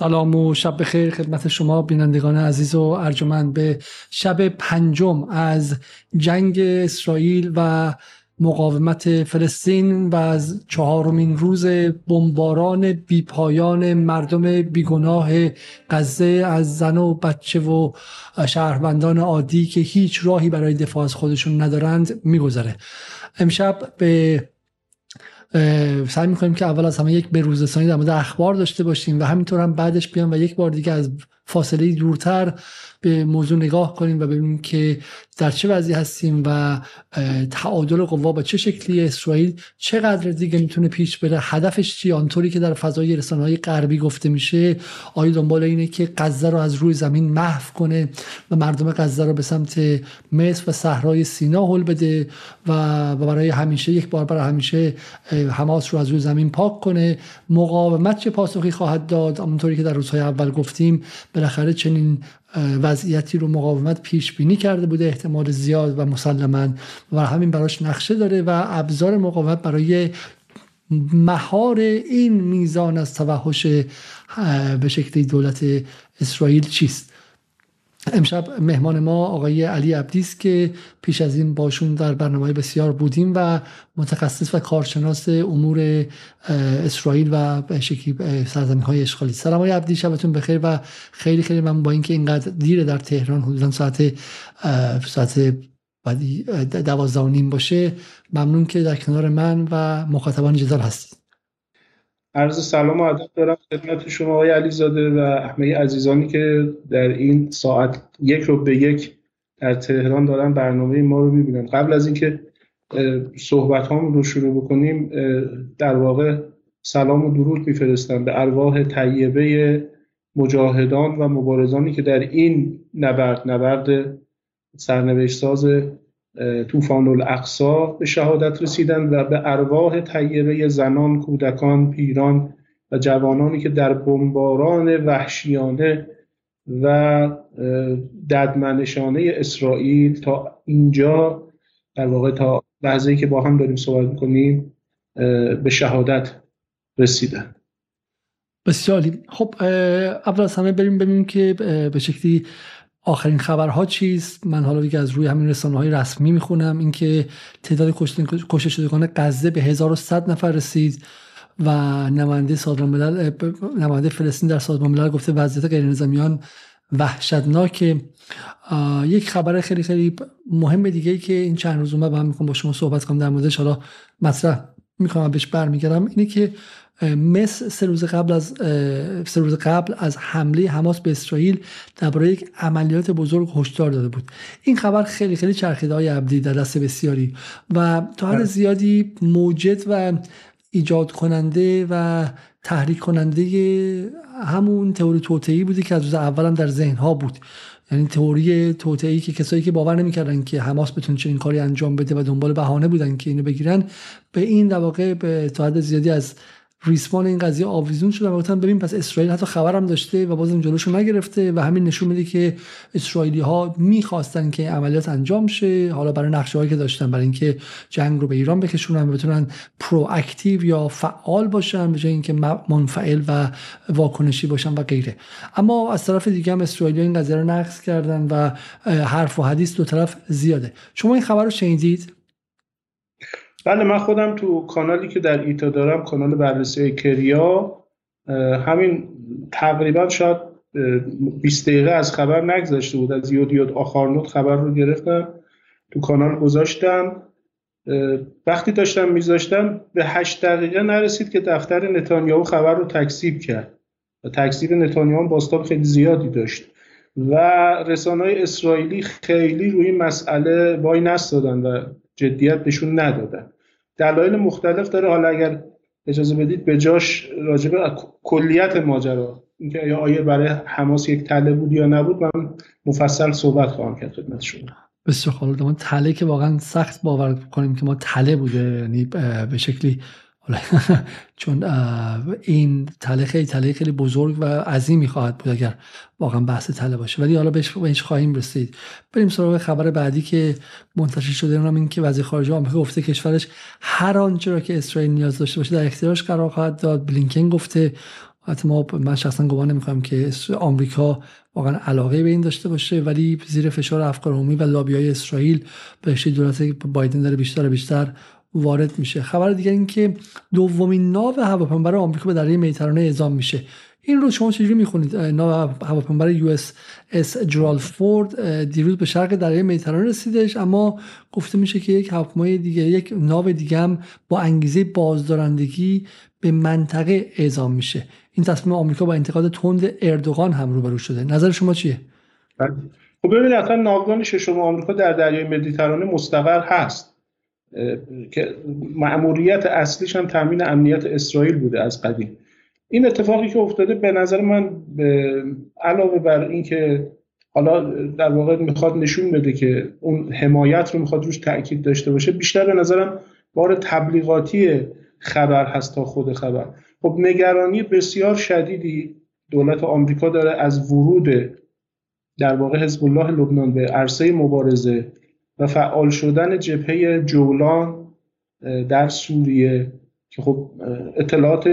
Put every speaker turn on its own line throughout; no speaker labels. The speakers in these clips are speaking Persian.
سلام و شب بخیر خدمت شما بینندگان عزیز و ارجمند به شب پنجم از جنگ اسرائیل و مقاومت فلسطین و از چهارمین روز بمباران بیپایان مردم بیگناه غزه از زن و بچه و شهروندان عادی که هیچ راهی برای دفاع از خودشون ندارند میگذره. امشب به سعی می‌کنیم که اول از همه یک بروزرسانی در مورد اخبار داشته باشیم و همینطور هم بعدش بیام و یک بار دیگه از فاصله دورتر به موضوع نگاه کنیم و ببینیم که در چه وضعی هستیم و تعادل قوا با چه شکلی اسرائیل چقدر دیگه می‌تونه پیش بره هدفش چی آنطوری که در فضای رسانه های غربی گفته میشه آیا دنبال اینه که غزه رو از روی زمین محو کنه و مردم غزه رو به سمت مصر و صحرای سینا هل بده و برای همیشه یک بار برای همیشه حماس رو از روی زمین پاک کنه؟ مقاومت چه پاسخی خواهد داد؟ آنطوری که در روزهای اول گفتیم بالاخره چنین وضعیتی رو مقاومت پیش بینی کرده بوده احتمال زیاد و مسلما. و همین براش نقشه داره و ابزار مقاومت برای مهار این میزان از توحش به شکلی دولت اسرائیل چیست؟ امشب مهمان ما آقای علی عبدی است که پیش از این باشون در برنامه بسیار بودیم و متخصص و کارشناس امور اسرائیل و به شکلی سرزمین های اشغالی سلام آقای عبدی شبتون بخیر و خیلی خیلی من با اینکه اینقدر دیره در تهران حدودا ساعت ساعت دوازده و نیم باشه ممنون که در کنار من و مخاطبان جدال هستید.
عرض سلام و ادب دارم خدمت شما آقای علیزاده و همه عزیزانی که در این ساعت یک رو به یک در تهران دارن برنامه ما رو می‌بینن. قبل از اینکه صحبت هامون رو شروع بکنیم در واقع سلام و درود میفرستم به ارواح طیبه مجاهدان و مبارزانی که در این نبرد نبرد سرنوشت ساز طوفان الاقصا به شهادت رسیدن و به ارواح طیبه زنان، کودکان، پیران و جوانانی که در بمباران وحشیانه و ددمنشانه اسرائیل تا اینجا در واقع تا لحظه‌ای که با هم داریم صحبت می‌کنیم به شهادت رسیدن.
بسیاری خب اول از همه بریم ببینیم که به شکلی آخرین خبرها چیست؟ من حالا دیگه از روی همین رسانه های رسمی می‌خونم. اینکه تعداد کشته شدگان غزه به 1100 نفر رسید و نماینده سازمان ملل نماینده فلسطین در سازمان ملل گفته وضعیت غیر نظامیان وحشتناکه یک خبر خیلی خیلی مهم دیگه ای که این چند روز اومد با هم می‌خوام با شما صحبت کنم در موردش. حالا مطرح می‌کنم بهش برمیگردم. اینه که مس سه روز قبل از سه روز قبل از حمله حماس به اسرائیل درباره یک عملیات بزرگ هشدار داده بود این خبر خیلی خیلی چرخیده های عبدی در دست بسیاری و تا حد بله. زیادی موجد و ایجاد کننده و تحریک کننده همون تئوری توطئه‌ای بودی که از روز اول هم در ذهن ها بود یعنی تئوری توطئه‌ای که کسایی که باور نمی‌کردن که حماس بتونه چنین کاری انجام بده و دنبال بهانه بودن که اینو بگیرن به این در واقع به تا حد زیادی از ریسمان این قضیه آویزون شده و گفتن ببین پس اسرائیل حتی خبرم داشته و بازم جلوشو نگرفته و همین نشون میده که اسرائیلی ها می‌خواستن که عملیات انجام شه. حالا برای نقشه که داشتن برای اینکه جنگ رو به ایران بکشونن و بتونن پرواکتیو یا فعال باشن به جای اینکه منفعل و واکنشی باشن و غیره. اما از طرف دیگه هم اسرائیلی این قضیه رو نقص کردن و حرف و حدیث دو طرف زیاده. شما این خبر رو شنیدید؟
بله من خودم تو کانالی که در ایتا دارم کانال بررسی کریا همین تقریبا شاید 20 دقیقه از خبر نگذشته بود از یود یود آخارنوت خبر رو گرفتم تو کانال گذاشتم. وقتی داشتم میذاشتم به هشت دقیقه نرسید که دفتر نتانیاهو خبر رو تکسیب کرد. و تکسیب نتانیاهو باستاب خیلی زیادی داشت. و رسانه های اسرائیلی خیلی روی مسئله وای نستادن و جدیت بهشون ندادن. دلایل مختلف داره. حالا اگر اجازه بدید به جاش راجب کلیت ماجرا اینکه آیا آیا برای حماس یک تله بود یا نبود من مفصل صحبت خواهم کرد خدمت شما.
بسیار خاله ما تله که واقعا سخت باور کنیم که ما تله بوده یعنی به شکلی چون این تله خیلی تله خیلی بزرگ و عظیمی خواهد بود اگر واقعا بحث تله باشه. ولی حالا بهش خواهیم رسید. بریم سراغ خبر بعدی که منتشر شده. اونم این که وزیر خارجه آمریکا گفته کشورش هر آنچه را که اسرائیل نیاز داشته باشه در اختیارش قرار خواهد داد. بلینکن گفته حتی ما من شخصا گمان نمی‌کنم که آمریکا واقعا علاقه به این داشته باشه ولی زیر فشار افکار عمومی و لابی های اسرائیل به دولت بایدن داره بیشتر و بیشتر وارد میشه. خبر دیگر این که دومین ناو هواپیمابر آمریکا به دریای مدیترانه اعزام میشه. این رو شما چجوری می‌خونید؟ ناو هواپیمابر یو اس اس جرال فورد. دیروز به شرق دریای مدیترانه رسیدش اما گفته میشه که یک هواپیمای دیگه یک ناو دیگه هم با انگیزه بازدارندگی به منطقه اعزام میشه. این تصمیم آمریکا با انتقاد تند اردوغان هم روبرو شده. نظر شما چیه؟
بله. خب ببینید اصلا ناوگان ششم آمریکا در دریای مدیترانه مستقر هست. که مأموریت اصلیش هم تامین امنیت اسرائیل بوده از قدیم. این اتفاقی که افتاده به نظر من به علاوه بر اینکه حالا در واقع می‌خواد نشون بده که اون حمایت رو می‌خواد روش تاکید داشته باشه بیشتر به نظرم بار تبلیغاتی خبر هست تا خود خبر. خب نگرانی بسیار شدیدی دولت آمریکا داره از ورود در واقع حزب الله لبنان به عرصه مبارزه و فعال شدن جبهه جولان در سوریه که خب اطلاعات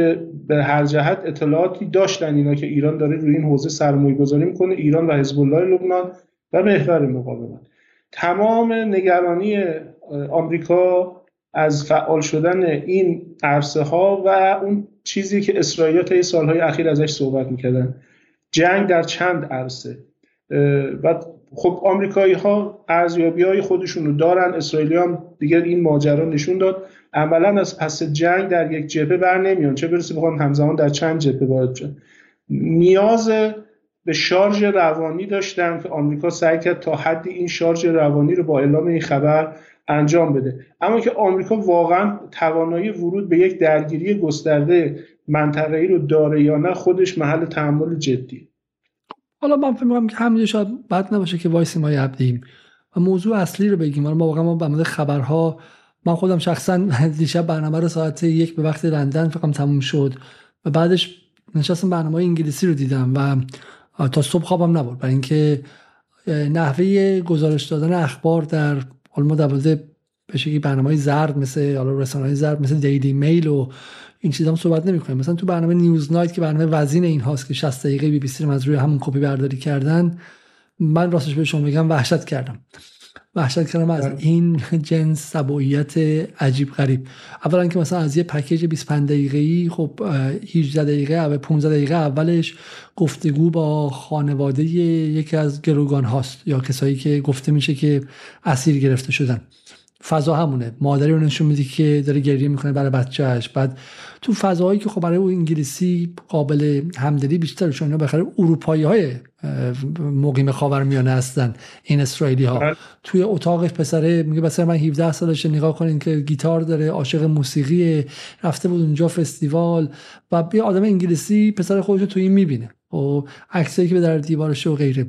به هر جهت اطلاعاتی داشتن اینا که ایران داره روی این حوزه سرمایه گذاری می‌کنه ایران و حزب الله لبنان و محور مقاومت. تمام نگرانی آمریکا از فعال شدن این عرصه ها و اون چیزی که اسرائیل طی سالهای اخیر ازش صحبت می‌کردن. جنگ در چند عرصه. و خب آمریکایی ها ارزیابی های خودشون رو دارن اسرائیلی هم دیگر این ماجرا نشون داد. عملا از پس جنگ در یک جبهه بر نمیان. چه برسه بخوان همزمان در چند جبهه وارد شد نیاز به شارژ روانی داشتن که آمریکا سعی کرد تا حدی این شارژ روانی رو با اعلام این خبر انجام بده. اما که آمریکا واقعا توانایی ورود به یک درگیری گسترده منطقه‌ای رو داره یا نه خودش محل تحمل جدی
حالا من فکر می‌کنم که همینجا شاید بد نباشه که وایسی ما عبدیم و موضوع اصلی رو بگیم. ما واقعا ما به خبرها من خودم شخصا دیشب برنامه رو ساعت یک به وقت لندن فکرم تموم شد. و بعدش نشستم برنامه انگلیسی رو دیدم و تا صبح خوابم نبود برای اینکه نحوه گزارش دادن اخبار در حالا ما به شکلی برنامه زرد مثل حالا رسانه زرد مثل دیلی میل و این چیزا هم صحبت نمی‌کنیم. مثلا تو برنامه نیوز نایت که برنامه وزین این هاست که 60 دقیقه بی بی سی رو از روی همون کپی برداری کردن من راستش به شما بگم وحشت کردم. وحشت کردم از بله. این جنس سبویت عجیب غریب. اولا که مثلا از یه پکیج 25 دقیقه ای خب 18 دقیقه اول 15 دقیقه اولش گفتگو با خانواده یکی از گروگان هاست یا کسایی که گفته میشه که اسیر گرفته شدن. فضا همونه. مادری رو نشون میده که داره گریه می‌کنه برای بچهش بعد تو فضاهایی که خب برای او انگلیسی قابل همدلی بیشتر چون اینا بخره اروپایی های مقیم خاورمیانه هستن این اسرائیلی ها بله. توی اتاقش پسره میگه مثلا من 17 سالش نگاه کنین که گیتار داره عاشق موسیقی رفته بود اونجا فستیوال. و بیا آدم انگلیسی پسر خودش رو توی این می‌بینه. و عکسایی که به در دیوارش و غیره.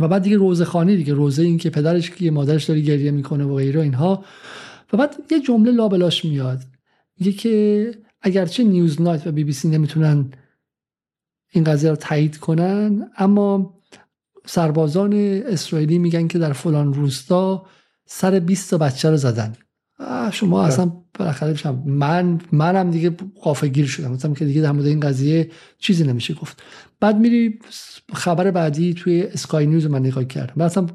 و بعد دیگه روزه خانی دیگه روزه این که پدرش که مادرش داری گریه می‌کنه و غیره اینها. و بعد یه جمله لابلاش میاد. میگه که اگرچه نیوز نایت و بی بی سی نمی‌تونن این قضیه رو تایید کنن اما سربازان اسرائیلی میگن که در فلان روستا سر 20 تا بچه رو زدن. شما. اصلا بالاخره بشم من منم دیگه قافگیر شدم. مثلا که دیگه در مورد این قضیه چیزی نمیشه گفت. بعد میری خبر بعدی توی اسکای نیوز من نگاه کردم. بعد اصلا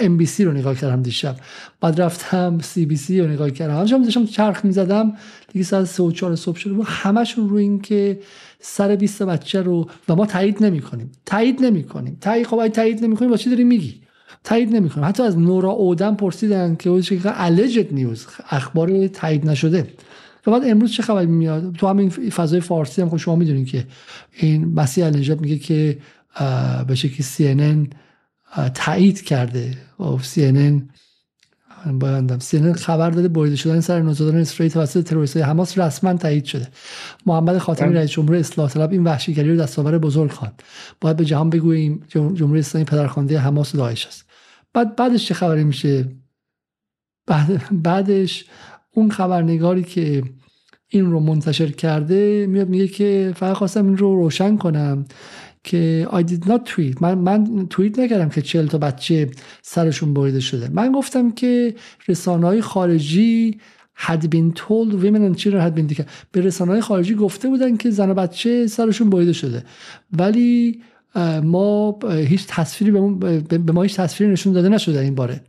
ام بی سی رو نگاه کردم دیشب. بعد رفتم سی بی سی رو نگاه کردم. همچنان داشتم چرخ می‌زدم. دیگه ساعت 3 و 4 صبح شده همشون رو این که سر 20 بچه رو و ما تایید نمی کنیم تایید نمی کنیم تایید خب تایید نمی کنیم با چی داری میگی؟ تایید نمی کنیم حتی از نورا اودن پرسیدن که اون الجد نیوز اخبار تایید نشده. و بعد امروز چه خبری میاد؟ تو همین فضای فارسی هم خب شما می‌دونید که این مسیح النجات میگه که به شکلی CNN تایید کرده. و CNN بایندم. CNN خبر داده بریده شدن سر نوزادان اسرائیل توسط تروریست حماس رسما تایید شده. محمد خاتمی. رئیس جمهور اصلاح طلب این وحشیگری رو دستاور بزرگ خواند. باید به جهان بگوییم جمهوری اسلامی پدرخوانده حماس داعش است. بعد بعدش چه خبری میشه؟ بعد بعدش اون خبرنگاری که این رو منتشر کرده میاد میگه که فقط خواستم این رو روشن کنم که I did not tweet. من, من توییت نکردم که چهل تا بچه سرشون بریده شده. من گفتم که رسانه های خارجی had been told women and children had been به رسانه خارجی گفته بودن که زن و بچه سرشون بریده شده. ولی ما هیچ تصویری به ما هیچ تصویری نشون داده نشده این باره.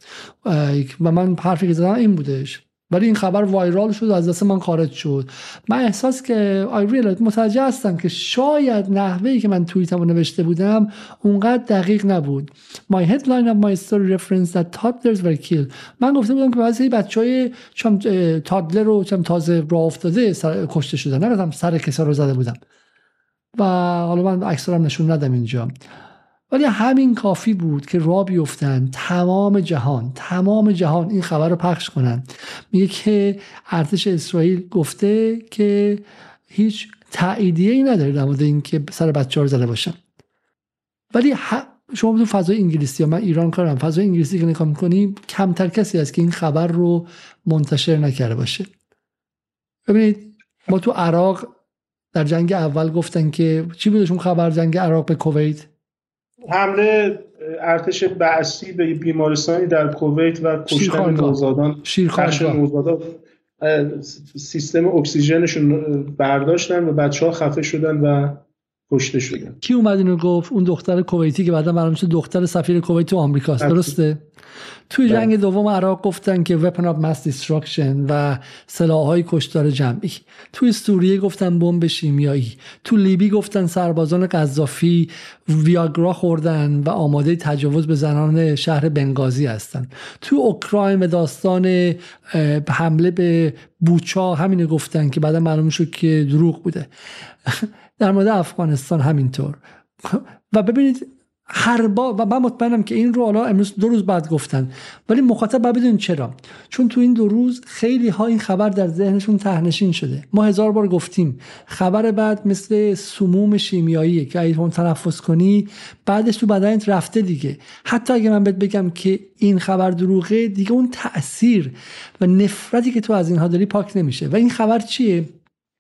و من حرفی که زدم این بودش. ولی این خبر وایرال شد و از دست من خارج شد. من احساس که آی متوجه هستم که شاید نحوهی که من توییتمو نوشته بودم اونقدر دقیق نبود. My headline of my story reference that toddlers were killed. من گفته بودم که بعضی بچه های چم تادلر رو چم تازه راه افتاده کشته شدن. نگفتم سر کسا رو زده بودم. و حالا من اکثرم نشون ندم اینجا. ولی همین کافی بود که را بیفتن تمام جهان تمام جهان این خبر رو پخش کنن. میگه که ارتش اسرائیل گفته که هیچ تعییدیه ای نداره در مورد اینکه سر بچه ها رو زده باشن. ولی شما تو فضای انگلیسی یا من ایران کارم فضای انگلیسی که نگاه می‌کنی کمتر کسی هست که این خبر رو منتشر نکرده باشه. ببینید ما تو عراق در جنگ اول گفتن که چی بودشون خبر جنگ عراق به کویت؟
حمله ارتش بعثی به بیمارستانی در کویت و کشتن نوزادان. نوزادان سیستم اکسیژنشون برداشتن و بچه ها خفه شدن و کشته شدن
کی اومد اینو گفت؟ اون دختر کویتی که بعدا معلوم شد دختر سفیر کویت تو آمریکاست درسته؟ توی بله. جنگ دوم عراق گفتن که weapon of mass destruction و سلاحهای کشتار جمعی توی سوریه گفتن بمب شیمیایی. تو لیبی گفتن سربازان قذافی ویاگرا خوردن و آماده تجاوز به زنان شهر بنگازی هستن. تو اوکراین به داستان حمله به بوچا همینه گفتن که بعدا معلوم شد که دروغ بوده. در مورد افغانستان همینطور. و ببینید هر با و من مطمئنم که این رو حالا امروز دو روز بعد گفتن. ولی مخاطب باید بدون چرا. چون تو این دو روز خیلی ها این خبر در ذهنشون تهنشین شده. ما هزار بار گفتیم خبر بعد مثل سموم شیمیایی که اگه تنفس کنی بعدش تو بدنت رفته دیگه. حتی اگه من بهت بگم که این خبر دروغه دیگه اون تاثیر و نفرتی که تو از اینها داری پاک نمیشه. و این خبر چیه؟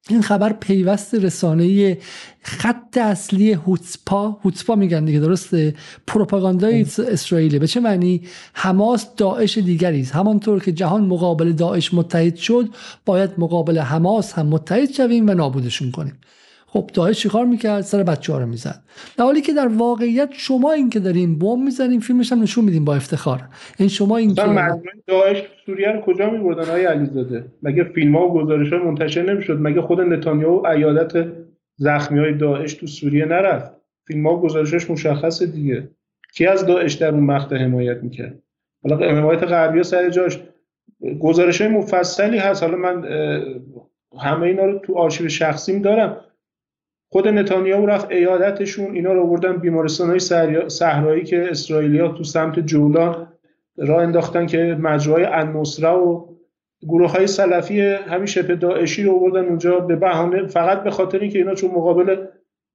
این خبر پیوست رسانه خط اصلی هوتسپا. هوتسپا میگن دیگه درسته؟ پروپاگاندای اسرائیلی. به چه معنی؟ حماس داعش دیگری است. همانطور که جهان مقابل داعش متحد شد باید مقابل حماس هم متحد شویم و نابودشون کنیم. خب داعش چیکار می‌کرد؟ سر بچه ها رو می‌زد. در حالی که در واقعیت شما این که دارین بم می‌زنین فیلمش هم نشون میدین با افتخار. این شما این که
داعش سوریه رو کجا میبردن های علیزاده؟ مگه فیلم ها و گزارش ها منتشر نمی‌شد؟ مگه خود نتانیاهو ایادت زخمی های داعش تو سوریه نرفت؟ فیلم ها و گزارشش مشخصه دیگه. کی از داعش در اون مقطع حمایت می‌کرد؟ حالا حمایت غربی سر جاش. گزارش های مفصلی هست. حالا من همه اینا رو تو آرشیو شخصیم دارم. خود نتانیاهو رفت ایادتشون اینا رو آوردن بیمارستان های صحرایی که اسرائیلیا تو سمت جولان راه انداختن که مجرای النصره و گروه های سلفی همین شبه داعشی رو آوردن اونجا به بهانه فقط به خاطر اینکه اینا چون مقابل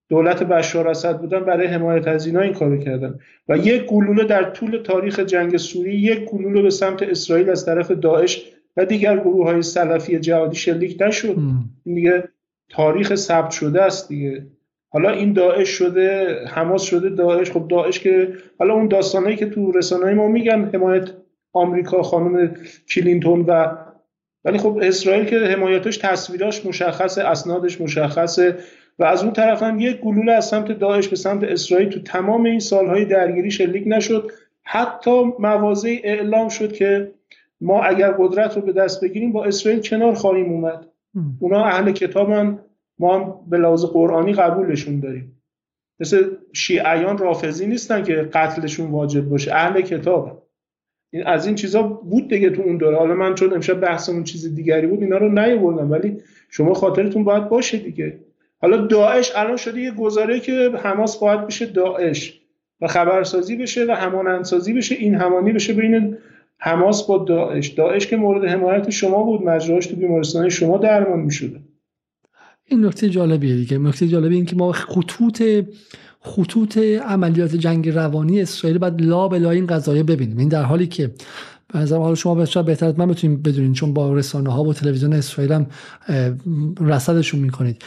دولت بشار اسد بودن برای حمایت از اینا این کارو کردن. و یک گلوله در طول تاریخ جنگ سوری یک گلوله به سمت اسرائیل از طرف داعش و دیگر گروه های سلفی جهادی شلیک نشد. دیگه تاریخ ثبت شده است دیگه. حالا این داعش شده حماس شده داعش. خب داعش که حالا اون داستانهایی که تو رسانه ما میگن حمایت آمریکا خانم کلینتون و ولی خب اسرائیل که حمایتش تصویراش مشخصه اسنادش مشخصه و از اون طرف هم یک گلوله از سمت داعش به سمت اسرائیل تو تمام این سالهای درگیری شلیک نشد. حتی مواضع اعلام شد که ما اگر قدرت رو به دست بگیریم با اسرائیل کنار خواهیم اومد. اونا اهل کتابن ما هم به لحاظ قرآنی قبولشون داریم. مثل شیعیان رافضی نیستن که قتلشون واجب باشه اهل کتاب. این از این چیزا بود دیگه تو اون دوره. حالا من چون امشب بحثمون چیز دیگری بود اینا رو نیاوردم ولی شما خاطرتون باید باشه دیگه. حالا داعش الان شده یه گزاره که حماس باید بشه داعش و خبرسازی بشه و همانندسازی بشه این همانی بشه بین حماس با داعش داعش که مورد حمایت شما بود مجراش تو بیمارستان شما درمان می‌شده
این نکته جالبیه دیگه. نکته جالبی این که ما خطوط خطوط عملیات جنگ روانی اسرائیل بعد لا به لا این قضایه ببینیم. این در حالی که از حال شما بهتر بهتر من بتونید بدونین چون با رسانه ها و تلویزیون اسرائیل هم رصدشون می‌کنید.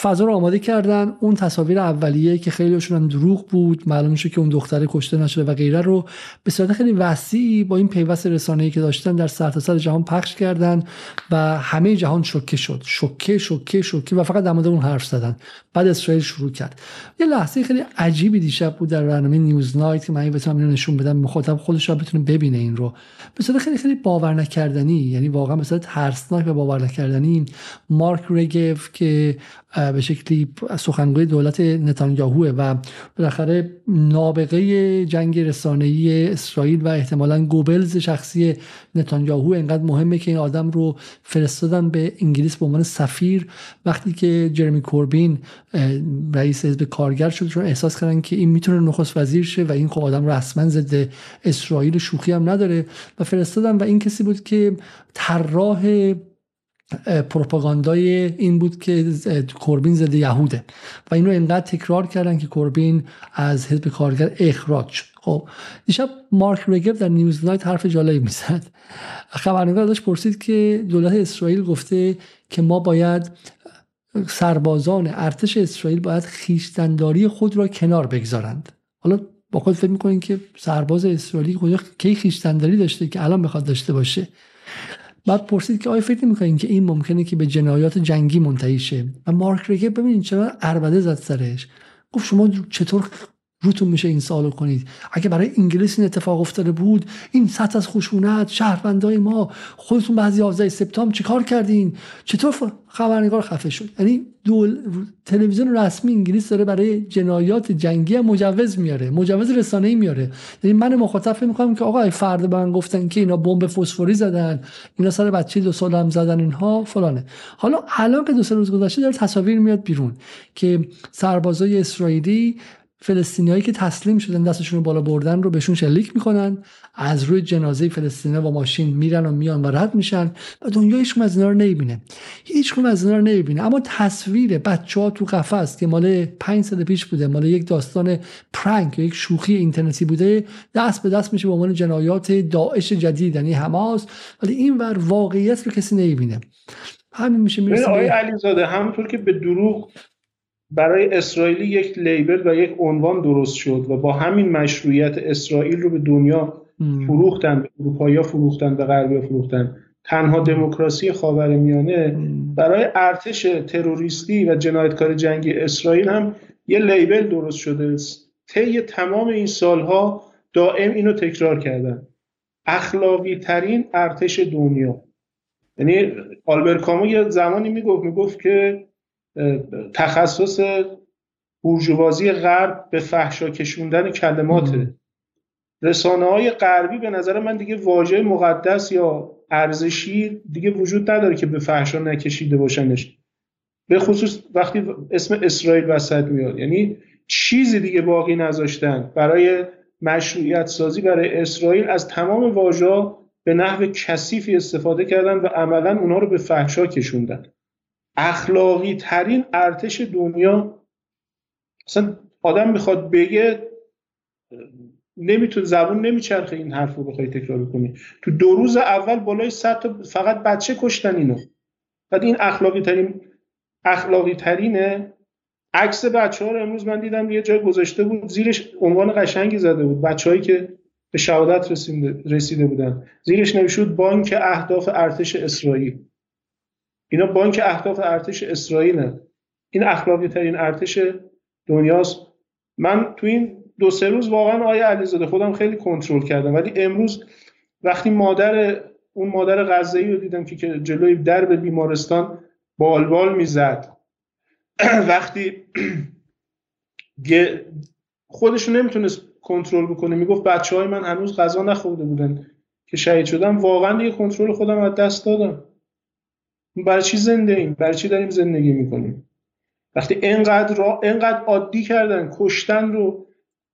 فضا رو آماده کردن. اون تصاویر اولیه که خیلیشون هم دروغ بود معلوم شد که اون دختره کشته نشده و غیره رو به صورت خیلی وسیعی با این پیوست رسانه‌ای که داشتن در سرتاسر سر جهان پخش کردن و همه جهان شوکه شد. شوکه شوکه شوکه و فقط در مورد اون حرف زدن. بعد اسرائیل شروع کرد. یه لحظه خیلی عجیبی دیشب بود در برنامه نیوز نایت که من بتونم اینو نشون بدم. مخاطب خودش رو بتونه ببینه این رو. به صورت خیلی خیلی باور نکردنی یعنی واقعا به صورت ترسناک و باور نکردنی مارک رگف که به شکلی سخنگوی دولت نتانیاهوه و بالاخره نابغه جنگ رسانه‌ای اسرائیل و احتمالا گوبلز شخصی نتانیاهو انقدر مهمه که این آدم رو فرستادن به انگلیس به عنوان سفیر. وقتی که جرمی کوربین رئیس حزب کارگر شد رو احساس کردن که این می‌تونه نخست وزیر شه و این خب آدم رسما ضد اسرائیل شوخی هم نداره و فرستادن. و این کسی بود که طراح پروپاگاندای این بود که کوربین زده یهوده. و اینو انقدر تکرار کردن که کوربین از حزب کارگر اخراج شد. خب دیشب مارک رگب در نیوز نایت حرف جالبی می‌زد. خبرنگار ازش پرسید که دولت اسرائیل گفته که ما باید سربازان ارتش اسرائیل باید خیشتنداری خود را کنار بگذارند. حالا با خود فکر می‌کنین که سرباز اسرائیلی کجا کی خیشتنداری داشته که الان بخواد داشته باشه؟ بعد پرسید که آیا فکر می‌کنین که این ممکنه که به جنایات جنگی منتهی شه؟ و مارک ریگه ببینید چرا اربده زد سرش. گفت شما چطور روتون میشه این سوالو کنید. اگه برای انگلیس این اتفاق افتاده بود این سطح از خشونت شهروندای ما خودتون بعد 11 سپتامبر چیکار کردین؟ چطور خبرنگار خفه شد؟ یعنی دول تلویزیون رسمی انگلیس داره برای جنایات جنگی مجوز میاره مجوز رسانه‌ای میاره. یعنی من مخاطب می‌کنم که آقا فرد من گفتن که اینا بمب فسفوری زدن اینا سر بچه دو سال هم زدن اینها فلانه. حالا الان که دو سه روز گذشته داره تصاویر میاد بیرون که سربازای اسرائیلی فلسطینیایی که تسلیم شدن دستشون رو بالا بردن رو بهشون شلیک می‌کنن. از روی جنازه فلسطینی با ماشین میرن و میان و رد میشن. و دنیا هیچ از اینا رو نمی‌بینه. هیچ از اینا رو نمی‌بینه. اما تصویر بچه ها تو قفس که مال پنج سال پیش بوده مال یک داستان پرانک یک شوخی اینترنتی بوده دست به دست میشه به عنوان جنایات داعش جدید یعنی حماس. ولی این ور واقعیت رو کسی نمی‌بینه. همین میشه
می‌رسه آقای علیزاده همونطور که به دروغ برای اسرائیلی یک لیبل و یک عنوان درست شد و با همین مشروعیت اسرائیل رو به دنیا فروختن به اروپایی فروختن به غربی فروختن. تنها دموکراسی خاورمیانه برای ارتش تروریستی و جنایتکار جنگی اسرائیل هم یه لیبل درست شده. طی تمام این سالها دائم اینو تکرار کردن. اخلاقی ترین ارتش دنیا. یعنی آلبر کامو یه زمانی می‌گفت می‌گفت که تخصص بورژوازی غرب به فحشا کشوندن کلماته رسانه های غربی به نظر من دیگه واژه مقدس یا ارزشی دیگه وجود نداره که به فحشا نکشیده باشنش. به خصوص وقتی اسم اسرائیل وسط میاد. یعنی چیزی دیگه باقی نذاشتن برای مشروعیت سازی برای اسرائیل از تمام واژه به نحو کثیفی استفاده کردن و عملا اونها رو به فحشا کشوندن. اخلاقی ترین ارتش دنیا. اصلا آدم می‌خواد بگه نمی‌تونه زبون نمیچرخه این حرف رو بخوای تکرار کنی. تو دو روز اول بالای 100 تا فقط بچه کشتن اینو. بعد این اخلاقی ترین اخلاقی ترینه عکس بچه ها رو امروز من دیدم یه جای گذاشته بود زیرش عنوان قشنگی زده بود. بچههایی که به شهادت رسیده بودن. زیرش نوشته بانک اهداف ارتش اسرائیل. اینا بانک اهداف ارتش اسرائیل این اخلاقی ترین ارتش دنیاست. من تو این دو سه روز واقعا آیا علیزاده خودم خیلی کنترل کردم. ولی امروز وقتی مادر اون مادر غزه ای رو دیدم که جلوی درب بیمارستان بالبال می‌زد. وقتی خودشو نمی‌تونست کنترل بکنه. می‌گفت بچه های من هنوز غذا نخورده بودن که شهید شدم. واقعا دیگه کنترل خودم از دست دادم. برای چی زنده ایم؟ برای چی داریم زندگی می‌کنیم؟ وقتی انقدر را انقدر عادی کردن کشتن رو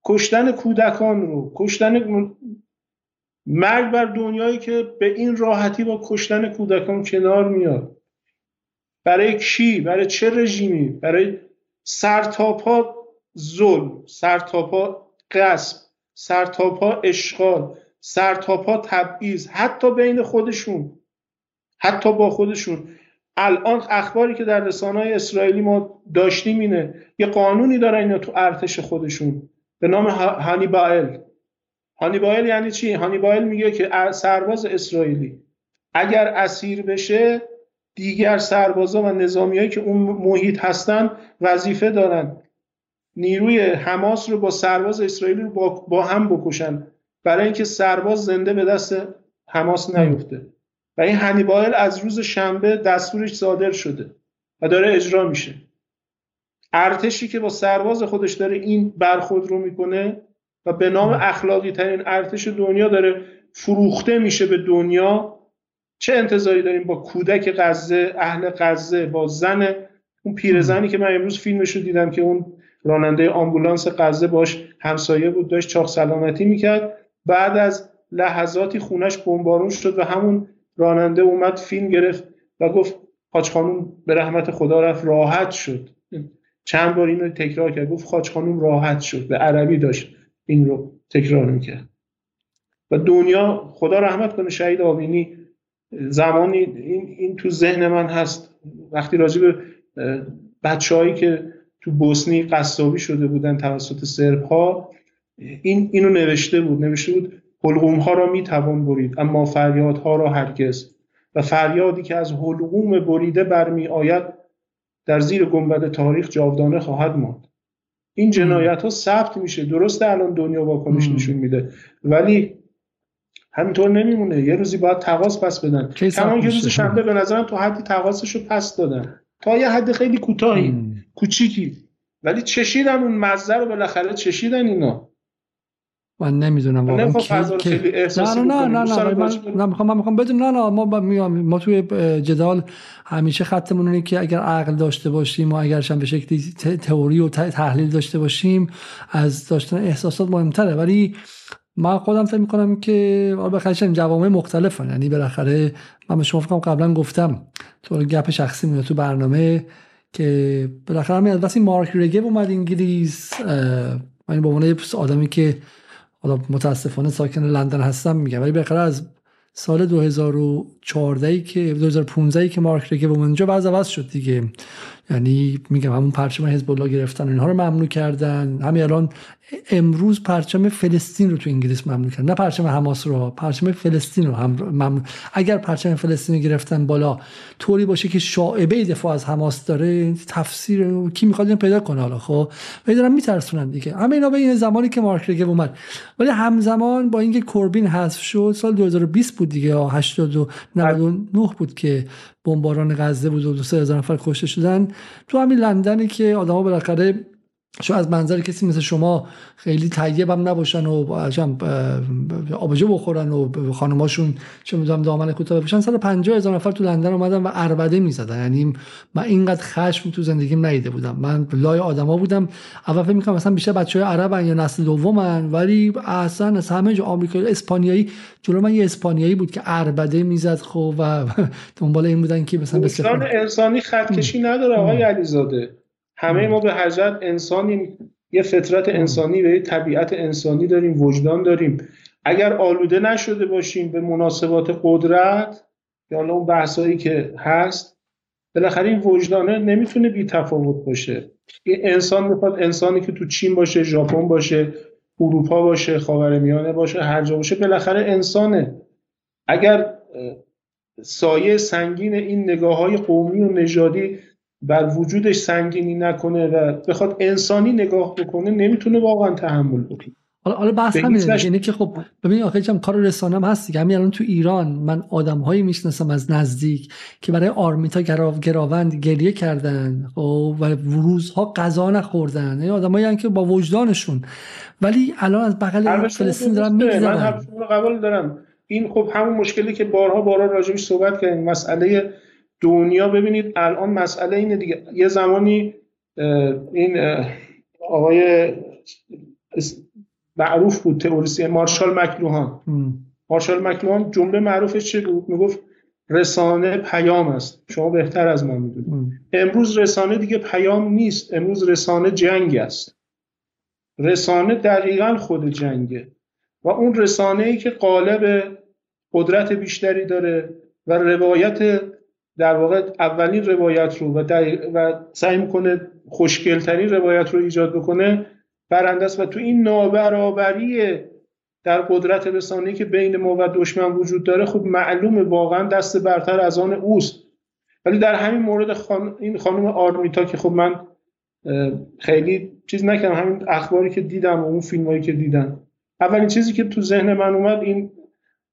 کشتن کودکان رو کشتن مرگ بر دنیایی که به این راحتی با کشتن کودکان کنار میاد. برای کی؟ برای چه رژیمی؟ برای سرتاپا ظلم سرتاپا قصب سرتاپا اشغال سرتاپا تبعیض حتی بین خودشون. حتی با خودشون. الان اخباری که در رسانه اسرائیلی ما داشتیم اینه یه قانونی دارن اینا تو ارتش خودشون به نام هانیبایل. هانیبایل یعنی چی؟ هانیبایل میگه که سرباز اسرائیلی. اگر اسیر بشه دیگر سربازا و نظامیایی که اون محیط هستن وظیفه دارن. نیروی حماس رو با سرباز اسرائیلی رو با, با هم بکشن. برای اینکه سرباز زنده به دست حماس نیفته. و این هنیبایل از روز شنبه دستورش صادر شده و داره اجرا میشه. ارتشی که با سرباز خودش داره این برخورد رو می‌کنه و به نام اخلاقی ترین ارتش دنیا داره فروخته میشه به دنیا چه انتظاری داریم با کودک غزه اهل غزه با زن اون پیرزنی که من امروز فیلمش رو دیدم که اون راننده آمبولانس غزه باش همسایه بود داشت چاق سلامتی می‌کرد. بعد از لحظاتی خونش بمبارون شد و همون راننده اومد فیلم گرفت و گفت حاج خانوم به رحمت خدا رفت راحت شد. چند بار اینو تکرار کرد گفت حاج خانوم راحت شد به عربی داشت این رو تکرار می‌کرد. و دنیا خدا رحمت کنه شهید آبینی زمانی این, این تو ذهن من هست. وقتی راجع به بچههایی که تو بوسنی قصابی شده بودن توسط سرب ها این اینو نوشته بود. نوشته بود حلقوم ها را می توان برید اما فریاد ها را هرگز. و فریادی که از حلقوم بریده برمی آید در زیر گنبد تاریخ جاودانه خواهد ماند. این جنایت ها ثبت میشه. درسته الان دنیا واکنش نشون میده ولی همینطور نمیمونه. یه روزی باید تقاس پس بدن. کمان یه روز شنبه به نظرم تو حدی تقاسش رو پس دادن. تا یه حد خیلی کوتاهی. کوچیکی. ولی چشیدن اون مزه رو بالاخره چشیدن اینا.
من نمی‌دونم واقعا کی نه نه نه نه من می‌خوام من می‌خوام بدون نه نه ما میام ما توی جدال همیشه خطمون اینه که اگر عقل داشته باشیم و اگرشم به شکلی تئوری و تحلیل داشته باشیم از داشتن احساسات مهمتره. ولی من خودم فکر می‌کنم که بخاطر جوامع مختلفن. یعنی بالاخره من به شما فکرم قبلا گفتم تو گپ شخصی میاد تو برنامه که بالاخره همین از وقتی مارک رگب اومد انگلیس من به عنوان آدمی که حالا متاسفانه ساکن لندن هستم میگم. ولی بالاخره از سال 2014 که 2015 که مارک رگب اومد اونجا وضع عوض شد دیگه. یعنی میگم همون پرچم حزب الله گرفتن اینها رو ممنوع کردن. همین الان امروز پرچم فلسطین رو تو انگلیس ممنوع کردن. نه پرچم حماس رو پرچم فلسطین رو هم ممنوع. اگر پرچم فلسطین رو گرفتن بالا طوری باشه که شاعبه دفاع از حماس داره تفسیر کی می‌خواد پیدا کنه حالا خب؟ ولی دارن میترسونن دیگه. همه اینا به این زمانی که مارک رگب اومد. ولی همزمان با اینکه کوربین حذف شد سال 2020 بود دیگه 80 99 بود که بمباران غزه بود و دو سه هزار نفر کشته شدن. تو همین لندنی که آدما بالاخره شو از منظر کسی مثل شما خیلی طیب هم نباشن و آبجو بخورن و خانماشون چه می‌دونم دامن کوتاه بپوشن. 150 هزار نفر تو لندن اومدن و اربده می‌زدن. یعنی من اینقدر خشم تو زندگیم ندیده بودم. من لای آدما بودم. اول فکر می‌کنم مثلا بیشتر بچهای عربن یا نسل دومن ولی اصلا از همه جا آمریکایی اسپانیایی جلو من یه اسپانیایی بود که اربده می‌زد خب و دنبال این بودن که مثلا
انسان انسانی خطکشی نداره آقای علیزاده. همه ما به حضرت انسانی یه فطرت انسانی و یه طبیعت انسانی داریم وجدان داریم. اگر آلوده نشده باشیم به مناسبات قدرت یا اون بحثایی که هست بالاخره این وجدانه نمی‌تونه بی تفاوت باشه. این انسان می‌خواد انسانی که تو چین باشه ژاپن باشه اروپا باشه خاورمیانه باشه هر جا باشه بالاخره انسانه. اگر سایه سنگین این نگاه های قومی و نژادی بر وجودش سنگینی نکنه و بخواد انسانی نگاه بکنه نمی‌تونه واقعا تحمل بکنه.
حالا بحث همینه. اینه که خب ببین آخه چم کار رسانه هست دیگه. همین الان تو ایران من آدم هایی می‌شناسم از نزدیک که برای آرمیتا گراو گراوند گریه کردن خب و روزها غذا نخوردن. این یعنی آدمایی که با وجدانشون. ولی الان از بغل فلسطین دارن میگذرن.
من قبول دارم. این خب همون مشکلی که بارها بارها راجعش صحبت کردیم. مسئله دنیا ببینید الان مسئله اینه دیگه. یه زمانی این آقای معروف بود تئوریسی مارشال مکلوهان مارشال مکلوهان جمله معروفش چه بود؟ می‌گفت رسانه پیام است. شما بهتر از من می‌دونید. امروز رسانه دیگه پیام نیست. امروز رسانه جنگ است. رسانه دقیقا خود جنگه. و اون رسانه ای که قالب قدرت بیشتری داره و روایت در واقع اولین روایت رو و, و سعی می‌کنه خوشگلترین روایت رو ایجاد بکنه برنده است. و تو این نابرابری در قدرت رسانه‌ای که بین ما و دشمن وجود داره خب معلومه واقعا دست برتر از آن اوست. ولی در همین مورد خان... این خانم آرمیتا که خب من خیلی چیز نکردم. همین اخباری که دیدم و اون فیلمایی که دیدم. اولین چیزی که تو ذهن من اومد این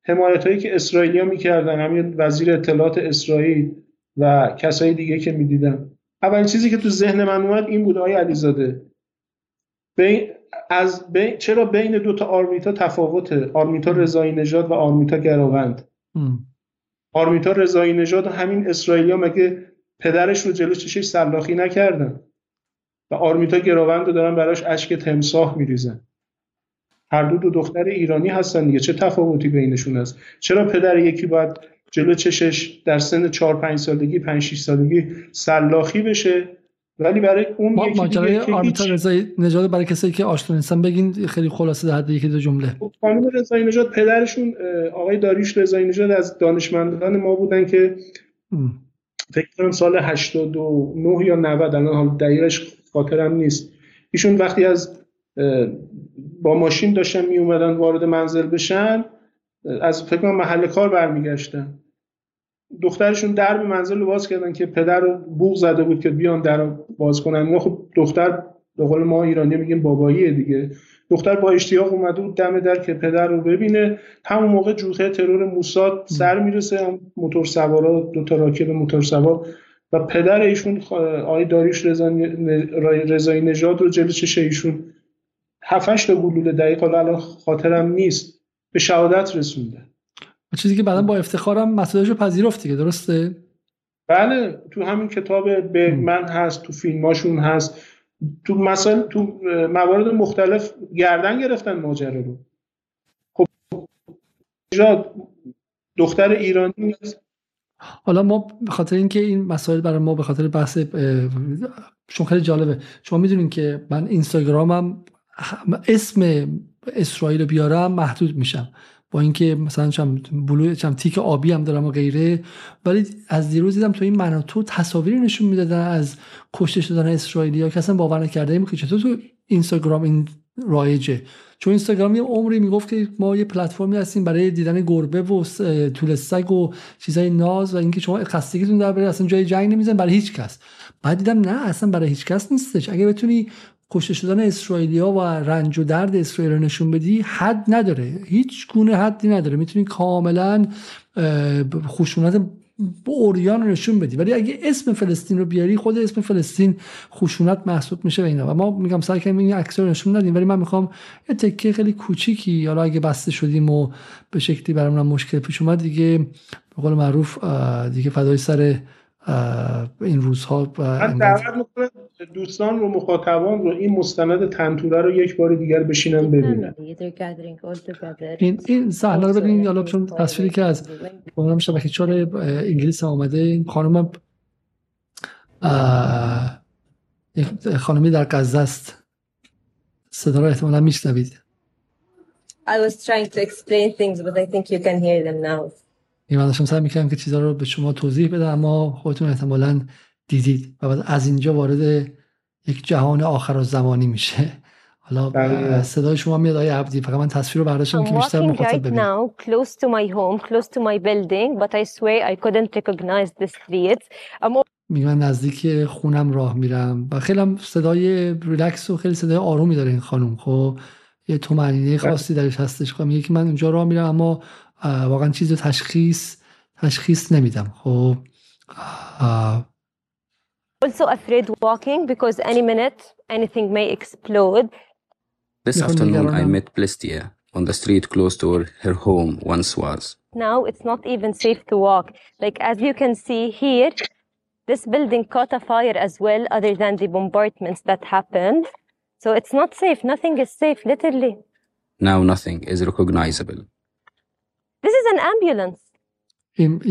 حمایت هایی که اسرائیلیا می‌کردن همین وزیر اطلاعات اسرائیل و کسایی دیگه که می‌دیدم اولین چیزی که تو ذهن من اومد این بود آقای علیزاده بین از بین چرا بین دو تا آرمیتا تفاوته؟ آرمیتا رضایی نژاد و آرمیتا گراوند. آرمیتا رضایی نژاد همین اسرائیلیا مگه پدرش رو جلو چشش سلاخی نکردن؟ و آرمیتا گراوند رو دارن براش اشک تمساح میریزن. هر دو دو دختر ایرانی هستن دیگه. چه تفاوتی بینشون هست؟ چرا پدر یکی باید جلو چشش در سن 4 5 سالگی 5 6 سالگی سلاخی بشه؟ ولی برای اون
ما ماجرای آرمیتا رضایی نژاد برای کسایی که آشنا نیستن بگین خیلی خلاصه در یکی دو جمله.
خب، خانم رضایی نژاد پدرشون آقای داریوش رضایی نژاد از دانشمندان ما بودن که فکر کنم سال 89 یا 90 الان دقیقش خاطرم نیست. ایشون وقتی از با ماشین داشتن می اومدن وارد منزل بشن از فکر کنم محل کار برمیگشتن. دخترشون درب منزل رو باز کردن که پدر رو بوغ زده بود که بیان در باز کنن. خب دختر به قول ما ایرانی میگیم باباییه دیگه. دختر با اشتیاق اومده بود دم در که پدر رو ببینه. همون موقع جوخه ترور موساد سر می‌رسه موتور سوارا دو تا راکت موتور سوار. و پدر ایشون آقای داریش رضایی نژاد رو جلو چشه ایشون هفتش تا گلوله دقیق الان خاطرم نیست. به شهادت رسونده.
چیزی که بعدا با افتخارم مسئولش رو پذیرفت دیگه درسته؟
بله تو همین کتاب به من هست تو فیلماشون هست. تو مثلا تو موارد مختلف گردن گرفتن ماجرا رو. خب دختر ایرانی
حالا ما به خاطر اینکه این مسائل برای ما به خاطر بحث چون خیلی جالبه. شما می‌دونین که من اینستاگرامم اسم اسرائیل رو بیارم محدود میشم. با اینکه مثلا چم بلو چم تیک آبی هم دارم و غیره. ولی از دیروز دیدم تو این مناطق تصاویری نشون می‌دادن از کشته شدن اسرائیلیا که اصلا باور نکرده ایم که چطور تو اینستاگرام این رایجه؟ چون اینستاگرام یه عمری می‌گفت که ما یه پلتفرمی هستیم برای دیدن گربه و طول سگ و چیزای ناز و اینکه شما خستگیتون در بره اصلا جای جنگ نمیزن برای هیچ کس. بعد دیدم نه اصلا برای هیچ کس نیستش. اگه بتونی کشته شدن اسرائیلیا و رنج و درد اسرائیل رو نشون بدی حد نداره. هیچ گونه حدی نداره. می‌تونی کاملا خشونت اوریان رو نشون بدی. ولی اگه اسم فلسطین رو بیاری خود اسم فلسطین خشونت محسوب میشه به اینا. و ما میگم سعی کنیم این عکس رو نشون ندیم ولی من می‌خوام یه تکه خیلی کوچیکی حالا اگه بسته شدیم و به شکلی برامون مشکل پیش اومد دیگه به قول معروف دیگه فدای سر این روزها
من دعوت دوستان رو مخاطبان رو این مستند تنتوره رو یک بار دیگر بشینن ببینن.
این این صحنه رو ببینید حالا چون تصویری که از برنامه شبکه چهار انگلیس آمده این خانم خانمی در غزه است. صدا رو احتمالا میشنوید.
I was trying to explain things but I think you can hear them now.
این من داشتم سعی می‌کردم که چیزا رو به شما توضیح بدم اما خودتون احتمالا دیدید. و بعد از اینجا وارد یک جهان آخر زمانی میشه. حالا بله. صدای شما میاد. آیه عبدی فقط من تصویر رو برداشتم که بیشتر مخاطب ببینم. now
close to my home close to my building but I swear I couldn't recognize the streets
میگم من نزدیک خونم راه میرم و خیلی هم صدای ریلکس و خیلی صدای آرومی داره این خانم. خب یه تو معنی خاصی درش هستش. خب میگه که من اونجا راه میرم اما واقعا چیز تشخیص تشخیص نمیدم. خب
also afraid walking because any minute anything may explode
This afternoon I met Plestia on the street close to where her home once was.
Now it's not even safe to walk. Like as you can see here, this building caught a fire as well other than the bombardments that happened. So it's not safe. Nothing is safe, literally.
Now nothing is recognizable.
This is an ambulance.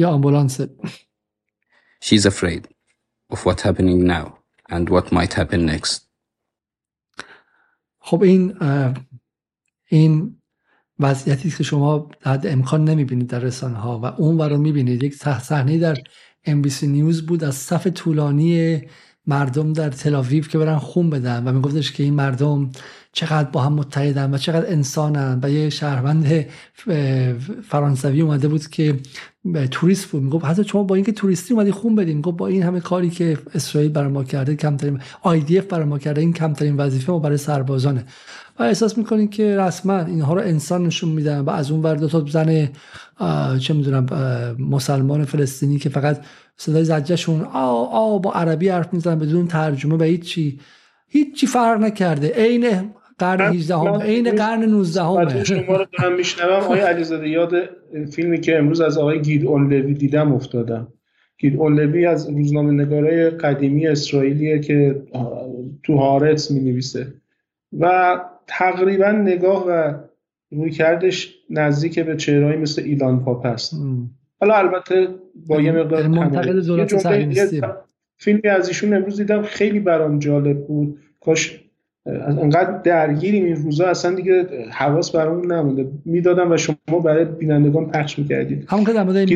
Ja, ambulans.
She's afraid of what's happening now and what might happen next.
خب این این وضعیتی که شما در امکان نمی‌بینید در رسانه ها و اون رو می‌بینید یک صحنه در NBC نیوز بود از صف طولانی مردم در تلاویو که برن خون بدن و میگفتش که این مردم چقدر با هم متحدن و چقدر انسانن و یه شهروند فرانسوی اومده بود که توریست بود. می‌گفت حتی شما با اینکه توریستی اومدی خون بدین گفت با این همه کاری که اسرائیل برای ما کرده کمترین اف برای ما کرده این کمترین وظیفه ما برای سربازانه. و احساس می‌کنین که رسما اینها رو انسان نشون میدن و از اون ور دو تا زن چه می‌دونم مسلمان فلسطینی که فقط صدای زجهشون آ آ با عربی حرف می‌زنن بدون ترجمه و هیچی. هیچی فرق نکرده. عین قرن 18 هم عین قرن 19
همه شما رو دارم میشنوم. آقای علیزاده یاد فیلمی که امروز از آقای گید اونلوی دیدم افتادم. گید اونلوی از روزنامه نگاره قدیمی اسرائیلیه که تو هارتس می نویسه و تقریبا نگاه و روی کردش نزدیک به چهرهایی مثل ایلان پاپ است حالا البته با یه مقدار
منتقل دولت
فیلمی از ایشون امروز دیدم خیلی برام جالب بود. کاش انقدر درگیریم این روزا اصلا دیگه حواس برامون نمونده. می‌دادم و شما برای بینندگان پخش می‌کردید.
همون که در مورد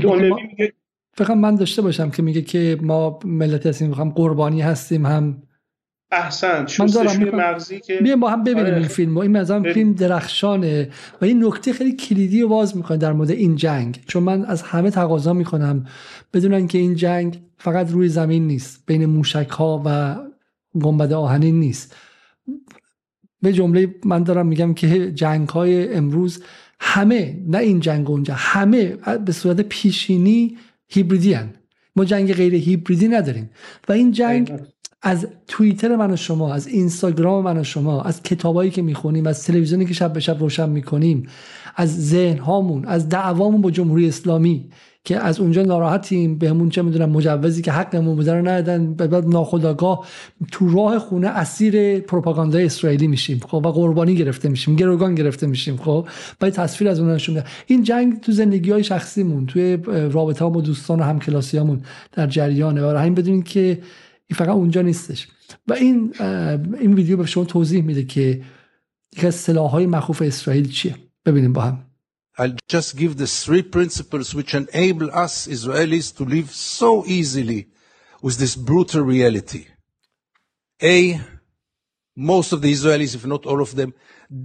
فقط من داشته باشم که میگه که ما ملت هستیم هم قربانی هستیم هم
احسن شستشوی مغزی که
بیایم با هم ببینیم آره. این فیلم این مثلا فیلم درخشانه و این نکته خیلی کلیدی و باز می‌کنه در مورد این جنگ. چون من از همه تقاضا می‌کنم بدونن که این جنگ فقط روی زمین نیست بین موشک ها و گنبد آهنین نیست. به جمله من دارم میگم که جنگ های امروز همه نه این جنگ اونجا همه به صورت پیشینی هیبریدی هن. ما جنگ غیر هیبریدی نداریم. و این جنگ از توییتر من و شما از اینستاگرام من و شما از کتابایی که می‌خونیم از تلویزیونی که شب به شب روشن می‌کنیم از ذهن هامون از دعوامون با جمهوری اسلامی که از اونجا ناراحتیم بهمون چه می‌دونم مجوزی که حقمون بوده رو ندادن بعد ناخداگاه تو راه خونه اسیر پروپاگاندای اسرائیلی میشیم خب و قربانی گرفته میشیم گروگان گرفته میشیم خب باید تصویر از اون نشون این جنگ تو زندگی های شخصیمون توی رابطه با دوستان و همکلاسیامون در جریانه. و همین بدونین که فقط اونجا نیستش و این این ویدیو به شما توضیح میده که یک از سلاحهای مخوف اسرائیل چیه ببینیم با هم
I'll just give the three principles which enable us Israelis to live so easily with this brutal reality. A, most of the Israelis, if not all of them,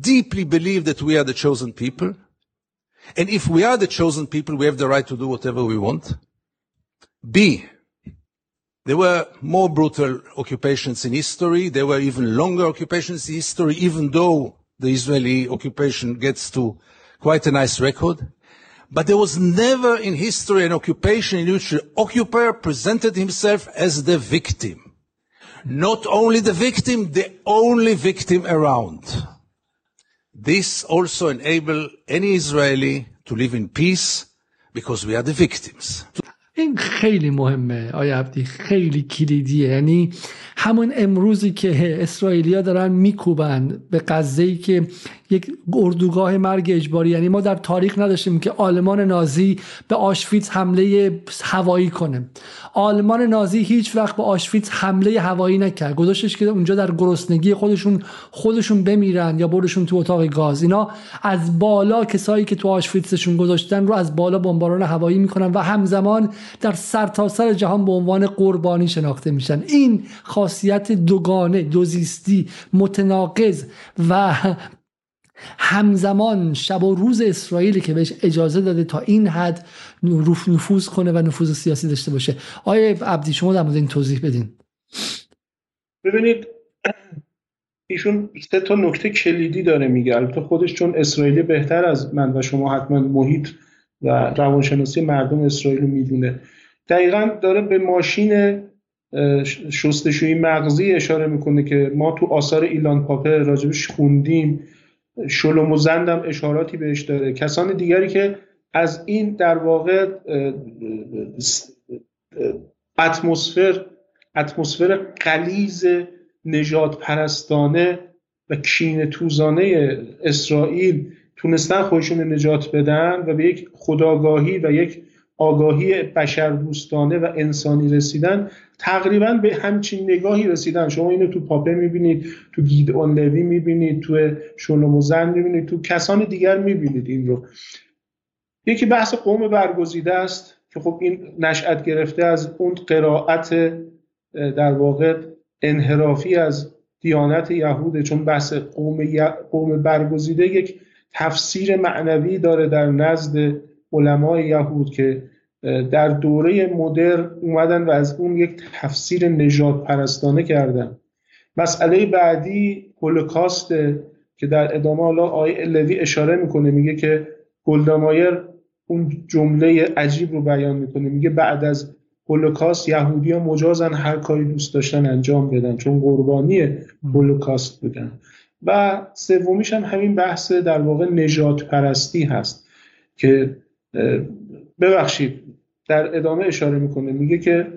deeply believe that we are the chosen people. And if we are the chosen people, we have the right to do whatever we want. B, there were more brutal occupations in history. There were even longer occupations in history, even though the Israeli occupation gets to quite a nice record. But there was never in history an occupation in which the occupier presented himself as the victim. Not only the victim, the only victim around. This also enabled any Israeli to live in peace because we are the victims.
این خیلی مهمه آیا عبدی؟ خیلی کلیدیه. یعنی همون امروزی که اسرائیلیا دارن میکوبن به غزه که یک اردوگاه مرگ اجباری یعنی ما در تاریخ نداشتیم که آلمان نازی به آشویتز حمله هوایی کنه. آلمان نازی هیچ وقت به آشویتز حمله هوایی نکرد. گذاشتش که اونجا در گرسنگی خودشون خودشون بمیرن یا بردشون تو اتاق گاز. اینا از بالا کسایی که تو آشویتزشون گذاشتن رو از بالا بمباران هوایی می‌کنن و همزمان در سرتاسر سر جهان به عنوان قربانی شناخته میشن. این خاصیت دوگانه دوزیستی متناقض و همزمان شب و روز اسرائیلی که بهش اجازه داده تا این حد نفوذ کنه و نفوذ سیاسی داشته باشه. آیا عبدی شما در مورد این توضیح بدین.
ببینید ایشون سه تا نکته کلیدی داره میگه. البته خودش چون اسرائیلی بهتر از من و شما حتما محیط و روانشناسی مردم اسرائیل رو می‌دونه. دقیقا داره به ماشین شستشویی مغزی اشاره می‌کنه که ما تو آثار ایلان پاپه راجبش خوندیم. شلوم و زندم اشاراتی بهش داره. کسان دیگری که از این در واقع اتمسفر اتمسفر قلیز نجات پرستانه و کین توزانه اسرائیل تونستن خودشون نجات بدن و به یک خداگاهی و یک آگاهی بشر دوستانه و انسانی رسیدن تقریبا به همچین نگاهی رسیدن. شما اینو تو پاپه می‌بینید تو گید اونلوی می‌بینید تو شلوم زن می‌بینید تو کسان دیگر می‌بینید این رو. یکی بحث قوم برگزیده است که خب این نشأت گرفته از اون قرائت در واقع انحرافی از دیانت یهوده. چون بحث قوم, قوم برگزیده یک تفسیر معنوی داره در نزد علمای یهود که در دوره مدر اومدن و از اون یک تفسیر نجات پرستانه کردن. مسئله بعدی هولوکاسته که در ادامه حالا آقای لوی اشاره می‌کنه میگه که گلدامایر اون جمله عجیب رو بیان می‌کنه. میگه بعد از هولوکاست یهودی ها مجازن هر کاری دوست داشتن انجام بدن چون قربانی هولوکاست بودن. و سومیش هم همین بحث در واقع نجات پرستی هست که ببخشید در ادامه اشاره می‌کنه میگه که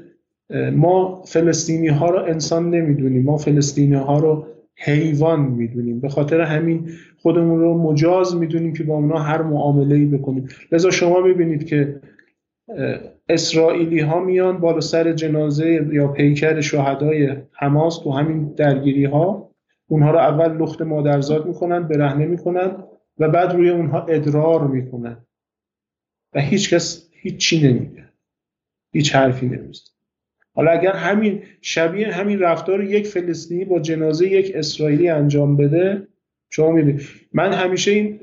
ما فلسطینی ها رو انسان نمی‌دونیم ما فلسطینی ها رو حیوان می‌دونیم. به خاطر همین خودمون رو مجاز می‌دونیم که با اونا هر معامله ای بکنیم. لذا شما می‌بینید که اسرائیلی ها میان بالا سر جنازه یا پیکر شهدای حماس تو همین درگیری ها اونها رو اول لخت مادرزاد می‌کنن برهنه می‌کنن و بعد روی اونها ادرار می‌کنن و هیچ کس هیچی نمیگه. هیچ حرفی نمیزن حالا اگر همین شبیه همین رفتار یک فلسطینی با جنازه یک اسرائیلی انجام بده شما می‌بینید من همیشه این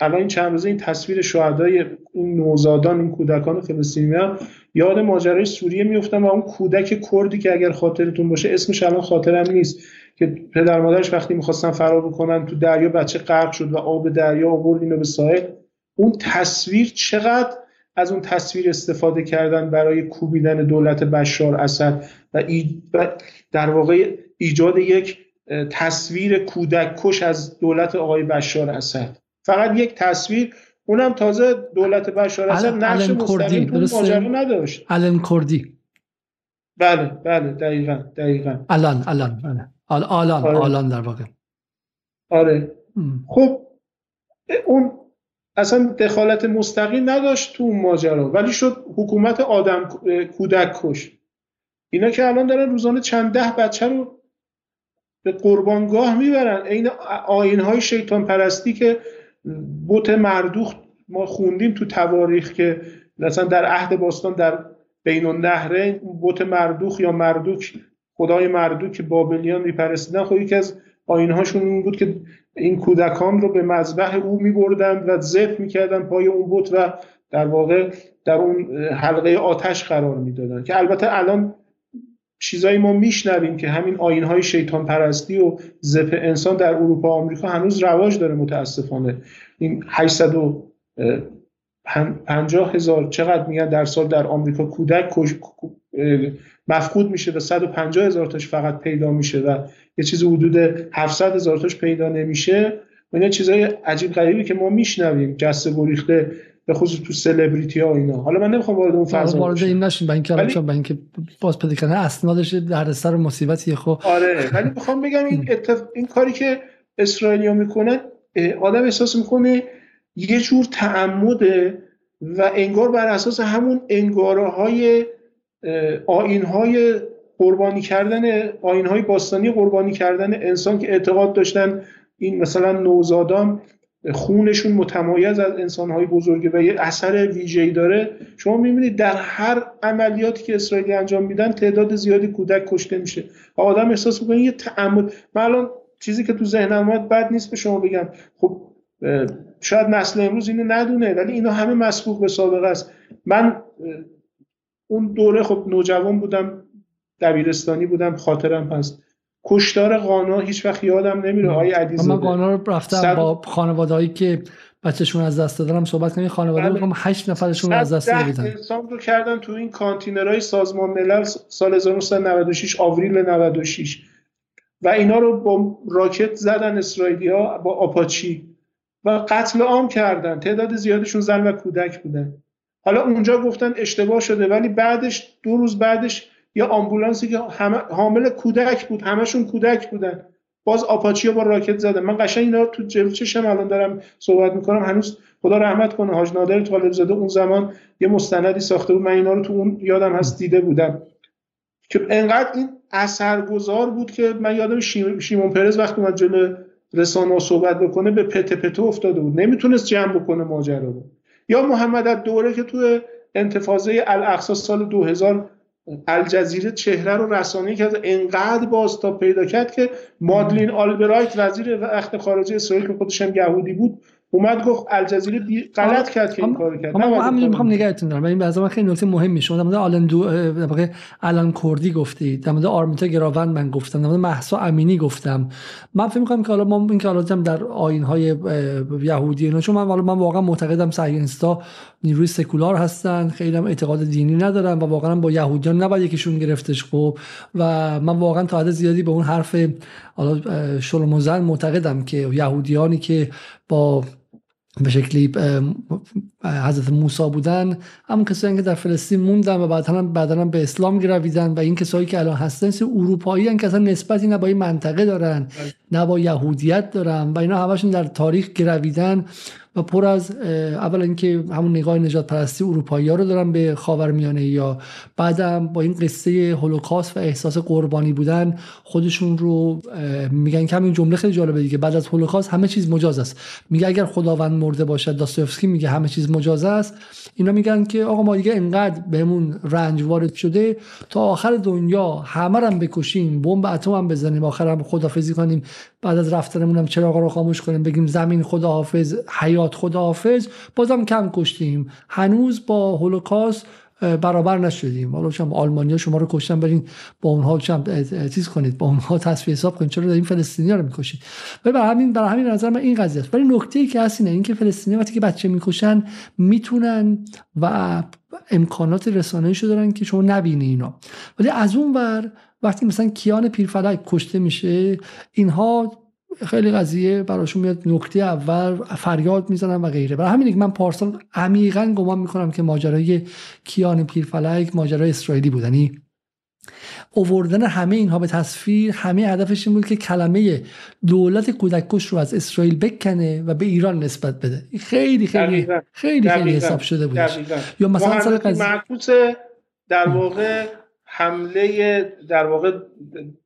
الان این چند روزه این تصویر شهدای این نوزادان این کودکان فلسطینی ها یاد ماجرای سوریه میفتم و اون کودک کردی که اگر خاطرتون باشه اسمش الان خاطرم نیست. که پدر مادرش وقتی می‌خواستن فرار بکنن تو دریا بچه غرق شد و آب دریا آورد اینو به ساحل. اون تصویر چقدر از اون تصویر استفاده کردن برای کوبیدن دولت بشار اسد و, در واقع ایجاد یک تصویر کودک کش از دولت آقای بشار اسد. فقط یک تصویر اونم تازه دولت بشار اسد نقش مستقیم تو ماجرا نداشت.
الان کردی.
بله بله دقیقا دقیقا.
الان الان بله الان آره. الان در واقع.
آره. خب اون اصلا دخالت مستقیم نداشت تو اون ماجرا ولی شد حکومت آدم کودک کش. اینا که الان دارن روزانه چند ده بچه رو به قربانگاه می‌برن. این آین های شیطان پرستی که بوت مردوخ ما خوندیم تو تواریخ که مثلا در عهد باستان در بین النهرین بوت مردوخ یا مردوک خدای مردوک بابلیان میپرستیدن خب یکی از آینهاشون این بود که این کودکان رو به مذبح او میبردن و ذبح می‌کردن پای اون بت و در واقع در اون حلقه آتش قرار می‌دادن که البته الان چیزایی ما میشنویم که همین آینهای شیطان پرستی و ذبح انسان در اروپا و آمریکا هنوز رواج داره متاسفانه. این 850 هزار چقدر میگن در سال در آمریکا کودک مفقود میشه و 150 هزار تاش فقط پیدا میشه و یه چیز حدود 700 هزار تاش پیدا نمیشه. و اینا چیزای عجیب غریبی که ما میشنویم جسته گریخته به خصوص تو سلبریتی ها اینا. حالا من نمی‌خوام وارد اون فضا
وارد این نشیم اینکه ولی... با اینکه باز پیدا کردن اسنادش در سر مصیبتیه خب.
آره ولی می‌خوام بگم این اتف... این کاری که اسرائیلیا می‌کنن آدم احساس می‌کنه یه جور تعمده و انگار بر اساس همون انگاره های آین های قربانی کردن آین های باستانی قربانی کردن انسان که اعتقاد داشتن این مثلا نوزادان خونشون متمایز از انسان های بزرگه و یه اثر ویژه‌ای داره. شما می‌بینید در هر عملیاتی که اسرائیلی انجام میدن تعداد زیادی کودک کشته میشه. و آدم احساس می‌کنه یه تعمد. من الان چیزی که تو ذهنم اومد بد نیست به شما بگم. خب شاید نسل امروز اینو ندونه ولی اینا همه مسبوق به سابقه است. من اون دوره خب نوجوان بودم دبیرستانی بودم خاطرم هست. کشتار قانا هیچ وقت یادم نمیره. های عدیز
من قانا رو رفتم صد... با خانوادهایی که بچهشون از دست دادن صحبت کنیم. خانواده بله. هشت نفرشون از دست دادن
انسان رو کردن تو این کانتینرهای سازمان ملل سال 1996 آوریل 96 و اینا رو با راکت زدن اسرائیلی ها با آپاچی. و قتل عام کردن. تعداد زیادشون زن و کودک بودن. حالا اونجا گفتن اشتباه شده ولی بعدش دو روز بعدش یه آمبولانسی که حامل کودک بود همشون کودک بودن. باز آپاچیا با راکت زدن. من قشنگ اینا تو جلو چشم الان دارم صحبت می‌کنم. هنوز خدا رحمت کنه حاج نادر طالب زاده اون زمان یه مستندی ساخته بود. من اینا رو تو اون یادم هست دیده بودم. که انقدر این اثرگذار بود که من یادم شیمون پرز وقتی اومد جلو رسانه صحبت بکنه به پته پته افتاده بود. نمی‌تونست جمع بکنه ماجرا رو. یا محمد دوره که تو انتفاضه الاقصا سال 2000 الجزیره چهره رو رسانه کرد انقدر بازتا پیدا کرد که مادلین آلبرایت وزیر وقت خارجه اسرائیل که خودش هم یهودی بود اومد گفت الجزیره غلط کرد که این کارو کرد.
من همینجوری می‌خوام نگهتون دارم. این بعضا خیلی نکته مهمی شما در مورد آلن دو در الان کردی گفتید در مورد آرمیتا گراوند من گفتم. در مورد مهسا امینی گفتم. من فکر می‌کنم که حالا ما این که حالا در آیین های یهودی اینا چون من من واقعا معتقدم صهیونیستا نیروی سکولار هستن. خیلی هم اعتقاد دینی ندارن و واقعا با یهودیان نباید یکیشون گرفتش خب و من واقعا تا حد زیادی به اون حرف حالا شلموزن معتقدم که یهودیانی که با به شکلی حضرت موسی بودن همون کسایی که در فلسطین موندن و بعدا بعدا به اسلام گرویدن و این کسایی که الان هستن اروپایی هن که اصلا نسبتی نه با این منطقه دارن بله. نه با یهودیت دارن و اینا همشون در تاریخ گرویدن و پر از اول اینکه همون نگاه نجات پرستی اروپایی ها رو دارن به خاورمیانه یا بعدم با این قصه هولوکاست و احساس قربانی بودن خودشون رو میگن که همین جمله خیلی جالبه دیگه. بعد از هولوکاست همه چیز مجاز است. میگه اگر خداوند مرده باشد داستوفسکی میگه همه چیز مجاز است. اینا میگن که آقا ما دیگه انقدر بهمون رنج وارد شده تا آخر دنیا همه رو بکشیم بمب اتم هم بزنیم آخرم خدافظی کنیم. بعد از رفتنمون هم چراغ رو خاموش کنیم بگیم زمین خداحافظ حیات خداحافظ. بازم کم کشتیم. هنوز با هولوکاست برابر نشدیم. حالا چون آلمانیا شما رو کشتن برین با اونها چم چیز کنید با اونها تصفیه حساب کنید. چرا این فلسطینی رو می‌کشید؟ ولی برای همین برای همین نظر من این قضیه است. ولی نکته ای که هست اینه اینکه فلسطینی وقتی که بچه می‌کشن می‌تونن و امکانات رسانه‌ایشو دارن که شما نبینی اینا. ولی از اون ور وقتی مثلا کیان پیرفلک کشته میشه اینها خیلی قضیه براشون میاد نکته اول فریاد می‌زنن و غیره. برای همین من پارسال عمیقا گمان می‌کنم که ماجرای کیان پیرفلک ماجرای اسرائیلی بودنی اووردن همه اینها به تصویر همه هدفش این بود که کلمه دولت کودککش رو از اسرائیل بکنه و به ایران نسبت بده. خیلی خیلی خیلی خیلی حساب شده بود.
یا مثلا سر در واقع حمله در واقع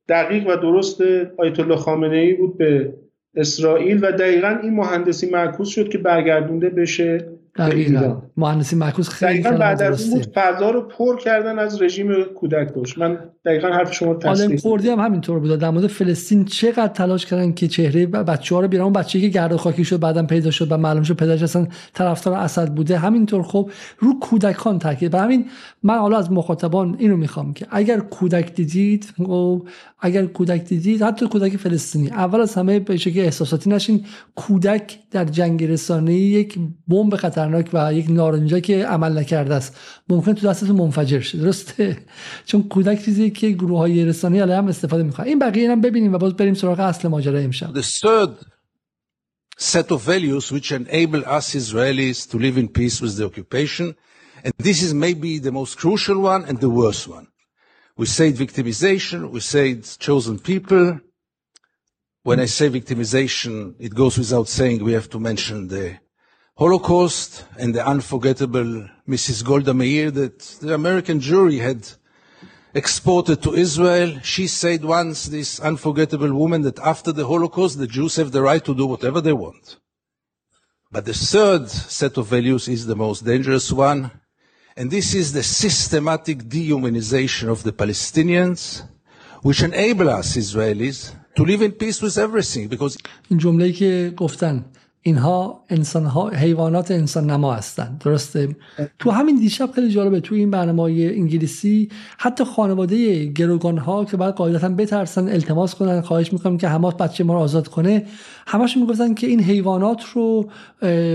دقیق و درست آیت الله خامنه ای بود به اسرائیل و دقیقا این مهندسی معکوس شد که برگردونده بشه
دقیقا. مهندسی معکوس خیلی
بعد از اون بود فضا رو پر کردن از رژیم کودک داشت. من دقیقا حرف شما
تصدیق خوردی هم همینطور بود در مورد فلسطین چقدر تلاش کردن که چهره بچه ها رو بیارن؟ اون بچه‌ای که گرد خاکی شد بعدم پیدا شد و معلوم شد پدرش اصلا طرفدار اسد بوده. همینطور خب رو کودکان تاکید. برای همین من حالا از مخاطبان اینو می‌خوام که اگر کودک دیدید و خب، اگر کودک دیدید حتی کودک فلسطینی اول از همه به شکل احساساتی نشین کودک در جنگ رسانه‌ای یک بمب خطرناک و یک نارنجا که عمل نکرده است. ممکن تو دستتون منفجر شه. درسته؟ چون کودک چیزی که گروه های رسانه‌ای هم استفاده میکنن این بقیه هم ببینیم و باز بریم سراغ اصل ماجرا امشب
The third set of values which enable us Israelis to live in peace with the occupation and this is maybe the most crucial one and the worst one We said victimization, we said chosen people. When I say victimization, it goes without saying we have to mention the Holocaust and the unforgettable Mrs. Golda Meir that the American jury had exported to Israel. She said once, this unforgettable woman, that after the Holocaust, the Jews have the right to do whatever they want. But the third set of values is the most dangerous one, And this is the systematic dehumanization of the Palestinians, which enable us Israelis to live in peace with everything because
این جمله‌ای که گفتن اینها انسان ها حیوانات انسان نما هستند. درسته؟ تو همین دیشب خیلی جالبه. تو این برنامه انگلیسی حتی خانواده گروگان ها که باید قاعدتا بترسن التماس کنن خواهش می‌کنم که حماس بچه ما رو آزاد کنه همش می‌گفتن که این حیوانات رو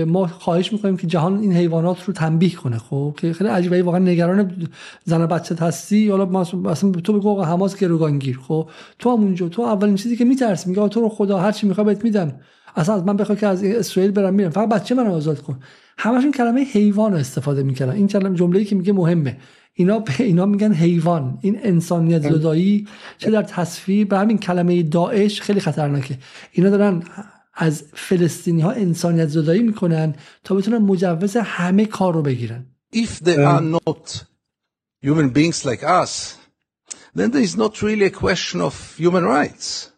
ما خواهش می‌کنیم که جهان این حیوانات رو تنبیه کنه خب؟ که خیلی عجیبه. واقعا نگران زن بچه هستی. حالا مثلا تو بگو حماس گروگانگیر خب؟ تو همونجا تو اولین چیزی که میترسی میگه تو رو خدا هر چی می‌خواد بهت میدم. اصلا از من بخوای که از اسرائیل برم میرم. فقط بچه من آزاد کن. همشون کلمه حیوان رو استفاده می‌کنن این کلمه جمله‌ای که میگه مهمه. اینا اینا میگن حیوان. این انسانیت زدایی چه در تصویر به همین کلمه داعش خیلی خطرناکه. اینا دارن از فلسطینی ها انسانیت زدایی می‌کنن تا بتونن مجوز همه کار رو بگیرن.
If they are not human beings like us then there is not really a question of human rights.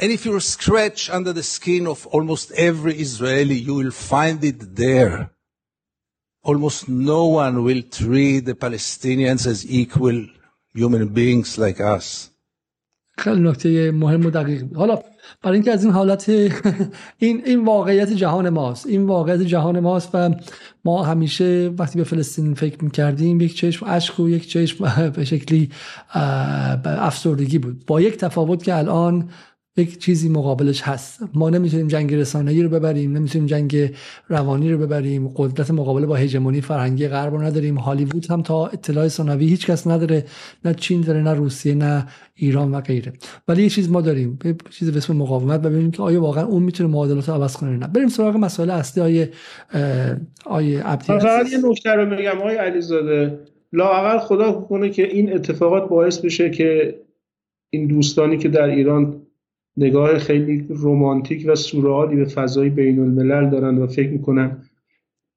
And if you scratch under the skin of almost every Israeli, you will find it there. almost no one will treat the Palestinians as equal human beings like us.
خیلی نکته مهم و دقیق بود حالا برای اینکه از این حالت این این واقعیت جهان ماست این واقعیت جهان ماست و ما همیشه وقتی به فلسطین فکر می‌کردیم یک چشم اشک و یک چشم به شکلی افسردگی بود با یک تفاوت که الان یک چیزی مقابلش هست. ما نمی‌تونیم جنگ رسانه‌ای رو ببریم نمی‌تونیم جنگ روانی رو ببریم. قدرت مقابله با هژمونی فرهنگی غرب رو نداریم. هالیوود هم تا اطلاع ثانوی هیچ کس نداره. نه چین داره نه روسیه نه ایران و غیره. ولی یه چیز ما داریم. به چیز به اسم مقاومت و ببینیم که آیا واقعا اون می‌تونه معادلات رو عوض کنه نه. بریم سراغ مسائل اصلی های آیه عبدی
فقط یه نکته رو میگم آقای علیزاده. لااقل خدا کنه که این اتفاقات باعث بشه که این دوستانی که در ایران نگاه خیلی رومانتیک و سورئالی به فضای بین الملل دارن و فکر می‌کنن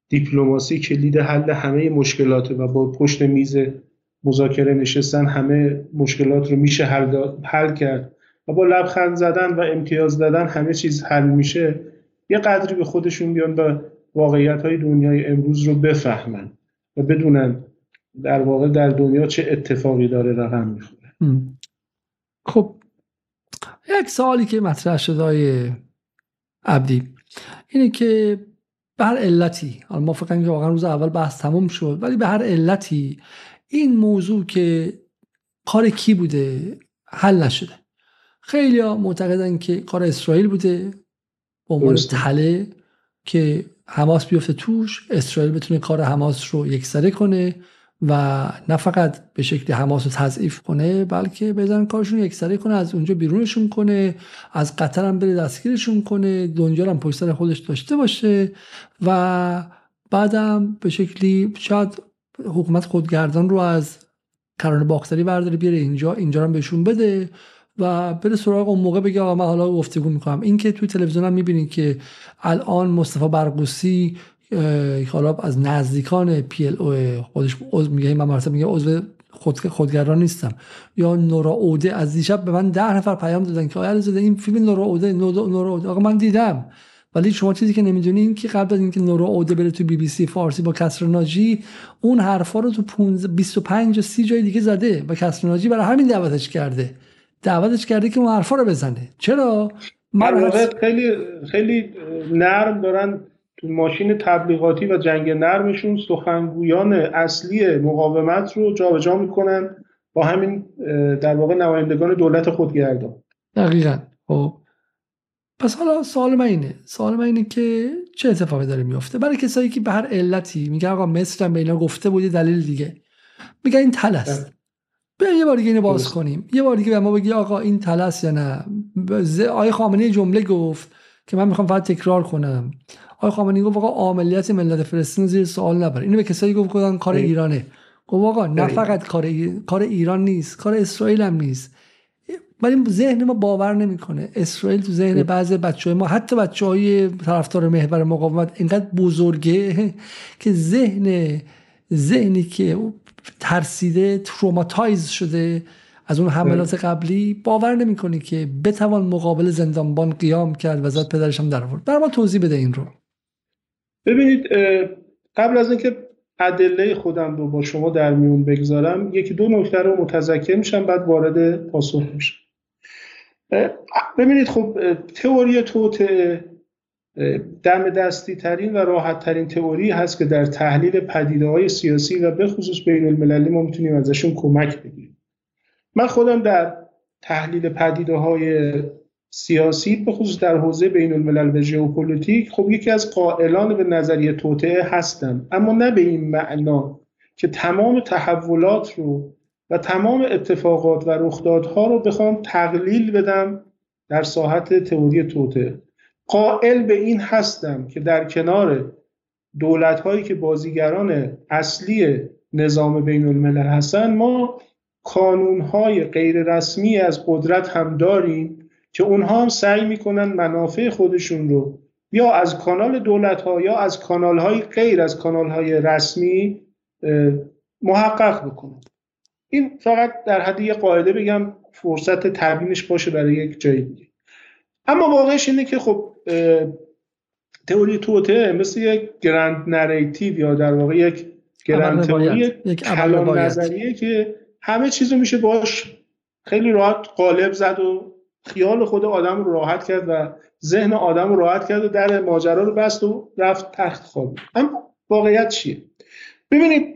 دیپلماسی کلید حل همه مشکلات و با پشت میز مذاکره نشستن همه مشکلات رو میشه حل, حل کرد و با لبخند زدن و امتیاز دادن همه چیز حل میشه یه قدری به خودشون بیان و واقعیت های دنیای امروز رو بفهمن و بدونن در واقع در دنیا چه اتفاقی داره رقم می‌خوره.
خب یک سوالی که مطرح شده عبدی اینه که به هر علتی حالا ما فکر که واقعا روز اول بحث تموم شد ولی به هر علتی این موضوع که کار کی بوده حل نشده. خیلی ها معتقدن که کار اسرائیل بوده به عنوان تله که حماس بیفته توش اسرائیل بتونه کار حماس رو یکسره کنه. و نه فقط به شکل حماس رو تضعیف کنه بلکه بزن کارشون یکسره کنه از اونجا بیرونشون کنه از قطر هم بره دستگیرشون کنه دنیا هم پشت سر خودش داشته باشه و بعدم به شکلی شاید حکومت خودگردان رو از کرانه باختری برداره بیاره اینجا اینجا هم بهشون بده و بره سراغ اون موقع بگه آقا من حالا گفتگو می‌کنم. این که توی تلویزیون هم می‌بینید که الان مصطفی برقوسی حالا از نزدیکان پی ال او خودش عضو میگه من مرتب میگه عضو خود خودگران نیستم. یا نورا اوده از دیشب به من ده نفر پیام دادن که آیا زده این فیلم نورا اوده نورا اوده آقا من دیدم. ولی شما چیزی که نمی‌دونین که قبل از اینکه نورا اوده بره تو بی بی سی فارسی با کسر ناجی اون حرفا رو تو 25 و 30 جای دیگه زده و کسر ناجی برای همین دعوتش کرده. دعوتش کرده که اون حرفا رو بزنه. چرا؟
من خیلی خیلی نرم دارن تو ماشین تبلیغاتی و جنگ نرمشون سخنگویان اصلی مقاومت رو جابجا می‌کنن با همین در واقع نمایندگان دولت خودگردان.
دقیقا. خب. پس حالا سوال من اینه. سوال من اینه که چه اتفاقی داره میفته برای کسایی که به هر علتی میگه آقا مصر هم به اینا گفته بودی دلیل دیگه. میگه این تل است. بله. یه بار دیگه اینو باز کنیم. یه بار دیگه به ما بگی آقا این تل است یا نه. آقای خامنه جمله گفت که من می‌خوام فقط تکرار کنم. آقای خامنه‌ای گفت آقا عملیات ملت فلسطین زیر سوال نبر اینو به کسایی گفت کردن کار ایرانه. گفت آقا نه فقط کار کار ایران نیست کار اسرائیل هم نیست. ولی ذهن ما باور نمی‌کنه. اسرائیل تو ذهن بعض بچه ما حتی بچه های طرفدار محور مقاومت اینقدر بزرگه که ذهن ذهنی که ترسیده تروماتایز شده از اون حملات قبلی باور نمی‌کنی که بتوان مقابل زندانبان قیام کرد و زد پدرش هم در آورد. برای ما توضیح بده این رو.
ببینید قبل از اینکه ادله خودم رو با شما در میون بگذارم یکی دو نکته رو متذکر میشم بعد وارد پاسخ میشم. ببینید خب تئوری توت دم دستی ترین و راحت ترین تئوری هست که در تحلیل پدیده های سیاسی و به خصوص بین المللی ما می‌تونیم ازشون کمک بگیریم. من خودم در تحلیل پدیده های سیاسی به خصوص در حوزه بین الملل و ژئوپلیتیک خب یکی از قائلان به نظریه توطعه هستم اما نه به این معنا که تمام تحولات رو و تمام اتفاقات و رخدادها رو بخوام تقلیل بدم در ساحت تئوری توطعه قائل به این هستم که در کنار دولت هایی که بازیگران اصلی نظام بین الملل هستن ما کانون های غیر رسمی از قدرت هم داریم. که اونها هم سعی می‌کنن منافع خودشون رو یا از کانال دولت ها یا از کانال های غیر از کانال های رسمی محقق بکنن. این فقط در حد یه قاعده بگم فرصت تبیینش باشه برای یک جای دیگه. اما واقعش اینه که خب تئوری توته مثل یک گرند نریتیو یا در واقع یک گرند تئوری کلان نظریه که همه چیز رو میشه باش خیلی راحت قالب زد و خیال خود آدم رو راحت کرد و ذهن آدم رو راحت کرد و در ماجرا رو بست و رفت تخت خواب. اما واقعیت چیه؟ ببینید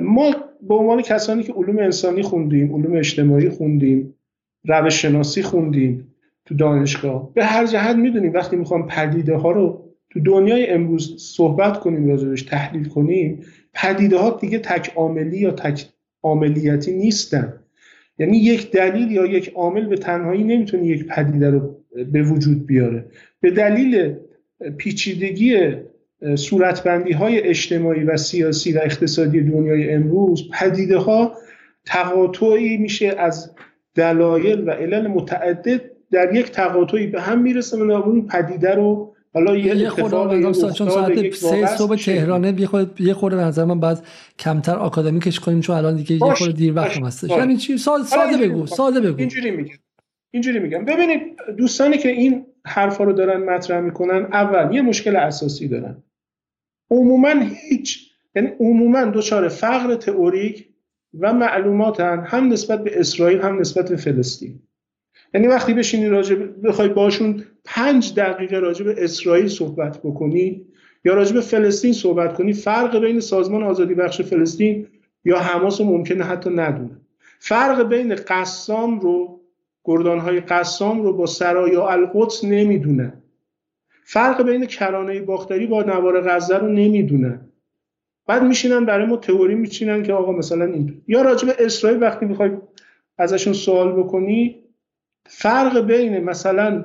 ما به عنوان کسانی که علوم انسانی خوندیم علوم اجتماعی خوندیم روش شناسی خوندیم تو دانشگاه به هر جهت می‌دونیم وقتی می‌خوام پدیده ها رو تو دنیای امروز صحبت کنیم راجبش تحلیل کنیم پدیده ها دیگه تک عاملی یا تک عاملیتی نیستن. یعنی یک دلیل یا یک عامل به تنهایی نمی‌تونه یک پدیده رو به وجود بیاره. به دلیل پیچیدگی صورتبندی های اجتماعی و سیاسی و اقتصادی دنیای امروز پدیده ها تقاطعی میشه از دلایل و علل متعدد در یک تقاطعی به هم می‌رسه و اون پدیده رو حالا یه خورده
چون ساعت سه صبح تهرانه یه خورده یه خورده به نظر من بعد کمتر آکادمیکش کنیم چون الان دیگه یه خورده دیر وقت هستش یعنی چی؟ ساده, ساده بگو ساده بگو.
اینجوری میگم. اینجوری میگم. ببینید دوستانی که این حرفا رو دارن مطرح می‌کنن اول یه مشکل اساسی دارن. عموما هیچ یعنی عموما دچار فقر تئوریک و معلوماتن هم نسبت به اسرائیل هم نسبت به فلسطین. یعنی وقتی بشینی راجع بخوای باشون پنج دقیقه راجع به اسرائیل صحبت بکنی یا راجع به فلسطین صحبت کنی فرق بین سازمان آزادی بخش فلسطین یا حماس رو ممکنه حتی ندونه. فرق بین قسام رو گردانهای قسام رو با سرایا القدس نمی‌دونه. فرق بین کرانه باختری با نوار غزه رو نمی‌دونه. بعد میشینن برای ما تئوری میچینن که آقا مثلا این یا راجع به اسرائیل وقتی می‌خوای ازشون سوال بکنی فرق بین مثلا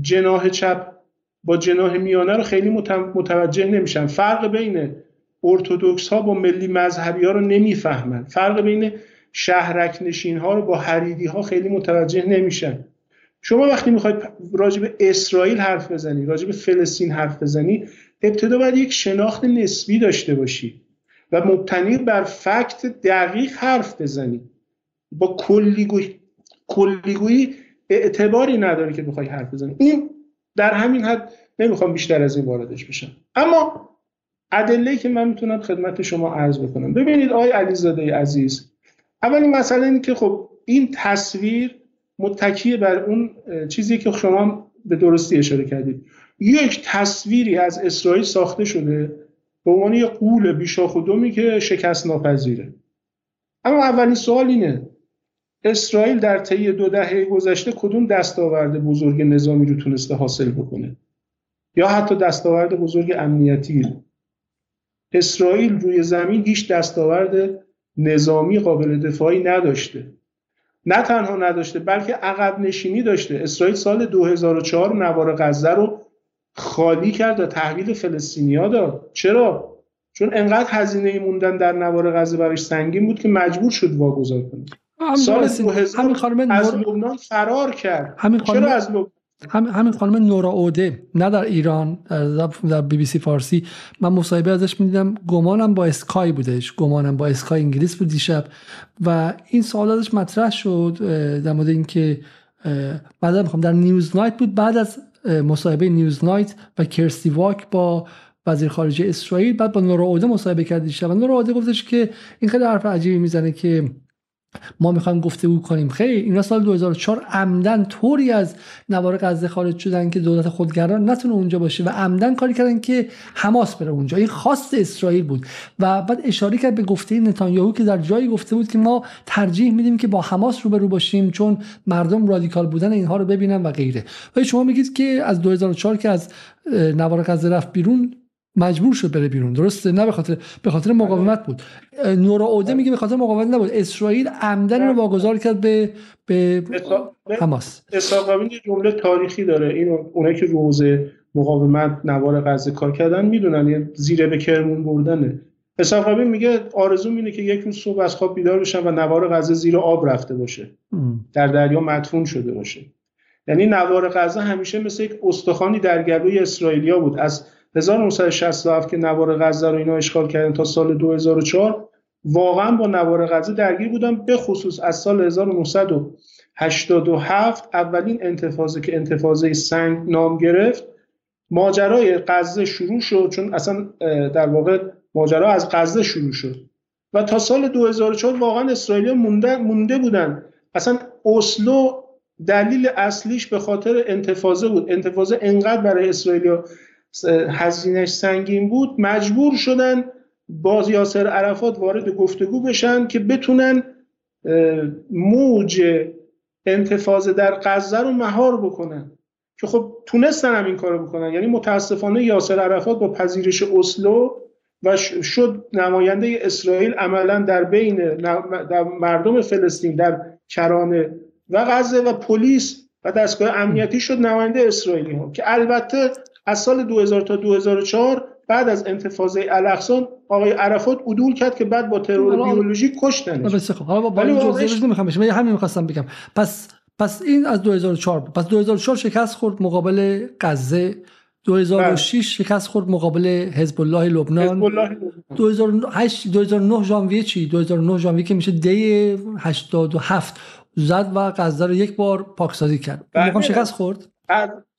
جناح چپ با جناح میانه رو خیلی متوجه نمیشن. فرق بین ارتودکس ها با ملی مذهبی ها رو نمی‌فهمن. فرق بین شهرک نشین ها رو با حریدی ها خیلی متوجه نمیشن. شما وقتی می‌خواید راجع به اسرائیل حرف بزنی راجع به فلسطین حرف بزنی ابتدا باید یک شناخت نسبی داشته باشی و مبتنی بر فکت دقیق حرف بزنی. با کلیگویی کلیگویی اعتباری نداره که بخوای حرف بزنی. این در همین حد نمی‌خوام بیشتر از این واردش بشم. اما ادله که من می‌تونم خدمت شما عرض بکنم. ببینید آقای علیزاده عزیز اولین مسئله اینه که خب این تصویر متکیه بر اون چیزی که شما به درستی اشاره کردید. یک تصویری از اسرائیل ساخته شده به عنوان یک قول بیشاخ و دومی که شکست ناپذیره. اما اولین سوال اینه اسرائیل در طی دو دهه گذشته کدوم دستاورد بزرگ نظامی رو تونسته حاصل بکنه؟ یا حتی دستاورد بزرگ امنیتی اسرائیل روی زمین هیچ دستاورد نظامی قابل دفاعی نداشته. نه تنها نداشته بلکه عقب نشینی داشته. اسرائیل سال 2004 نوار غزه رو خالی کرد و تحویل فلسطینیا داد. چرا؟ چون انقدر هزینه موندن در نوار غزه برایش سنگین بود که مجبور شد واگذار کنه. سال 2000 همین خانم از لبنان فرار کرد. همین خانم چرا از لبنان؟
همین خانم نورا اوده نه در ایران در بی بی سی فارسی. من مصاحبه ازش می‌دیدم. گمانم با اسکای بودش. گمانم با اسکای انگلیس بود دیشب. و این سوال ازش مطرح شد در مورد اینکه بعد می‌خوام در نیوز نایت بود. بعد از مصاحبه نیوز نایت و کرستی واک با وزیر خارجه اسرائیل بعد با نورا اوده مصاحبه کرد دیشب. و نورا اوده گفتش که این خیلی حرف عجیبی می‌زنه که ما می‌خوایم گفتگو کنیم. خیلی اینا سال 2004 عمدن طوری از نوار غزه خارج شدن که دولت خودگران نتونه اونجا باشه و عمدن کاری کردن که حماس بره اونجا. این خواست اسرائیل بود. و بعد اشاره کرد به گفته نتانیاهو که در جایی گفته بود که ما ترجیح میدیم که با حماس روبرو باشیم چون مردم رادیکال بودن اینها رو ببینن و غیره. و شما میگید که از 2004 که از نوار غزه رفت بیرون مجبور شد بره بیرون. درسته؟ نه به خاطر به خاطر مقاومت بود. نورا اوده میگه به خاطر مقاومت نبود. اسرائیل عمدن رو واگذار کرد به به حماس.
اسحاق یه جمله تاریخی داره. این اونایی که روز مقاومت نوار غزه کار کردن می‌دونن. یه زیره به کرمون بردنه. اسحاق میگه آرزو اینه که یک روز صبح از خواب بیدار بشن و نوار غزه زیر آب رفته باشه. در دریا مدفون شده باشه. یعنی نوار غزه همیشه مثل یک استخوانی در گلوی اسرائیلیا بود. از 1967 که نوار غزه رو اینا اشغال کردن تا سال 2004 واقعا با نوار غزه درگیر بودن به خصوص از سال 1987 اولین انتفاضه که انتفاضه سنگ نام گرفت. ماجرای غزه شروع شد چون اصلا در واقع ماجرا از غزه شروع شد و تا سال 2004 واقعا اسرائیل مونده, مونده بودن. اصلا اسلو دلیل اصلیش به خاطر انتفاضه بود. انتفاضه انقدر برای اسرائیل هزینهش سنگین بود مجبور شدن باز یاسر عرفات وارد گفتگو بشن که بتونن موج انتفاضه در غزه رو مهار بکنن. که خب تونستن هم این کارو بکنن. یعنی متاسفانه یاسر عرفات با پذیرش اسلو و شد نماینده اسرائیل عملا در بین در مردم فلسطین در کرانه و غزه و پلیس و دستگاه امنیتی شد نماینده اسرائیلی ها که البته از سال 2000 تا 2004 بعد از انتفاضه الاقصا آقای عرفات عدول کرد که بعد با ترور بیولوژی کشتنش
بس خب حالا با این جزئیات نمی‌خوام بشم همین می‌خواستم بگم. پس پس این از 2004 پس 2004 شکست خورد مقابل غزه 2006 بله. شکست خورد مقابل حزب الله لبنان. 2008 2009 ژانویه چی؟ 2009 ژانویه که میشه دی 87 زد و غزه رو یک بار پاکسازی کرد. بله. می‌خوام شکست خورد؟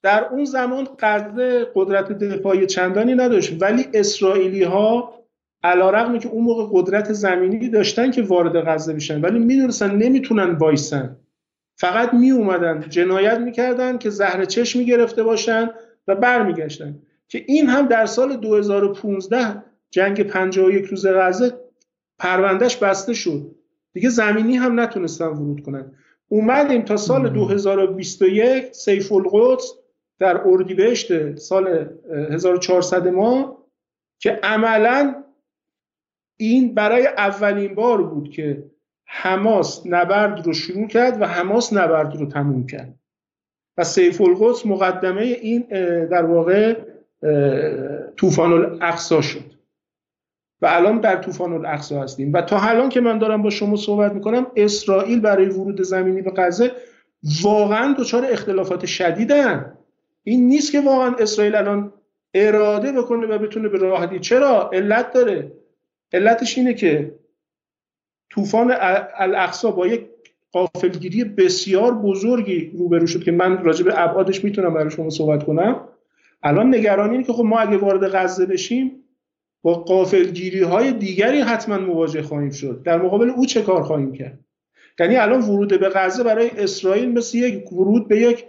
در اون زمان غزه قدرت دفاعی چندانی نداشت ولی اسرائیلی ها علا رقمی که اون موقع قدرت زمینی داشتن که وارد غزه بشن ولی می‌دونستن نمی‌تونن وایسن. فقط می اومدن جنایت می‌کردن که زهر چشم گرفته باشن و برمیگشتن. که این هم در سال 2015 جنگ 51 روز غزه پروندهش بسته شد. دیگه زمینی هم نتونستن ورود کنن. اومدیم تا سال 2021 سیف القدس در اردیبهشت سال 1400 ما که عملا این برای اولین بار بود که حماس نبرد رو شروع کرد و حماس نبرد رو تموم کرد. و سیف القدس مقدمه این در واقع طوفان الاقصا شد. و الان در طوفان الاقصا هستیم. و تا الان که من دارم با شما صحبت می‌کنم اسرائیل برای ورود زمینی به غزه واقعا دچار اختلافات شدیدن. این نیست که واقعا اسرائیل الان اراده بکنه و بتونه به راحتی چرا؟ علت داره. علتش اینه که طوفان الاقصا با یک قافلگیری بسیار بزرگی روبرو شد که من راجع به ابعادش می‌تونم برای شما صحبت کنم. الان نگرانی اینه که خب ما اگه وارد غزه بشیم با قافلگیری های دیگری حتما مواجه خواهیم شد. در مقابل او چه کار خواهیم کرد؟ یعنی الان ورود به غزه برای اسرائیل مثل یک ورود به یک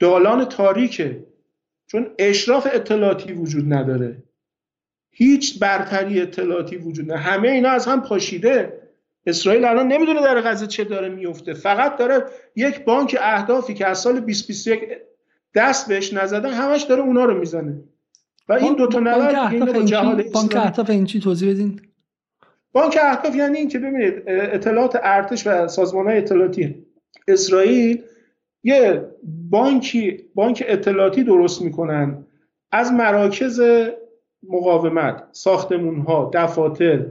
دالان تاریکه. چون اشراف اطلاعاتی وجود نداره. هیچ برتری اطلاعاتی وجود نداره همه اینا از هم پاشیده. اسرائیل الان نمی‌دونه در غزه چه داره میفته فقط داره یک بانک اهدافی که از سال 2021 دست بهش نزدن همش داره اونا رو می‌زنه. و این دو تا نبرد
جهاد بانک اهداف این چی توضیح بدین؟
بانک اهداف یعنی این که ببینید اطلاعات ارتش و سازمان های اطلاعاتی. اسرائیل یه بانکی بانک اطلاعاتی درست می‌کنن. از مراکز مقاومت ساختمون ها دفاتر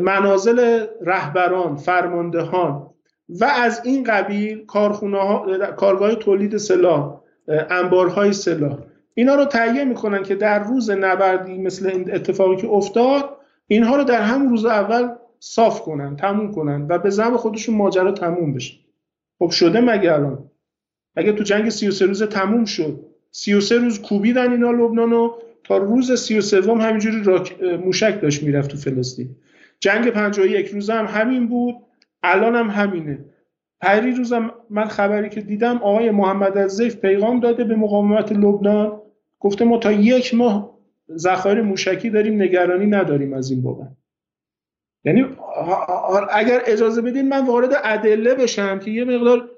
منازل رهبران فرماندهان و از این قبیل کارخونه ها کارگاه تولید سلاح انبارهای سلاح. اینا رو تهیه می‌کنن که در روز نبردی مثل این اتفاقی که افتاد اینها رو در همون روز اول صاف کنن تموم کنن و به زم خودشون ماجرا تموم بشه. خب شده مگه الان؟ اگه تو جنگ 33 روز تموم شد. 33 روز کوبیدن اینا لبنانو تا روز 33 همینجوری راک موشک داشت می‌رفت تو فلسطین. جنگ 51 روز هم همین بود. الان هم همینه. پری روزم من خبری که دیدم آقای محمد از پیغام داده به مقاومت لبنان. گفته ما تا یک ماه ذخایر موشکی داریم نگرانی نداریم از این بابت. یعنی اگر اجازه بدین من وارد ادله بشم که یه مقدار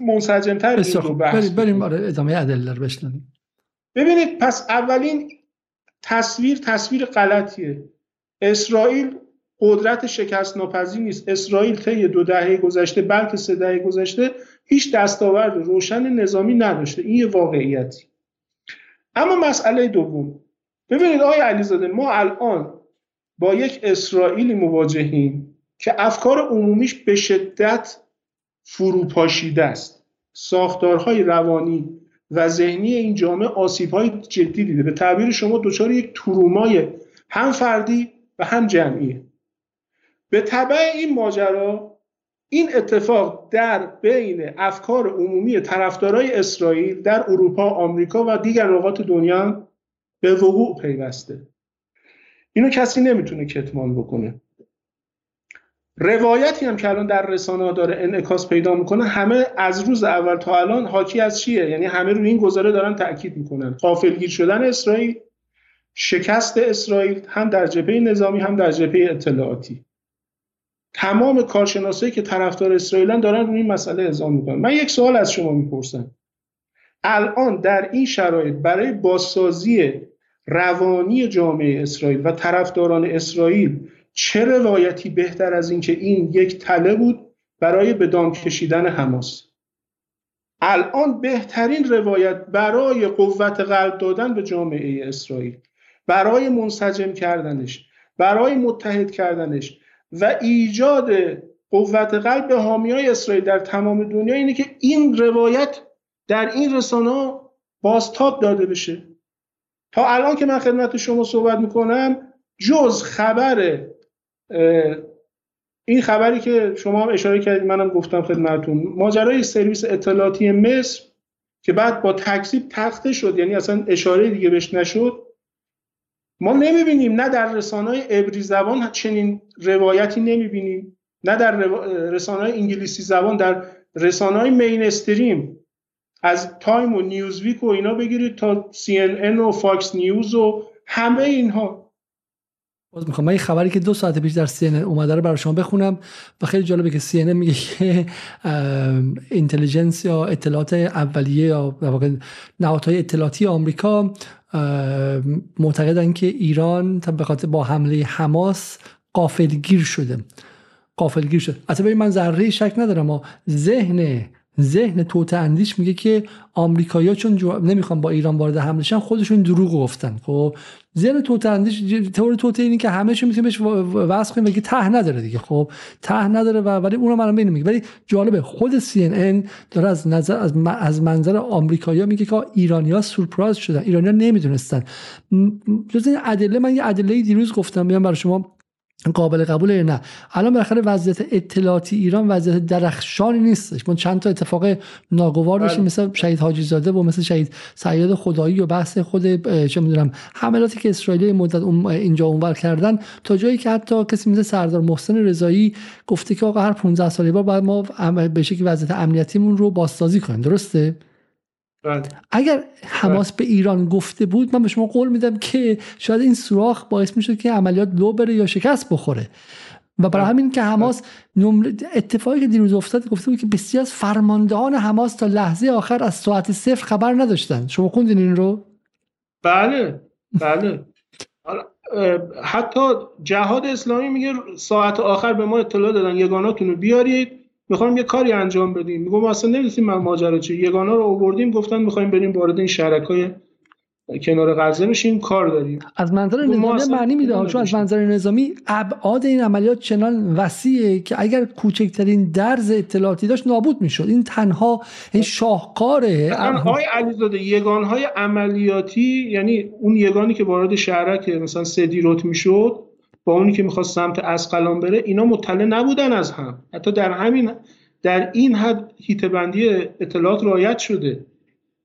منسجمتر رو
بحث بریم آره ادامه ادله رو بشنویم.
ببینید پس اولین تصویر تصویر غلطیه. اسرائیل قدرت شکست ناپذیر نیست. اسرائیل طی دو دهه گذشته بلکه سه دهه گذشته هیچ دستاورد روشن نظامی نداشته. این یه واقعیتی. اما مسئله دوم. ببینید آقای علیزاده ما الان با یک اسرائیلی مواجهیم که افکار عمومیش به شدت فروپاشیده است. ساختارهای روانی و ذهنی این جامعه آسیبهای جدی دیده. به تعبیر شما دچار یک ترومای هم فردی و هم جمعیه. به طبع این ماجرا این اتفاق در بین افکار عمومی طرفدارای اسرائیل در اروپا، آمریکا و دیگر نقاط دنیا به وقوع پیوسته. اینو کسی نمی‌تونه کتمان بکنه. روایتی هم که الان در رسانه داره انعکاس پیدا می‌کنه همه از روز اول تا الان حاکی از چیه؟ یعنی همه روی این گزاره دارن تاکید می‌کنن. قافلگیر شدن اسرائیل شکست اسرائیل هم در جبهه نظامی هم در جبهه اطلاعاتی. تمام کارشناسایی که طرفدار اسرائیلن دارن روی این مسئله اعزام می‌کنن. من یک سوال از شما می‌پرسم. الان در این شرایط برای بازسازی روانی جامعه اسرائیل و طرفداران اسرائیل چه روایتی بهتر از اینکه این یک تله بود برای به دام کشیدن حماس؟ الان بهترین روایت برای قوت قلب دادن به جامعه اسرائیل برای منسجم کردنش برای متحد کردنش و ایجاد قوت قلب به حامی های اسرائیل در تمام دنیا اینه که این روایت در این رسانه بازتاب داده بشه. تا الان که من خدمت شما صحبت می‌کنم جز خبر این خبری که شما هم اشاره کردید منم گفتم خدمتتون. ماجرای سرویس اطلاعاتی مصر که بعد با تکذیب تخته شد یعنی اصلا اشاره دیگه بهش نشد ما نمی‌بینیم. نه در رسانه عبری زبان چنین روایتی نمی‌بینیم. نه در رسانه انگلیسی زبان در رسانه mainstream از تایم و نیوزویک و اینا بگیرید تا سی ان و فاکس نیوز و همه اینها.
باز می‌خوام. من این خبری که دو ساعت پیش در سی اومده رو برای شما بخونم و خیلی جالبه که سی میگه که اینتلیجنس یا اطلاعات اولیه یا نهادهای اطلاعاتی آمریکا معتقدن که ایران به خاطر با حمله حماس قافلگیر شده. قافلگیر شده. اصلا من ذره شک ندارم ما ذهن ذهن توت اندیش میگه که آمریکایی‌ها چون جو... نمی‌خوان با ایران وارد حمله شن خودشون دروغ گفتن. خب ذهن توت اندیش تئوری توت اینی که همه چی می‌تونیم بهش واسه کنیم بگی ته نداره دیگه خب؟ ته نداره و ولی اونم الان ببینیم. ولی جالبه خود سی ان ان داره از نظر از, از منظر آمریکایی‌ها میگه که ایرانی‌ها سورپرایز شدن ایرانی‌ها نمی‌دونستن. جز این ادله من یه ادله دیروز گفتم میام برای شما قابل قبوله نه. الان بالاخره وضعیت اطلاعاتی ایران وضعیت درخشانی نیستش. ما چند تا اتفاق ناگوار داشتیم بله. مثل شهید حاجی زاده و مثل شهید سیاد خدایی و بحث خود چه می‌دونم حملاتی که اسرائیل مدت اینجا اونور کردن. تا جایی که حتی کسی مثل سردار محسن رضایی گفته که آقا هر 15 سالی بار باید ما به شکلی وضعیت امنیتیمون رو بازسازی کنیم. درسته؟ بله. اگر حماس به ایران گفته بود من به شما قول میدم که شاید این سوراخ باعث می‌شد که عملیات لو بره یا شکست بخوره. و برای بله. همین که حماس اتفاقی که دیروز افتاد گفته بود که بسیار از فرماندهان حماس تا لحظه آخر از ساعت صفر خبر نداشتن شما خوندین این رو؟
بله. بله. حتی جهاد اسلامی میگه ساعت آخر به ما اطلاع دادن. یگاناتون رو بیارید. می‌خوایم یه کاری انجام بدیم. میگم اصلا نمی‌دونیم من ماجرا چیه یگانا رو آوردیم گفتن می‌خوایم بریم وارد این شرکای کنار غزه بشیم. کار داریم.
از منظر نظامی معنی میده. چون از منظر نظامی ابعاد این عملیات چنان وسیعه که اگر کوچکترین درز اطلاعاتی داشت نابود می‌شد. این تنها این شاهکاره
های علیزاده یگان های عملیاتی یعنی اون یگانی که وارد شهرک مثلا سدیروت می‌شد با اونی که می‌خواست سمت اسقلان بره اینا مطلع نبودن از هم. حتی در همین در این حد هیتبندی اطلاعات رایت شده.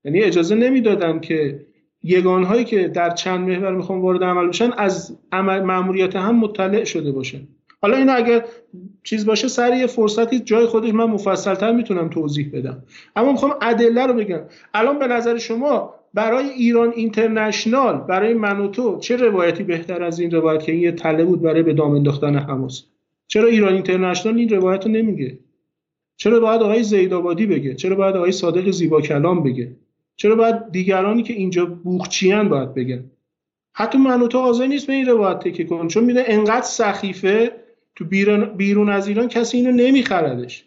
یعنی اجازه نمی‌دادن که یگانهایی که در چند محور می‌خوان وارد عمل بشن از عمل مأموریت هم مطلع شده باشن. حالا اینا اگر چیز باشه سر فرصتی جای خودش من مفصلتر می‌تونم توضیح بدم. اما می‌خوام ادله رو بگم. الان به نظر شما برای ایران اینترنشنال برای من و تو چه روایتی بهتر از این روایت که این یه تله بود برای به دام انداختن حماس؟ چرا ایران اینترنشنال این روایت رو نمیگه؟ چرا باید آقای زیدآبادی بگه؟ چرا باید آقای صادق زیبا کلام بگه؟ چرا باید دیگرانی که اینجا بوخچیان باید بگن؟ حتی من و تو حاضر نیست به این روایت تکیه کن چون میده انقدر سخیفه تو بیرون, بیرون از ایران کسی اینو نمیخردش.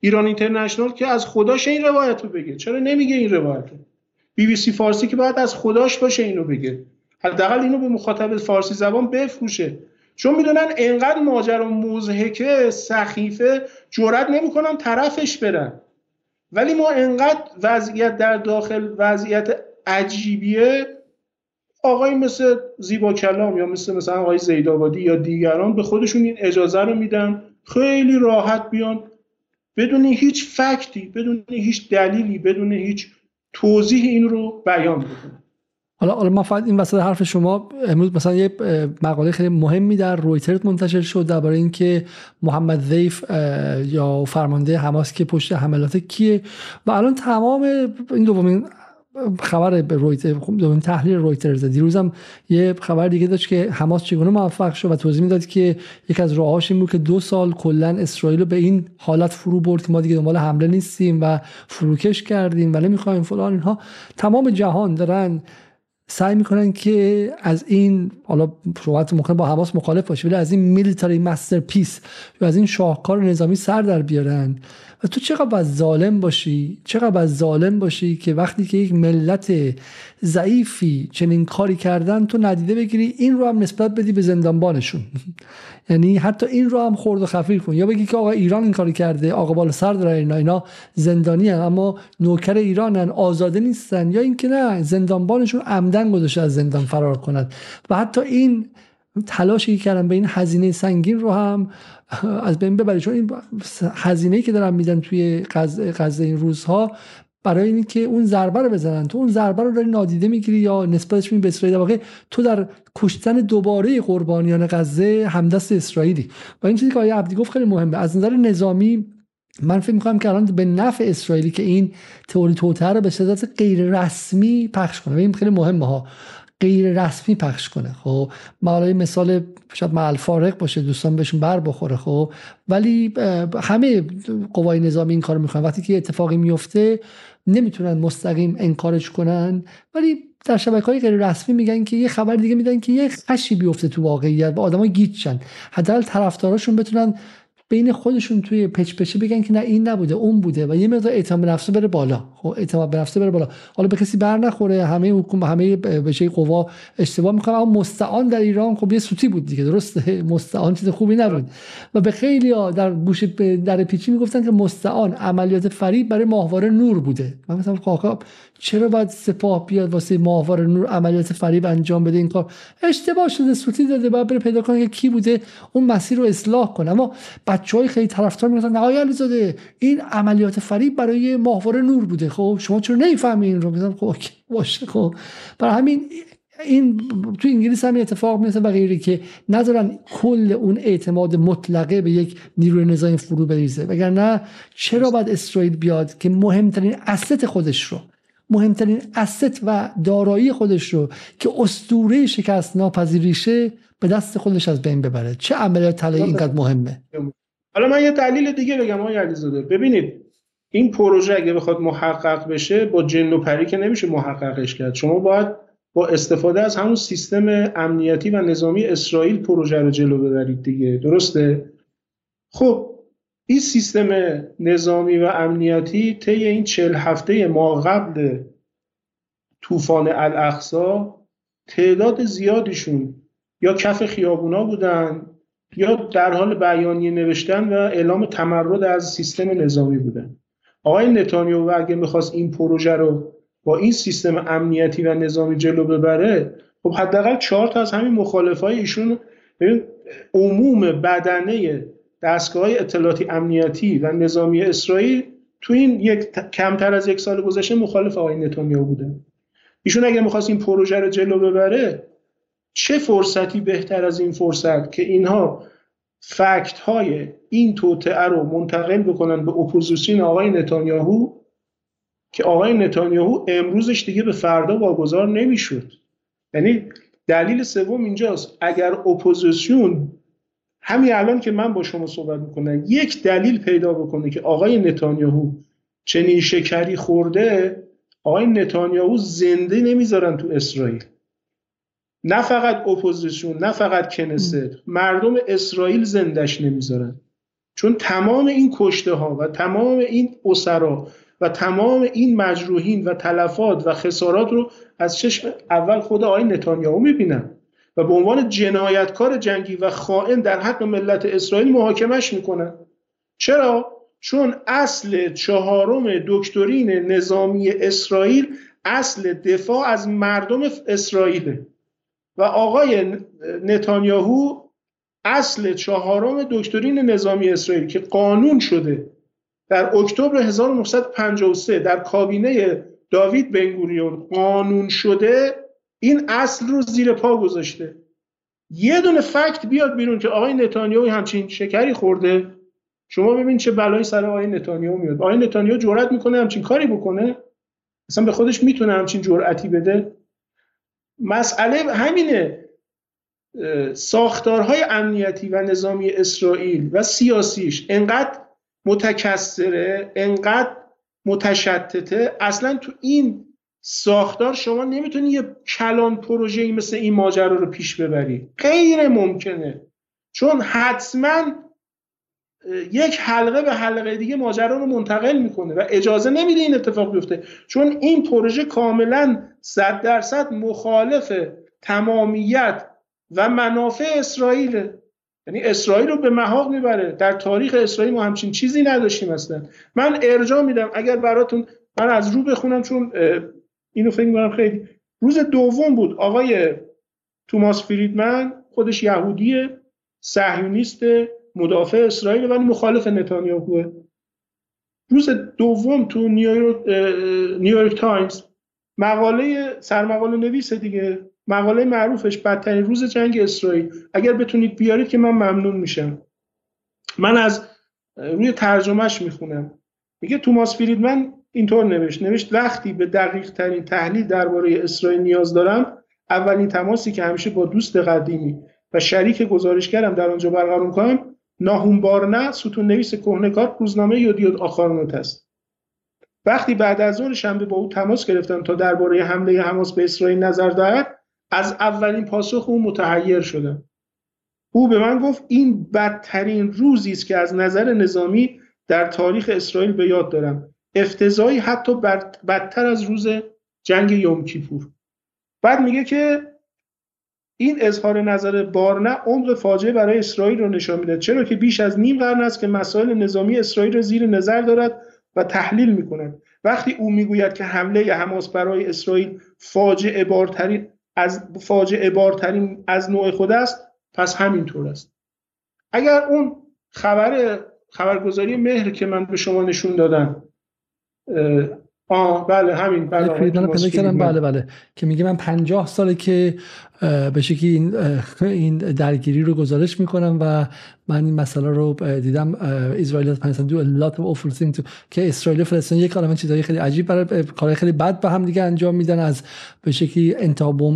ایران اینترنشنال که از خداش این روایت رو بگه. چرا نمیگه این روایت رو بی بی سی فارسی که باید از خداش باشه اینو بگه. حداقل اینو به مخاطب فارسی زبان بفروشه. چون می‌دونن انقدر ماجرا مزهکه سخیفه جرئت نمی‌کنن طرفش برن. ولی ما انقدر وضعیت در داخل وضعیت عجیبیه. آقای مثل زیبا کلام یا مثل مثلا آقای زیدآبادی یا دیگران به خودشون این اجازه رو میدن. خیلی راحت بیان. بدون هیچ فکتی بدون هیچ دلیلی بدون هیچ توضیح این رو بیان بکنه
حالا حالا ما فقط این وسط حرف شما امروز مثلا یه مقاله خیلی مهمی در رویترز منتشر شد درباره اینکه محمد ضیف یا فرمانده حماس که پشت حملات کیه. و الان تمام این دومین خبر رویتر دومین تحلیل رویترز دیروزم یه خبر دیگه داشت که حماس چگونه موفق شد و توضیح می‌داد که یک از راهاش این بود که دو سال کلا اسرائیل رو به این حالت فرو برد که ما دیگه دنبال حمله نیستیم و فروکش کردیم و نمی‌خوایم فلان اینها. تمام جهان دارن سعی می‌کنن که از این حالا شوات ممکن با حماس مخالف باشه ولی از این میلیتاری مستر پیس یا از این شاهکار نظامی سر در بیارن. و تو چقدر باید ظالم باشی؟ چقدر باید ظالم باشی که وقتی که یک ملت ضعیفی چنین کاری کردن تو ندیده بگیری این رو هم نسبت بدی به زندانبانشون. یعنی حتی این رو هم خورد و خفیف کن. یا بگی که آقا ایران این کاری کرده آقا بالا سر داره اینا اینا زندانی هن. اما نوکر ایرانن آزاده نیستن یا اینکه نه زندانبانشون عمدن گذاشته از زندان فرار کند. و حتی این تلاشی که کردن به این هزینه سنگین رو هم از بین ببرید چون این هزینه که دارن میدن توی غزه این روزها برای اینکه اون ضربه رو بزنن. تو اون ضربه رو داری نادیده می‌گیری یا نسبتش می به اسرائیل. واقع تو در کشتن دوباره قربانیان غزه همدست اسرائیلی. و این چیزی که آقای عبدی گفت خیلی مهمه. از نظر نظامی من فکر می‌کنم که الان به نفع اسرائیلی که این تئوری توتر رو به صورت غیر رسمی پخش کنه. و این خیلی مهمه ها. غیر رسمی پخش کنه خب؟ ما مثال شاید مع فارق باشه دوستان بهشون بر بخوره خب؟ ولی همه قوای نظامی این کار می‌کنن. وقتی که اتفاقی میفته نمی‌تونن مستقیم انکارش کنن. ولی در شبکه های غیر رسمی میگن که یه خبر دیگه میدن که یه خشی بیفته تو واقعیت و آدما گیت شن. حداقل طرفداراشون بتونن بین خودشون توی پچ پچه بگن که نه این نبوده اون بوده و یه مقدار اعتماد به نفس بره بالا. خب اعتماد به نفس بره بالا. حالا به کسی بر نخوره همه حکومت همه بشه قوا اشتباه می‌کنن. اما مستعان در ایران خب یه سوتی بود دیگه درسته؟ مستعان چیز خوبی نبود. و به خیلی ها در گوش در پیچی می‌گفتن که مستعان عملیات فریب برای ماهواره نور بوده. من مثلا چرا باید سپاه بیاد واسه ماهواره نور عملیات فریب انجام بده؟ این کار اشتباه شده سوتی داده باید بره پیدا کنه که کی بوده اون مسیر رو اصلاح کنه. اما بچه های خیلی طرفدار میگن نه آقای علیزاده این عملیات فریب برای ماهواره نور بوده. خب شما چرا نمی‌فهمی این رو میگم خب باشه خب. برای همین این تو انگلیس هم اتفاق میفته و غیری که نذارن کل اون اعتماد مطلقه به یک نیروی نظامی فرو بریزه. وگرنه چرا باید اسرائیل بیاد که مهمترین اسست خودش رو مهمترین اسست و دارایی خودش رو که اسطوره شکست ناپذیریشه به دست خودش از بین ببره. چه عملیات طلایی اینقدر مهمه؟
حالا من یه دلیل دیگه بگم آقای علیزاده. ببینید این پروژه اگه بخواد محقق بشه با جن و پری که نمیشه محققش کرد. شما باید با استفاده از همون سیستم امنیتی و نظامی اسرائیل پروژه رو جلو ببرید دیگه. درسته؟ خب این سیستم نظامی و امنیتی طی این چل هفته ما قبل طوفان الاقصا تعداد زیادیشون یا کف خیابونا بودن یا در حال بیانیه نوشتن و اعلام تمرد از سیستم نظامی بودن. آقای نتانیاهو اگه می‌خواست این پروژه رو با این سیستم امنیتی و نظامی جلو ببره خب حداقل چهار تا از همین مخالفای ایشون عموم بدنه دستگاه اطلاعاتی امنیتی و نظامی اسرائیل تو این یک کمتر از یک سال گذشته مخالف آقای نتانیاهو بودن. ایشون اگر می‌خواست این پروژه رو جلو ببره چه فرصتی بهتر از این فرصت که اینها fact های این توطئه رو منتقل بکنن به اپوزیسیون آقای نتانیاهو که آقای نتانیاهو امروزش دیگه به فردا واگذار نمی‌شد. یعنی دلیل سوم اینجاست اگر اپوزیسیون همین الان که من با شما صحبت می‌کنم یک دلیل پیدا بکنه که آقای نتانیاهو چنین شکری خورده آقای نتانیاهو زنده نمی‌ذارن تو اسرائیل. نه فقط اپوزیسیون نه فقط کنست مردم اسرائیل زندش نمی‌ذارن. چون تمام این کشته ها و تمام این اسرا و تمام این مجروحین و تلفات و خسارات رو از چشم اول خود آقای نتانیاهو می‌بینن. و به عنوان جنایتکار جنگی و خائن در حق ملت اسرائیل محاکمش می‌کنن. چرا؟ چون اصل چهارم دکترین نظامی اسرائیل اصل دفاع از مردم اسرائیله. و آقای نتانیاهو اصل چهارم دکترین نظامی اسرائیل که قانون شده در اکتبر 1953 در کابینه داوید بنگوریون قانون شده این اصل رو زیر پا گذاشته. یه دونه فکت بیاد بیرون که آقای نتانیاهو همچین شکری خورده. شما ببین چه بلایی سر آقای نتانیاهو میاد. آقای نتانیاهو جرأت می‌کنه همچین کاری بکنه. اصلا به خودش می‌تونه همچین جرأتی بده. مسئله همینه. ساختارهای امنیتی و نظامی اسرائیل و سیاسیش انقدر متکثره انقدر متشتته. اصلا تو این ساختار شما نمی‌تونی یه کلان پروژه‌ای مثل این ماجرا رو پیش ببری. غیر ممکنه. چون حتما یک حلقه به حلقه دیگه ماجرا رو منتقل می‌کنه و اجازه نمیده این اتفاق بیفته. چون این پروژه کاملا صد درصد مخالف تمامیت و منافع اسرائیل یعنی اسرائیل رو به محاق می‌بره. در تاریخ اسرائیل ما همچین چیزی نداشتیم اصلا. من ارجاع میدم اگر براتون من از رو بخونم چون اینو فکر می‌کنم خیلی. روز دوم بود. آقای توماس فریدمن خودش یهودیه صهیونیست مدافع اسرائیل ولی مخالف نتانیاهوه روز دوم تو نیویورک, نیویورک تایمز. مقاله سرمقاله نویس دیگه. مقاله معروفش بدترین روز جنگ اسرائیل. اگر بتونید بیارید که من ممنون میشم. من از روی ترجمهش می‌خونم. میگه توماس فریدمن اینطور نوشت. نوشت وقتی به دقیق ترین تحلیل درباره اسرائیل نیاز دارم اولین تماسی که همیشه با دوست قدیمی و شریک گزارشگرم در آنجا برقرار کنم ناهوم بارنه ستون نویس کهنکار روزنامه یودیود آخارنوت است. وقتی بعد از ظهر شنبه با او تماس گرفتم تا درباره حمله حماس به اسرائیل نظر دهد از اولین پاسخ او متحیر شدم. او به من گفت این بدترین روزی است که از نظر نظامی در تاریخ اسرائیل به یاد دارم. افتضایی حتی بدتر از روز جنگ یوم کیپور. بعد میگه که این اظهار نظر بارنه عمق فاجعه برای اسرائیل رو نشان میده چرا که بیش از نیم قرن است که مسائل نظامی اسرائیل را زیر نظر دارد و تحلیل می‌کند. وقتی او می‌گوید که حمله حماس برای اسرائیل فاجعه بارترین از فاجعه بارترین از نوع خود است پس همینطور است. اگر اون خبر خبرگزاری مهر که من به شما نشون دادم آه بله همین بله
بله بله که میگه من پنجاه ساله که به شکلی این, این درگیری رو گزارش می‌کنم و من این مسئله رو دیدم اسرائیل فلسطین دو things که اسرائیل فلسطین یک عالمه چیزای خیلی عجیب برای کارهای خیلی بد به هم دیگه انجام میدن از به شکلی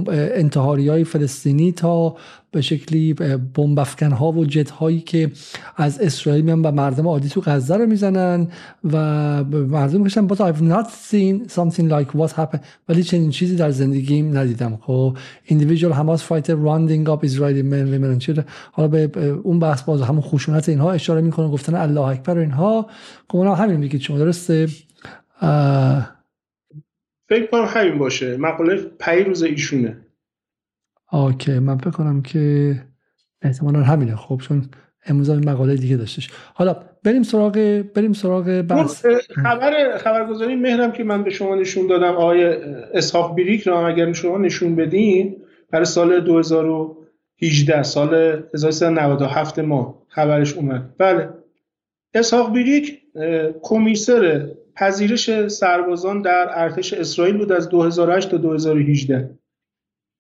انتحاری های فلسطینی تا به شکلی بمب ها و جت هایی که از اسرائیل میان و مردم عادی تو غزه رو می‌زنن و مردم میگن but I've not seen something like what happened. ولی چنین چیزی در زندگیم ندیدم. خب individual Hamas fighter rounding up Israeli من حالا به اون بحث باز همون خشونت اینها اشاره می‌کنه گفتن الله اکبر و اینها. خب همین میگید شما درسته
فکر کنم همین باشه. مقاله پیروز ایشونه.
اوکی من فکر کنم که احتمالا همینه. خب چون امروز مقاله دیگه داشتش. حالا بریم سراغ بریم سراغ بحث.
خبر خبرگزاری مهرم که من به شما نشون دادم آقای اسحاق بیریک رو اگر شما نشون بدین برای سال 2018 سال 1397 ما خبرش اومد. بله. اسحاق بیریک کمیسر پذیرش سربازان در ارتش اسرائیل بود از 2008 تا 2018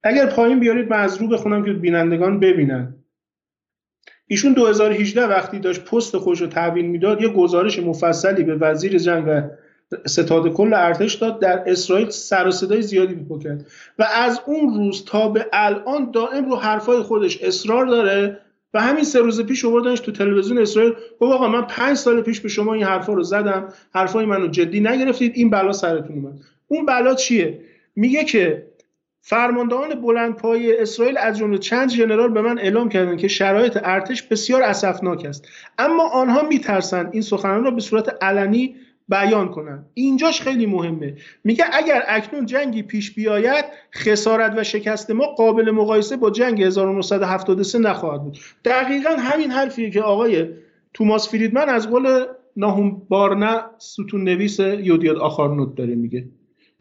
اگر پایین بیارید من از رو بخونم که بینندگان ببینن. ایشون 2018 وقتی داشت پست خوش رو تحویل می‌داد یه گزارش مفصلی به وزیر جنگ و ستاد کل ارتش داد در اسرائیل سر و صدای زیادی بیپا کرد و از اون روز تا به الان دائم رو حرفای خودش اصرار داره و همین سه روز پیش آوردنش تو تلویزیون اسرائیل. گفت آقا من پنج سال پیش به شما این حرفا رو زدم حرفای منو جدی نگرفتید این بلا سرتون اومد. اون بلا چیه؟ میگه که فرماندهان بلندپایه اسرائیل از جمله چند ژنرال به من اعلام کردند که شرایط ارتش بسیار اسفناک است. اما آنها میترسند این سخنان را به صورت علنی بیان کنند اینجاش خیلی مهمه. میگه اگر اکنون جنگی پیش بیاید خسارت و شکست ما قابل مقایسه با جنگ 1973 نخواهد بود. دقیقا همین حرفیه که آقای توماس فریدمن از قول ناهوم بارنه ستون نویس یودیاد آخارنوت داره میگه.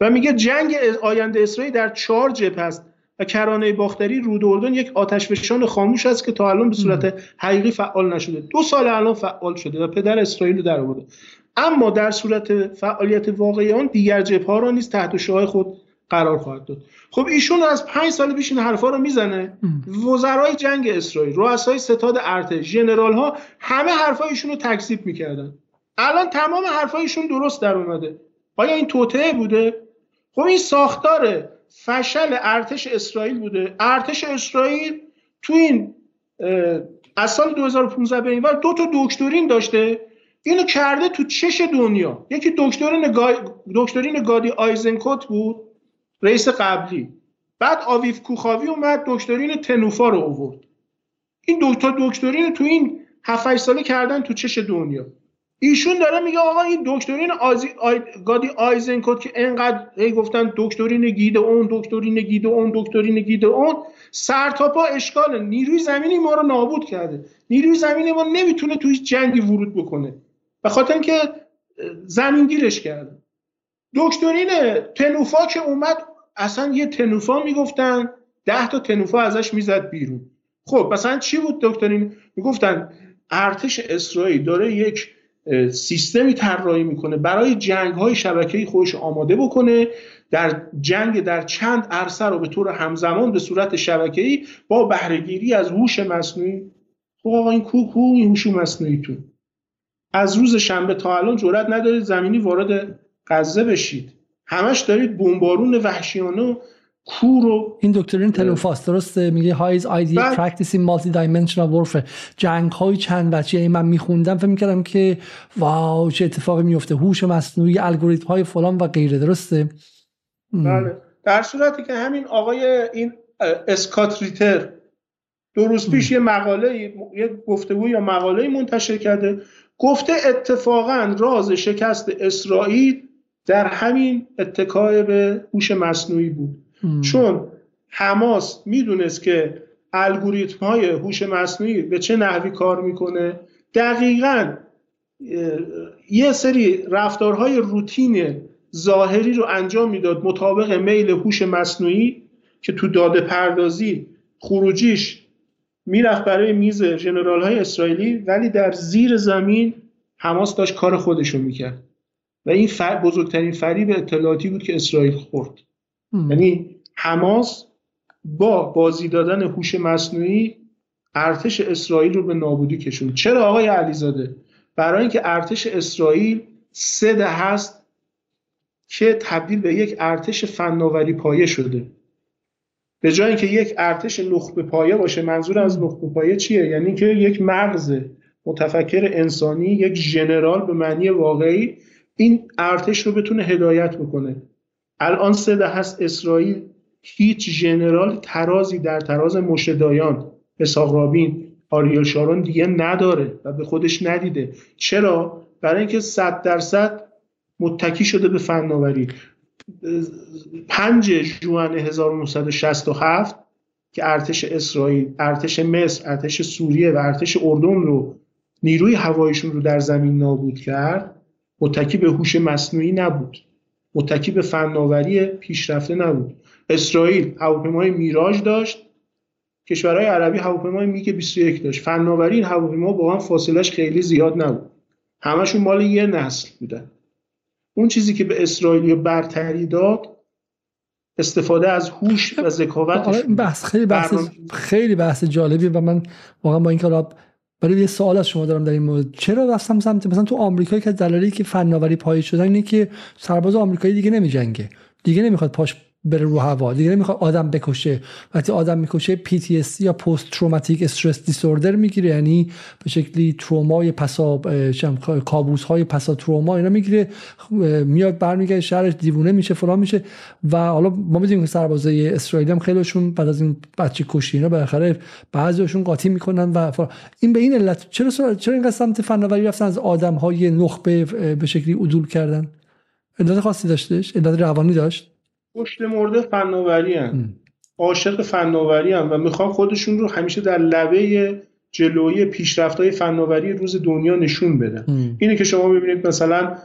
و میگه جنگ آینده اسرائیل در چهار جبهه است و کرانه باختری رود اردن یک آتشفشان خاموش است که تا الان به صورت حقیقی فعال نشده. دو سال الان فعال شده و پدر اسرائیل رو در آورده. اما در صورت فعالیت واقعی آن دیگر جبهه را نیز تحت شعاع خود قرار خواهد داد. خب ایشون از پنج سال پیش این حرفا رو می‌زنه. وزرای جنگ اسرائیل رؤسای ستاد ارتش ژنرال ها همه حرفای ایشون رو تکذیب می‌کردن. الان تمام حرفایشون درست در اومده. آیا این توطعه بوده؟ خب این ساختار فشل ارتش اسرائیل بوده. ارتش اسرائیل تو این از سال 2015 به این دو تا دکترین داشته. اینو کرده تو چش دنیا. یکی دکترین گا... دکترین گادی آیزنکوت بود رئیس قبلی. بعد آویف کوخاوی اومد دکترین تنوفا رو آورد. این دو تا دکترین تو این 7 ساله کردن تو چش دنیا. ایشون داره میگه آقا این دکترین آزی آی... گادی آیزنکوت که انقدر هی گفتن دکترین گیده اون دکترین گیده اون دکترین گیده اون سر تا پا اشکاله. نیروی زمینی ما رو نابود کرده. نیروی زمینی ما نمی‌تونه توی جنگی ورود بکنه. به خاطر اینکه زمین گیرش کرده دکترین تنوفا که اومد اصلا یه تنوفا می‌گفتن ده تا تنوفا ازش می‌زد بیرون. خب مثلا چی بود دکترین می‌گفتن ارتش اسرائیل داره یک سیستمی طراحی می‌کنه برای جنگ های شبکه‌ای خودش آماده بکنه. در جنگ در چند عرصه رو به طور همزمان به صورت شبکه‌ای با بهرهگیری از هوش مصنوعی. خب آقا این کو کو این هوش مصنوعیتون. از روز شنبه تا الان جرئت ندارید زمینی وارد غزه بشید. همش دارید بمبارون وحشیانه و کور و
این دکترین تنوفاست درسته؟ میگه how has IDF practice in multi-dimensional warfare جنگ های چند وجهی یعنی من میخوندم. فکر می‌کردم که wow چه اتفاقی میفته هوش مصنوعی الگوریتم های فلان و غیره. درسته؟
بله. در صورتی که همین آقای این اسکات ریتر دو روز پیش یه مقاله یه گفتگو یا مقاله منتشر کرده. گفته اتفاقا راز شکست اسرائیل در همین اتکای به هوش مصنوعی بود. چون حماس می‌دونست که الگوریتم های هوش مصنوعی به چه نحوی کار می‌کنه. دقیقا یه سری رفتارهای روتین ظاهری رو انجام می‌داد مطابق میل هوش مصنوعی که تو داده پردازی خروجیش می‌رفت برای میز جنرال های اسرائیلی ولی در زیر زمین حماس داشت کار خودشو می‌کرد. و این فر بزرگترین فریب اطلاعاتی بود که اسرائیل خورد. یعنی حماس با بازی دادن هوش مصنوعی ارتش اسرائیل رو به نابودی کشوند. چرا آقای علیزاده؟ برای اینکه ارتش اسرائیل سه هست که تبدیل به یک ارتش فناوری پایه شده. به جای اینکه یک ارتش نخبه پایه باشه منظور از نخبه پایه چیه؟ یعنی که یک مغز متفکر انسانی یک ژنرال به معنی واقعی این ارتش رو بتونه هدایت بکنه. الان سه هست اسرائیل هیچ ژنرال ترازی در تراز مشدایان اسحاق رابین آریل شارون دیگه نداره و به خودش ندیده. چرا؟ برای اینکه صد درصد متکی شده به فناوری پنج جوان 1967 که ارتش اسرائیل ارتش مصر ارتش سوریه و ارتش اردن رو نیروی هوایشون رو در زمین نابود کرد متکی به هوش مصنوعی نبود. متکی به فناوری پیشرفته نبود. اسرائیل هواپیمای میراژ داشت. کشورهای عربی هواپیمای میگ 21 داشت. فناوری این هواپیما با هم فاصلش خیلی زیاد نبود. همشون مال یه نسل بودن. اون چیزی که به اسرائیل برتری داد استفاده از هوش و ذکاوت
بحث خیلی بحث خیلی بحث جالبی و من واقعا با این کار ولی یه سوال از شما دارم در این مورد چرا رفتم سمت مثلا تو آمریکا که دلالی که فناوری پایه شدن اینه که سرباز آمریکایی دیگه نمیجنگه دیگه نمی‌خواد پاش بره رو هوا. دیگه نمی‌خواد آدم بکشه. وقتی آدم می‌کشه PTSD یا پست تروماتیک استرس دیسوردر می‌گیره. یعنی به شکلی ترومای پسا کابوس های پسا تروما اینا می‌گیره. میاد برمیگرده شهرش دیوونه میشه فلان میشه. و حالا ما می‌دونیم که سربازای اسرائیلی هم خیلیشون بعد از این بچه کشی اینا بالاخره بعضیشون قاطی می‌کنن و فلان. این به این علت چرا چرا این سمت فناوری رفتن از آدم های نخبه به شکلی عدول کردن؟ علت خاصی داشتش؟ علت روانی داشت؟
کشته مرده فناوری هم. عاشق فناوری هم و می‌خوان خودشون رو همیشه در لبه جلوی پیشرفت های فناوری روز دنیا نشون بدن. اینه که شما ببینید مثلا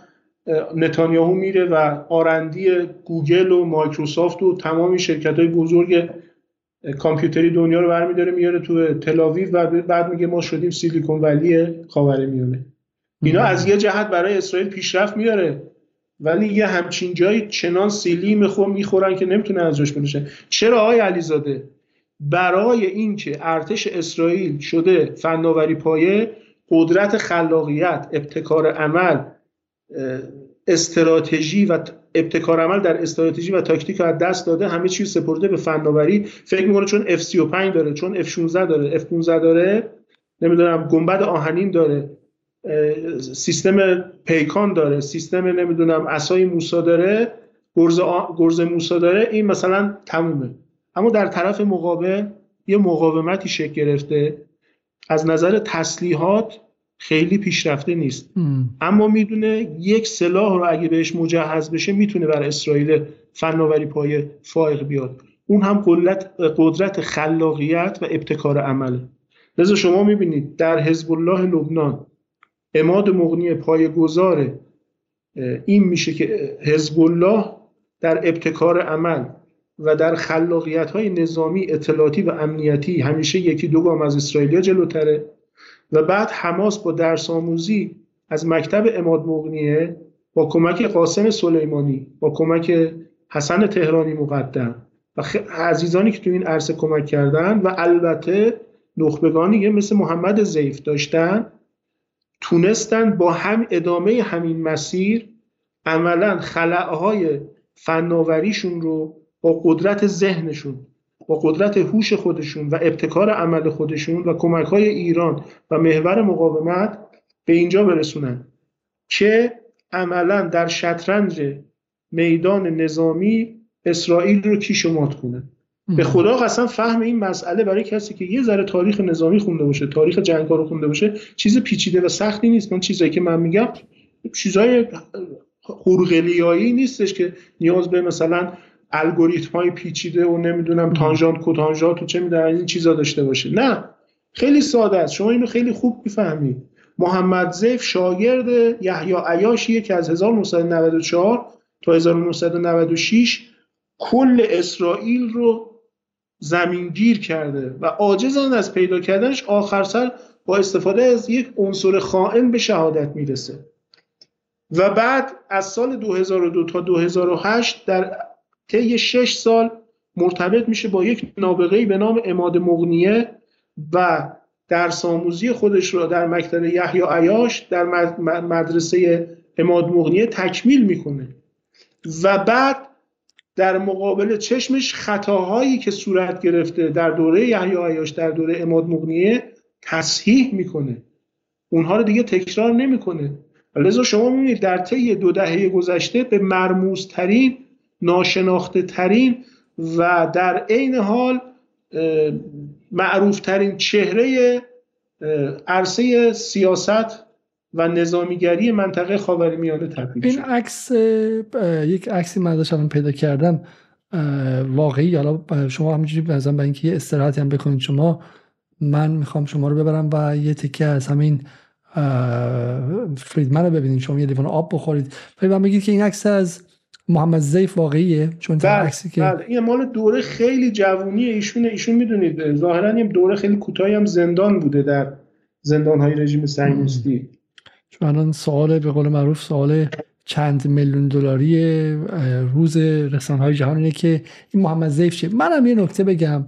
نتانیاهو میره و R&D گوگل و مایکروسافت و تمام شرکت های بزرگ کامپیوتری دنیا رو برمیداره میاره تو تلاویو و بعد میگه ما شدیم سیلیکون ولی خاورمیانه. اینا از یه جهت برای اسرائیل پیشرفت میاره. ولی یه همچین جایی چنان سیلی میخور می‌خورن که نمی‌تونه از جاش بلوشه چرا آقای علیزاده؟ برای اینکه ارتش اسرائیل شده فناوری پایه قدرت خلاقیت ابتکار عمل استراتژی و ابتکار عمل در استراتژی و تاکتیک از دست داده همه چیز سپرده به فناوری. فکر می‌کنه چون F35 داره چون F16 داره F15 داره نمی‌دونم گنبد آهنین داره. سیستم پیکان داره سیستم نمی‌دونم اسای موسا داره گرز, آ... گرز موسا داره این مثلا تمومه. اما در طرف مقابل یه مقاومتی شکل گرفته. از نظر تسلیحات خیلی پیشرفته نیست. اما می‌دونه یک سلاح رو اگه بهش مجهز بشه می‌تونه بر اسرائیل فناوری پای فائق بیاد. اون هم قدرت, قدرت خلاقیت و ابتکار عمله. لذا شما می‌بینید در حزب الله لبنان اماد مغنی پایگذار این میشه که حزب الله در ابتکار عمل و در خلاقیت های نظامی اطلاعاتی و امنیتی همیشه یکی دو گام از اسرائیلیا جلوتره و بعد حماس با درس آموزی از مکتب اماد مغنیه با کمک قاسم سلیمانی با کمک حسن تهرانی مقدم و عزیزانی که تو این عرصه کمک کردن و البته نخبگانی مثل محمد زیف داشتن تونستن با هم ادامه همین مسیر عملا خلعهای فناوریشون رو با قدرت ذهنشون با قدرت هوش خودشون و ابتکار عمل خودشون و کمک های ایران و محور مقاومت به اینجا برسونن که عملا در شطرنج میدان نظامی اسرائیل رو کیش و مات کنه به خدا قسم فهم این مسئله برای کسی که یه ذره تاریخ نظامی خونده باشه تاریخ جنگ رو خونده باشه چیز پیچیده و سختی نیست. من چیزایی که من میگم چیزای خورغلیایی نیستش که نیاز به مثلا الگوریتم های پیچیده و نمی‌دونم تانژانت کوتانژانت و چه می‌دونم این چیزا داشته باشه. نه. خیلی ساده است. شما اینو خیلی خوب می‌فهمید. محمد زیف شاگرد یحیی عیاشیه که از 1994 تا 1996 کل اسرائیل رو زمینگیر کرده و عاجزن از پیدا کردنش آخر سر با استفاده از یک عنصر خائن به شهادت می‌رسه. و بعد از سال 2002 تا 2008 در طی 6 سال مرتبط میشه با یک نابغه‌ای به نام اماد مغنیه و درس آموزی خودش رو در مکتب یحیی عیاش در مدرسه اماد مغنیه تکمیل می‌کنه. و بعد در مقابل چشمش خطاهایی که صورت گرفته در دوره یحیی عیاش در دوره اماد مغنیه تصحیح می‌کنه. اونها رو دیگه تکرار نمی‌کنه. لذا شما می‌بینید در طی دو دهه گذشته به مرموزترین ناشناخته ترین و در عین حال معروف ترین چهره عرصه سیاست و نظامیگری منطقه خاورمیانه تبدیل
این عکس یک عکسی من داشتم پیدا کردم واقعی. حالا شما همینجوری بزن به اینکه یه استراحتی هم بکنید شما من می‌خوام شما رو ببرم و یه تکه از همین فریدمن رو ببینید. شما یه لیوان آب بخورید. و بگید که این عکس از محمد زیف واقعیه چون
بله
عکسی که
بله. این مال دوره خیلی جوونی ایشون ایشون می‌دونید ظاهرا یه دوره خیلی کوتاهی هم زندان بوده در زندان های رژیم صهیونیستی
چون الان سوال به قول معروف سوال چند میلیون دلاری روز رسانه های جهان اینه که این محمد زیف چیه. منم یه نکته بگم.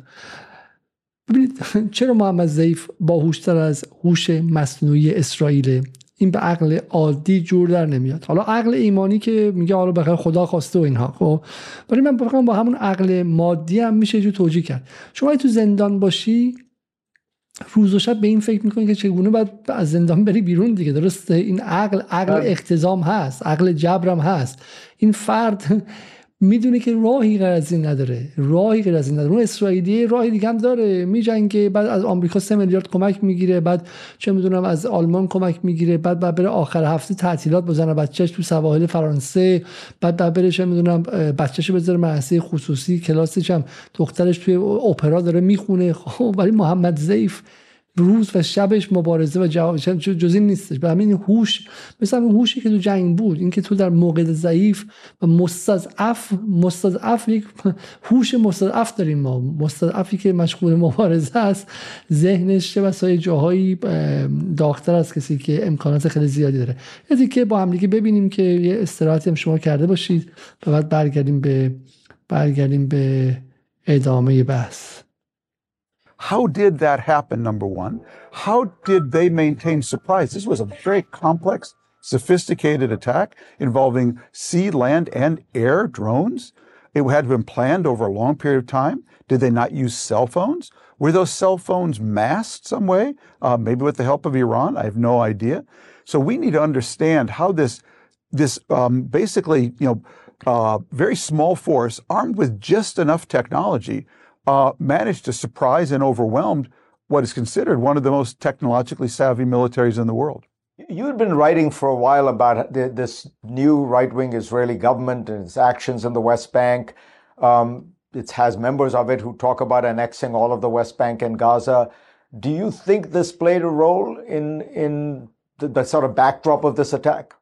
ببینید چرا محمد زیف باهوشتر از هوش مصنوعی اسرائیل این به عقل عادی جور در نمیاد. حالا عقل ایمانی که میگه حالا بخیر خدا خواسته و اینها خب؟ ولی من بخوام با همون عقل مادی هم میشه جو توجیه کرد. شما تو زندان باشی روز و شب به این فکر می‌کنی که چگونه باید از زندان بری بیرون دیگه؟ درسته؟ این عقل عقل اختزام هست عقل جبرم هست. این فرد می‌دونه که راهی غیر از این نداره راهی غیر از این نداره. اون اسرائیلی راهی دیگه هم داره. میجنگه بعد از آمریکا سه میلیارد کمک می‌گیره بعد چه می‌دونم از آلمان کمک می‌گیره بعد بعد بره آخر هفته تعطیلات بزنه بچهش تو سواحل فرانسه بعد بعد بره چه می‌دونم بچهش بذاره مدرسه خصوصی کلاسش هم دخترش توی اپرا داره می‌خونه. خب ولی محمد زیف روز و شبش مبارزه و جواب جز این نیستش. به همین هوش مثل همین هوشی که تو جنگ بود. اینکه تو در موقع ضعیف و مستضعف مستضعف یک هوش مستضعف داریم ما. مستضعفی که مشغول مبارزه است. ذهنش چه بسای جاهایی داختر از کسی که امکانات خیلی زیادی داره. یعنی که با هم دیگه ببینیم که یه استراحتی هم شما کرده باشید و بعد برگردیم به برگردیم به ادامه بحث.
How did that happen, number one? How did they maintain surprise? This was a very complex, sophisticated attack involving sea, land, and air drones. It had been planned over a long period of time. Did they not use cell phones? Were those cell phones masked some way? Uh, maybe with the help of Iran? I have no idea. So we need to understand how this, this um, basically, you know, uh, very small force armed with just enough technology uh, managed to surprise and overwhelm what is considered one of the most technologically savvy militaries in the world.
You had been writing for a while about the, this new right wing Israeli government and its actions in the West Bank. Um, it has members of it who talk about annexing all of the West Bank and Gaza. Do you think this played a role in, in the, the sort of backdrop of this attack?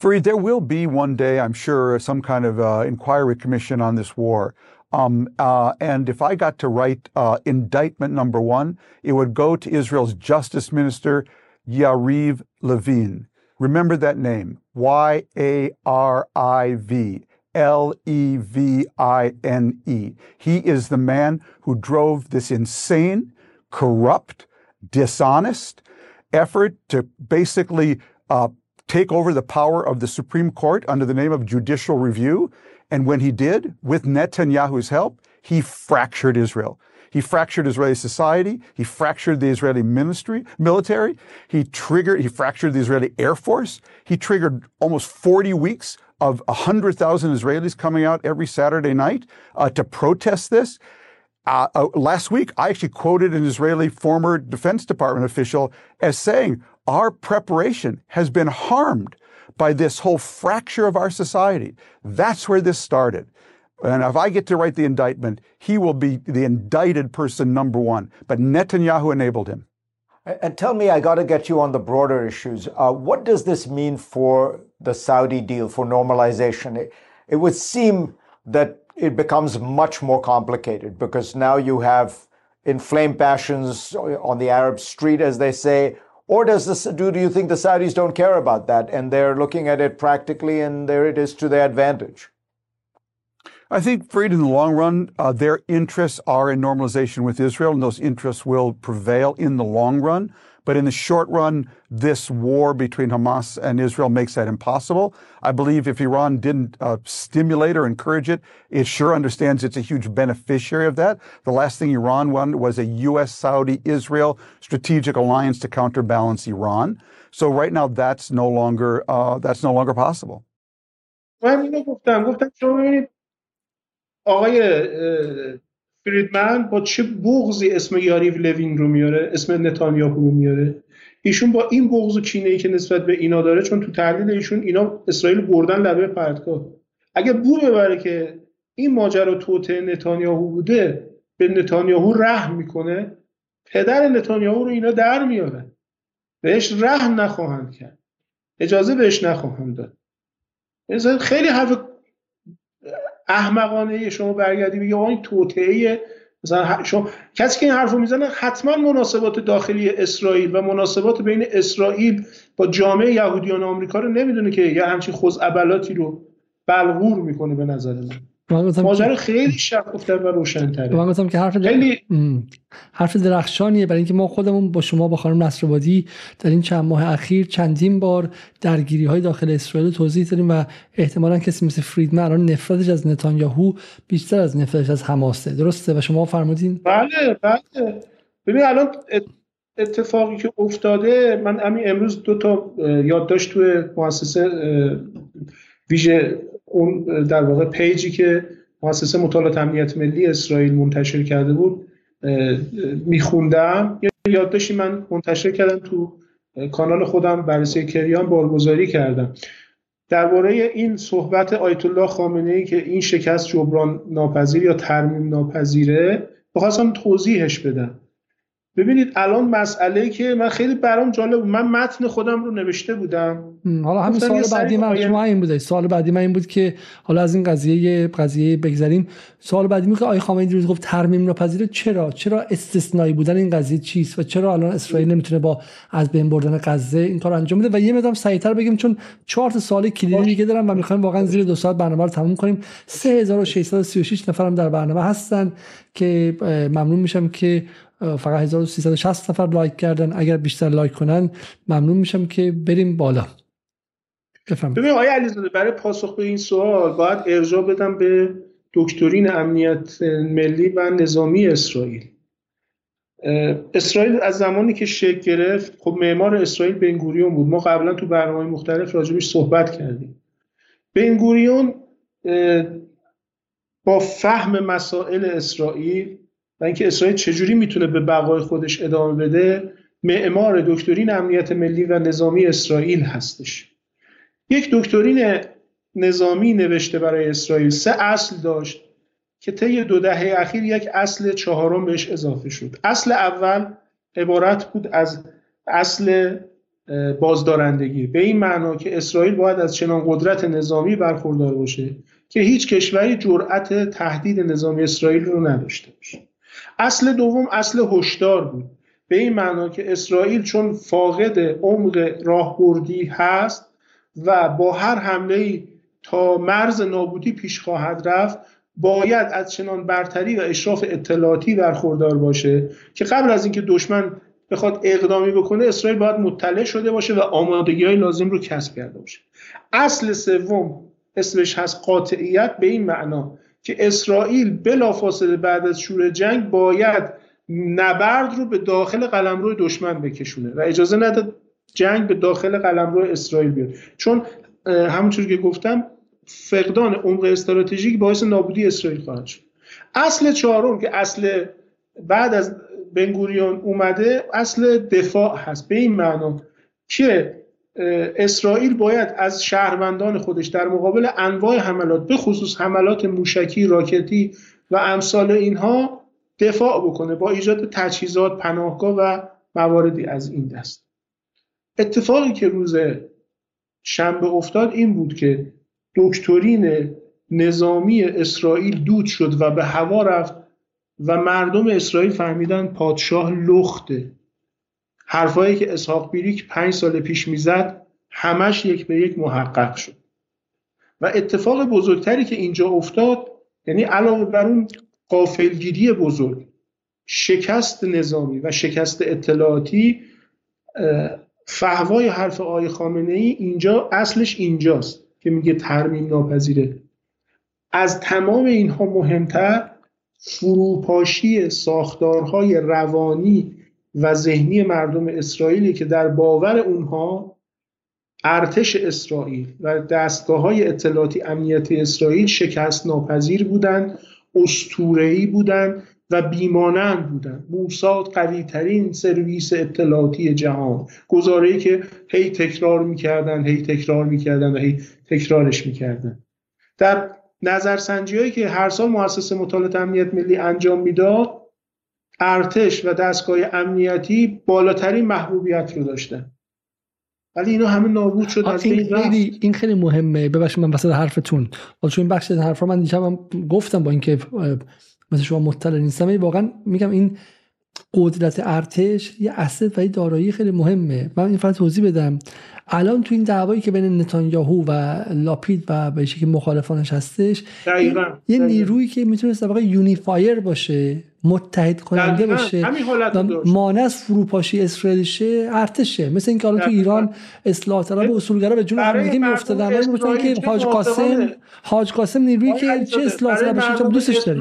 Fareed, there will be one day, I'm sure, some kind of uh, inquiry commission on this war. Um, uh, and if I got to write uh, indictment number one, it would go to Israel's Justice Minister, Yariv Levin. Remember that name Y A R I V L E V I N E. He is the man who drove this insane, corrupt, dishonest effort to basically uh, take over the power of the Supreme Court under the name of judicial review. And when he did, with Netanyahu's help, he fractured Israel. He fractured Israeli society. He fractured the Israeli ministry, military. He triggered, he fractured the Israeli Air Force. He triggered almost 40 weeks of 100,000 Israelis coming out every Saturday night uh, to protest this. Uh, uh, last week, I actually quoted an Israeli former Defense Department official as saying, our preparation has been harmed by this whole fracture of our society. That's where this started. And if I get to write the indictment, he will be the indicted person number one. But Netanyahu enabled him.
And tell me, I got to get you on the broader issues. Uh, what does this mean for the Saudi deal, for normalization? It, it would seem that it becomes much more complicated because now you have inflamed passions on the Arab street, as they say. Or does this, do, do you think the Saudis don't care about that and they're looking at it practically and there it is to their advantage?
I think, Freed, in the long run, uh, their interests are in normalization with Israel, and those interests will prevail in the long run. But in the short run, this war between Hamas and Israel makes that impossible. I believe if Iran didn't uh, stimulate or encourage it, it sure understands it's a huge beneficiary of that. The last thing Iran wanted was a U.S., Saudi, Israel strategic alliance to counterbalance Iran. So right now, that's no longer uh, that's no longer possible.
آقای فریدمن با چه بغضی اسم یاریو لوین رو میاره اسم نتانیاهو رو میاره؟ ایشون با این بغض و کینه ای که نسبت به اینا داره چون تو تحلیل ایشون اینا اسرائیل بردن لبه پرتگاه. اگه بو ببره که این ماجرا توته نتانیاهو بوده به نتانیاهو رحم می‌کنه پدر نتانیاهو رو اینا در میارن بهش رحم نخواهند کرد. اجازه بهش نخواهند داد. خیلی حرف احمقانه شما برگردی بگی آقا این توطئه مثلا شما کسی که این حرفو می‌زنه حتما مناسبات داخلی اسرائیل و مناسبات بین اسرائیل با جامعه یهودیان آمریکا رو نمی‌دونه که یه همچین خزعبلاتی رو بلغور می‌کنه به نظر من. ماجرا خیلی شفافتر و روشنتره.
من گفتم که حرف خیلی حرف درخشانیه. برای اینکه ما خودمون با شما با خانم نصرآبادی در این چند ماه اخیر چندین بار درگیری های داخل اسرائیل توضیح دادیم و احتمالا کسی مثل فریدمن الان نفرتش از نتانیاهو بیشتر از نفرتش از حماسه. درسته؟ و شما فرمودین؟
بله بله. ببین الان اتفاقی که افتاده من همین امروز دو تا یادداشت توی مؤسسه ویژه اون در واقع پیجی که مؤسسه مطالعات امنیت ملی اسرائیل منتشر کرده بود میخوندم. یادداشتی من منتشر کردم تو کانال خودم بررسی کریان بارگذاری کردم. درباره این صحبت آیت الله خامنه ای که این شکست جبران ناپذیر یا ترمیم ناپذیره بخواستم توضیحش بدم. ببینید الان مسئله که من خیلی برام جالب من متن خودم رو نوشته بودم.
حالا همین سال بعدی من شما این بوده. سال بعدی من این بود که حالا از این قضیه قضیه بگذریم. سال بعدی می که آقای خامنه‌ای دیروز گفت ترمیم ناپذیر چرا؟ چرا استثنایی بودن این قضیه چیست و چرا الان اسرائیل نمی‌تونه با از بین بردن غزه این کار انجام بده؟ و یه مقدار سریعتر بگیم چون چهار تا سال کلیدی دیگه دارم و می‌خوایم واقعا زیر دو ساعت برنامه رو تموم کنیم. 3636 نفرم در برنامه هستن که ممنون میشم که فقط 1360 نفر لایک کردن. اگر بیشتر لایک کنن ممنون میشم که بریم بالا.
ببین آقای علیزاده برای پاسخ به این سوال باید ارجاع بدم به دکترین امنیت ملی و نظامی اسرائیل. اسرائیل از زمانی که شکل گرفت خب معمار اسرائیل بنگوریون بود. ما قبلا تو برنامه مختلف راجبش صحبت کردیم. بنگوریون با فهم مسائل اسرائیل و اینکه اسرائیل چجوری می‌تونه به بقای خودش ادامه بده معمار دکترین امنیت ملی و نظامی اسرائیل هستش. یک دکترین نظامی نوشته برای اسرائیل سه اصل داشت که طی دو دهه اخیر یک اصل چهارم بهش اضافه شد. اصل اول عبارت بود از اصل بازدارندگی. به این معنا که اسرائیل باید از چنان قدرت نظامی برخوردار باشه که هیچ کشوری جرأت تهدید نظامی اسرائیل رو نداشته باشه. اصل دوم اصل هشدار بود. به این معنا که اسرائیل چون فاقد عمق راهبردی هست و با هر حمله تا مرز نابودی پیش خواهد رفت باید از چنان برتری و اشراف اطلاعاتی برخوردار باشه که قبل از اینکه دشمن بخواد اقدامی بکنه اسرائیل باید مطلع شده باشه و آمادگی های لازم رو کسب کرده باشه. اصل سوم اسمش هست قاطعیت به این معنا که اسرائیل بلافاصله بعد از شروع جنگ باید نبرد رو به داخل قلمرو دشمن بکشونه و اجازه نده جنگ به داخل قلمرو اسرائیل بیاد. چون همونطور که گفتم فقدان عمق استراتژیک باعث نابودی اسرائیل خواهد شد. اصل چهارم که اصل بعد از بنگوریون اومده اصل دفاع هست. به این معنا که اسرائیل باید از شهروندان خودش در مقابل انواع حملات به خصوص حملات موشکی راکتی و امثال اینها دفاع بکنه با ایجاد تجهیزات پناهگاه و مواردی از این دست. اتفاقی که روز شنبه افتاد این بود که دکترین نظامی اسرائیل دود شد و به هوا رفت و مردم اسرائیل فهمیدن پادشاه لخته. حرفایی که اسحاق بیریک پنج سال پیش می‌زد همش یک به یک محقق شد. و اتفاق بزرگتری که اینجا افتاد یعنی علاوه بر اون قافلگیری بزرگ شکست نظامی و شکست اطلاعاتی فهوای حرف آقای خامنه ای اینجا اصلش اینجاست که میگه ترمیم ناپذیره. از تمام اینها مهمتر فروپاشی ساختارهای روانی و ذهنی مردم اسرائیلی که در باور اونها ارتش اسرائیل و دستگاه های اطلاعاتی امنیتی اسرائیل شکست ناپذیر بودند استورهی بودند و بیمانند بودند موساد قوی ترین سرویس اطلاعاتی جهان. گزاره که هی تکرار می‌کردن هی تکرار می‌کردن و هی تکرارش می‌کردن. در نظرسنجی هایی که هر سال مؤسسه مطالعات امنیت ملی انجام می‌داد ارتش و دستگاه امنیتی بالاترین محبوبیت رو داشتن. ولی اینا همه نابود شد از
این خیلی این خیلی مهمه. ببخشید من وسط حرفتون. چون این بخش حرف من دیشب گفتم با اینکه مثل شما مطلع نیستم واقعا میگم این قدرت ارتش یه اصل و یه دارایی خیلی مهمه. من این فقط توضیح بدم. الان تو این دعوایی که بین نتانیاهو و لاپید و به که مخالفانش هستش یه نیرویی که می‌تونه واقع یونیفایر باشه متحد کننده باشه مانس فروپاشی اسرائیل شه ارتشه. مثل اینکه الان تو ایران اصلاح طلب اصولگرا به جون همدیگه میافتادن ولی که حاج قاسم حاج قاسم نیرویی که چه اصلاح طلبش دوستش داره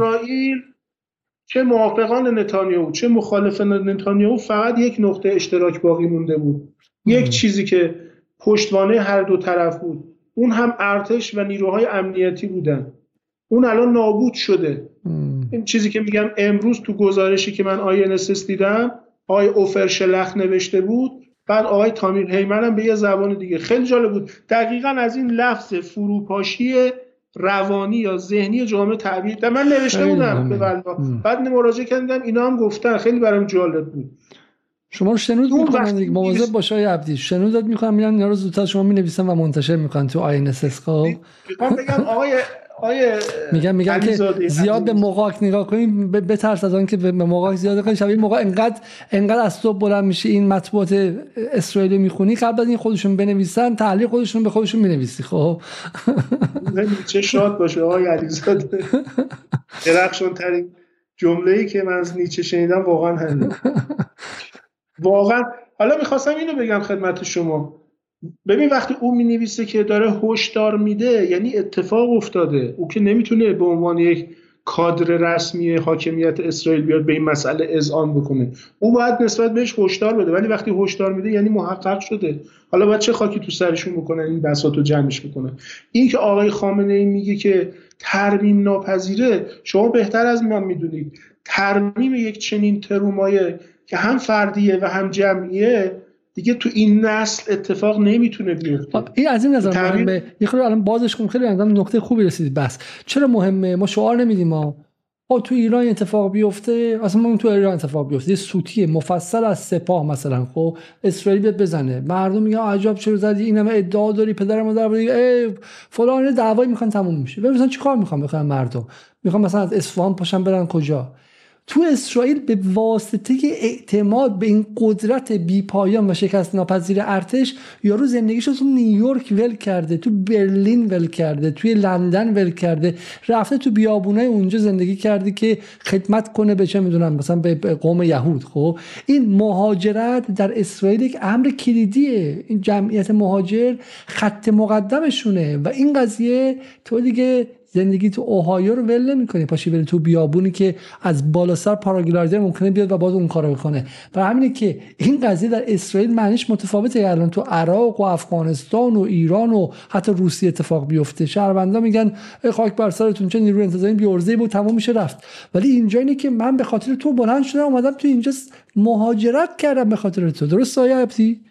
چه موافقان نتانیاهو چه مخالفان نتانیاهو فقط یک نقطه اشتراک باقی مونده بود. یک چیزی که پشتوانه هر دو طرف بود. اون هم ارتش و نیروهای امنیتی بودن. اون الان نابود شده. این چیزی که میگم امروز تو گزارشی که من آی دیدم آقای اوفر شلخ نوشته بود بعد آقای تامیر هیمن هم به یه زبان دیگه. خیلی جالب بود. دقیقا از این لفظ فروپاشی روانی یا ذهنی جامعه تعبیر من نوشته بودم به بعد مراجعه کردم اینا هم گفتن. خیلی برام جالب بود.
شما رو شنود می‌کنن مواظب باش های عبدی. شنودت می‌کنن میرن اینا رو زودتر شما می‌نویسن و منتشر می‌کنن تو آی ان اس خب
بگم آقای آیه
میگم میگم که زیاد به موقعک نگاه کنیم بترس از آن که به موقعک زیاد کنیم. شبیه موقع انقدر انقدر از صبح بلند میشه این مطبوعات اسرائیلی می‌خونی قبل از این خودشون بنویسن تحلیل خودشون به خودشون می‌نویسی خب.
چه شاد باشه آقای علیزاده. درخشان ترین جمله ای که من از نیچه شنیدم واقعا همین. واقعا حالا می‌خواستم اینو بگم خدمت شما. ببین وقتی او می که داره هشدار میده یعنی اتفاق افتاده. او که نمی‌تونه به عنوان یک کادر رسمی حاکمیت اسرائیل بیاد به این مسئله اذعان بکنه. او باید نسبت بهش هشدار بده. ولی وقتی هشدار میده یعنی محقق شده. حالا باید چه خاکی تو سرشون بکنن این بساطو جمعش بکنه. این که آقای خامنه ای میگه که ترمیم ناپذیره شما بهتر از من می‌دونید. ترمیم یک چنین ترومایه که هم فردیه و هم جمعیه دیگه تو این نسل اتفاق نمی‌تونه بیفته.
خب، این از این نظر مهمه. یه خورده الان بازش کن خیلی نقطه خوبی رسید بس چرا مهمه؟ ما شعار نمیدیم ما او تو ایران اتفاق بیفته؟ اصلا ما تو ایران اتفاق بیفته. یه سوتی مفصل از سپاه مثلا خب؟ اسرائیل بیاد بزنه. مردم میگن عجب چرا زدی؟ این همه ادعا داری پدر مادر ای فلان دعوایی می‌خوان تموم میشه. ببین مثلا چیکار می‌خوان بخوان مردم؟ می‌خوان مثلا از اصفهان پاشن برن کجا؟ تو اسرائیل به واسطه اعتماد به این قدرت بیپایان و شکست ناپذیر ارتش یارو زندگیش تو نیویورک ول کرده تو برلین ول کرده توی لندن ول کرده رفته تو بیابونای اونجا زندگی کرده که خدمت کنه به چه می‌دونم مثلا به قوم یهود. خب این مهاجرت در اسرائیل یک امر کلیدیه. این جمعیت مهاجر خط مقدمشونه و این قضیه تو دیگه زندگی تو اوهایو رو ول نمی‌کنی. پاشی بری تو بیابونی که از بالا سر پاراگلایدر ممکنه بیاد و باز اون کارو بکنه. و همینه که این قضیه در اسرائیل معنیش متفاوته. الان تو عراق و افغانستان و ایران و حتی روسیه اتفاق بیفته. شهروندا میگن خاک بر سرتون چه نیروی انتظامی بیورزه بود تمام میشه رفت. ولی اینجا اینه که من به خاطر تو بلند شدم اومدم تو اینجا مهاجرت کردم به خاطر تو. درست سایه ابتی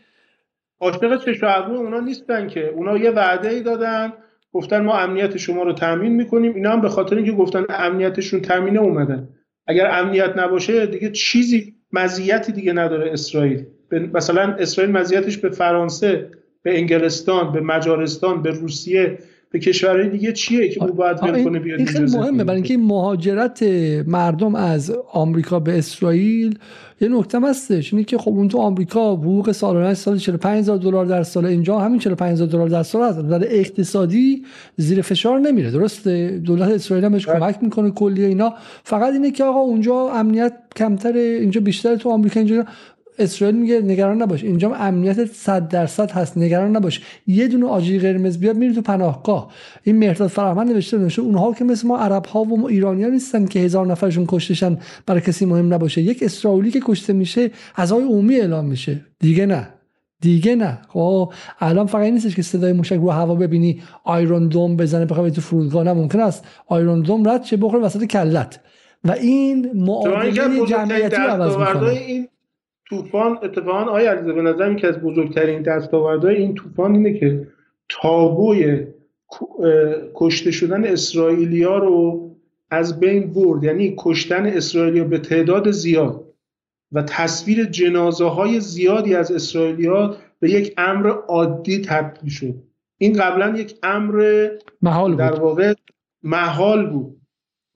عاشق چشم اونا نیستن که. اونا یه وعده ای دادن. گفتن ما امنیت شما رو تامین می‌کنیم. اینا هم به خاطر اینکه گفتن امنیتشون تامینه اومدن. اگر امنیت نباشه دیگه چیزی مزیتی دیگه نداره اسرائیل. مثلا اسرائیل مزیتش به فرانسه به انگلستان به مجارستان به روسیه به کشورهای دیگه چیه که او باید ول کنه بیاد
این خیلی مهمه. برای اینکه مهاجرت مردم از آمریکا به اسرائیل یه نکته هستش. اینه که خب اون تو آمریکا حقوق سالانه سال 45000 دلار در سال اینجا همین 45000 دلار در سال هست. در اقتصادی زیر فشار نمیره. درسته؟ دولت اسرائیل هم بهش بله. کمک می‌کنه کلی اینا. فقط اینه که آقا اونجا امنیت کمتر اینجا بیشتر تو آمریکا اینجا اسرائیل میگه نگران نباش. اینجا امنیت 100 درصد هست. نگران نباش. یه دونه آجی قرمز بیاد میری تو پناهگاه. این مهرداد فرهمند نوشته نوشته اونها که مثل ما عرب ها و ایرانیان نیستن که هزار نفرشون کشتشن برای کسی مهم نباشه. یک اسرائیلی که کشته میشه های عمومی اعلام میشه. دیگه نه. دیگه نه. خب الان فقط نیستش که صدای موشک رو هوا ببینی آیرون دوم بزنه بخوای تو فرودگاه. نه ممکن است آیرون دوم رد چه بخوره وسط کلت. و این معادله جمعیتی عوض می‌کنه.
طوفان اتفاقا آیا علیزه به نظر که از بزرگترین دستاوردهای این طوفان اینه که تابوی کشته شدن اسرائیلیا رو از بین برد. یعنی کشتن اسرائیلیا به تعداد زیاد و تصویر جنازه های زیادی از اسرائیلیا به یک امر عادی تبدیل شد. این قبلا یک امر
محال
در واقع محال بود.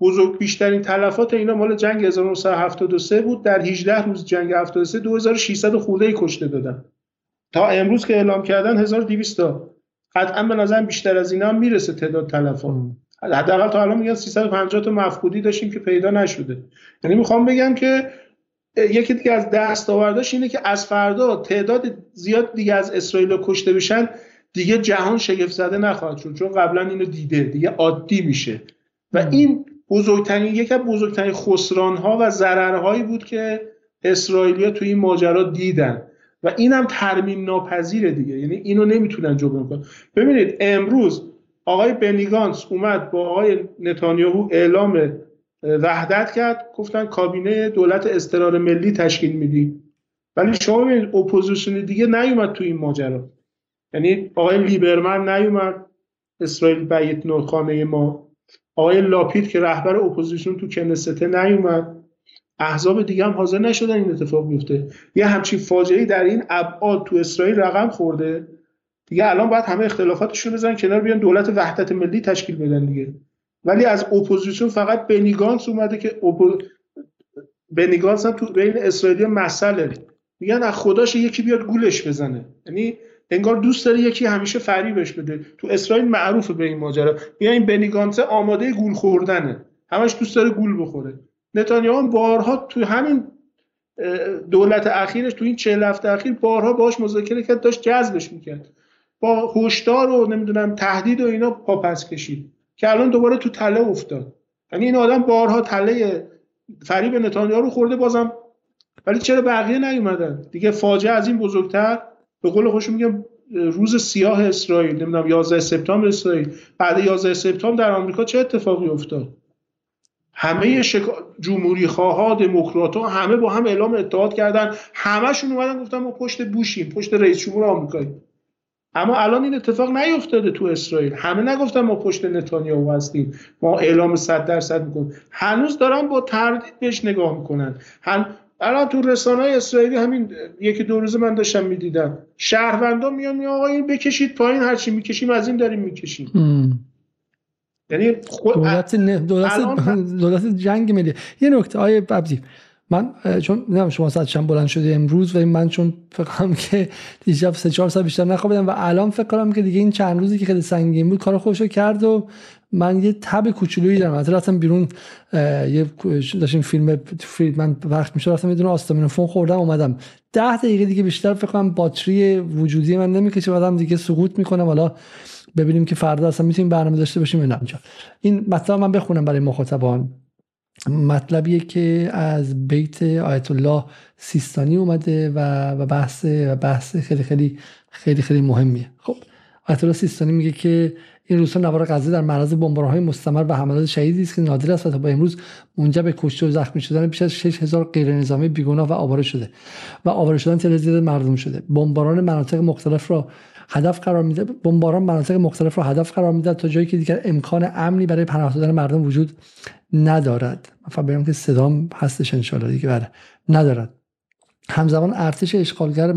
بزرگ بیشترین تلفات اینا مال جنگ 1973 بود. در 18 روز جنگ 73 2600 خورده کشته دادن. تا امروز که اعلام کردن 1200 تا. قطعا به نظر بیشتر از اینا هم می‌رسه تعداد تلفات. حداقل تا الان میگن 350 تا مفقودی داشتیم که پیدا نشده. یعنی می‌خوام بگم که یکی دیگه از دستاورداش اینه که از فردا تعداد زیاد دیگه از اسرائیل کشته بشن دیگه جهان شگفت زده نخواهد شد. چون قبلا اینو دیده. دیگه عادی میشه. و این بزرگترین یکی از بزرگترین خسرانها و ضررهایی بود که اسرائیلیا تو این ماجرا دیدن. و اینم ترمیم ناپذیره دیگه. یعنی اینو نمی‌تونن جبران کنن. ببینید امروز آقای بنی گانتس اومد با آقای نتانیاهو اعلام وحدت کرد. گفتن کابینه دولت اضطرار ملی تشکیل میدی. ولی شما ببینید اپوزیسیون دیگه نیومد تو این ماجرا. یعنی آقای لیبرمن نیومد. اسرائیل بیتنو خانه ما آقای لاپید که رهبر اپوزیسیون تو کنسته نیومد. احزاب دیگه هم حاضر نشدن این اتفاق بیفته. یه همچین فاجعه در این ابعاد تو اسرائیل رقم خورده. دیگه الان باید همه اختلافاتشون بزنن کنار بیان دولت وحدت ملی تشکیل بدن دیگه. ولی از اپوزیسیون فقط بنی گانتس اومده که اپو... بنی گانتس هم تو بین اسرائیلی مسئله. میگن از خداش یکی بیاد گولش بزنه. یعنی انگار دوست داره یکی همیشه فریبش بده. تو اسرائیل معروفه به این ماجرا. میگن این بنی گانتس آماده گول خوردنه. همش دوست داره گول بخوره. نتانیاهو بارها تو همین دولت اخیرش تو این چهل هفته اخیر بارها باش مذاکره کرد داشت جذبش می‌کرد. با هشدار و نمی‌دونم تهدید و اینا پاپس کشید. که الان دوباره تو تله افتاد. یعنی این آدم بارها تله فریب نتانیاهو رو خورده بازم ولی چرا بقیه نیومدن؟ دیگه فاجعه از این بزرگتر. به قول خوش میگم روز سیاه اسرائیل نمی‌دونم 11 سپتامبر اسرائیل. بعد 11 سپتامبر در آمریکا چه اتفاقی افتاد؟ همه شکا... جمهوری خواه دموکرات ها همه با هم اعلام اتحاد کردن. همشون اومدن گفتن ما پشت بوشیم پشت رئیس جمهور آمریکایی اما الان این اتفاق نیفتاده تو اسرائیل. همه نگفتن ما پشت نتانیاهو هستیم. ما اعلام 100 درصد می‌کنیم. هنوز دارن با تردید بهش نگاه می‌کنن. هم الان تو رسانه اسرائیلی همین یکی دو روزه من داشتم می‌دیدم. شهروندان میان می آقا این بکشید پایین هرچی می‌کشیم از این داریم می‌کشیم. یعنی خود
دولت, نه... دولت, دولت جنگ ملی یه نکته آیه ببزی من چون نمی‌دونم شما ساعت چند بلند شده امروز؟ و من چون فکر کنم که دیشب سه چهار ساعت بیشتر نخوابیدم و الان فکر کنم که دیگه این چند روزی که خیلی سنگین بود کار خوشو کرد و من یه تب کوچولویی دارم. از رفتم بیرون یه داشتیم فیلم من وقت میشه رفتم یه دونه آستامینوفون خوردم اومدم. ده دقیقه دیگه بیشتر فکر کنم باتری وجودی من نمی‌کشه بعدم دیگه سقوط می‌کنم. حالا ببینیم که فردا اصلا می‌تونیم برنامه داشته باشیم یا این مطلب من بخونم برای مخاطبان. مطلبیه که از بیت آیت الله سیستانی اومده و بحث بحث خیلی خیلی خیلی خیلی مهمیه. خب. الله سیستانی میگه که این روزها نوار غزه در معرض بمبارهای مستمر و حملات شهیدی است که نادر است و تا با امروز منجر به کشته و زخمی شدن بیش از 6000 غیر نظامی بیگناه و آواره شده و آواره شدن تعداد مردم شده. بمباران مناطق مختلف را هدف قرار میده. بمباران مناطق مختلف را هدف قرار میده تا جایی که دیگر امکان امنی برای پناه دادن مردم وجود ندارد. من فکر که صدام هستش ان دیگه بله. ندارد. همزمان ارتش اشغالگر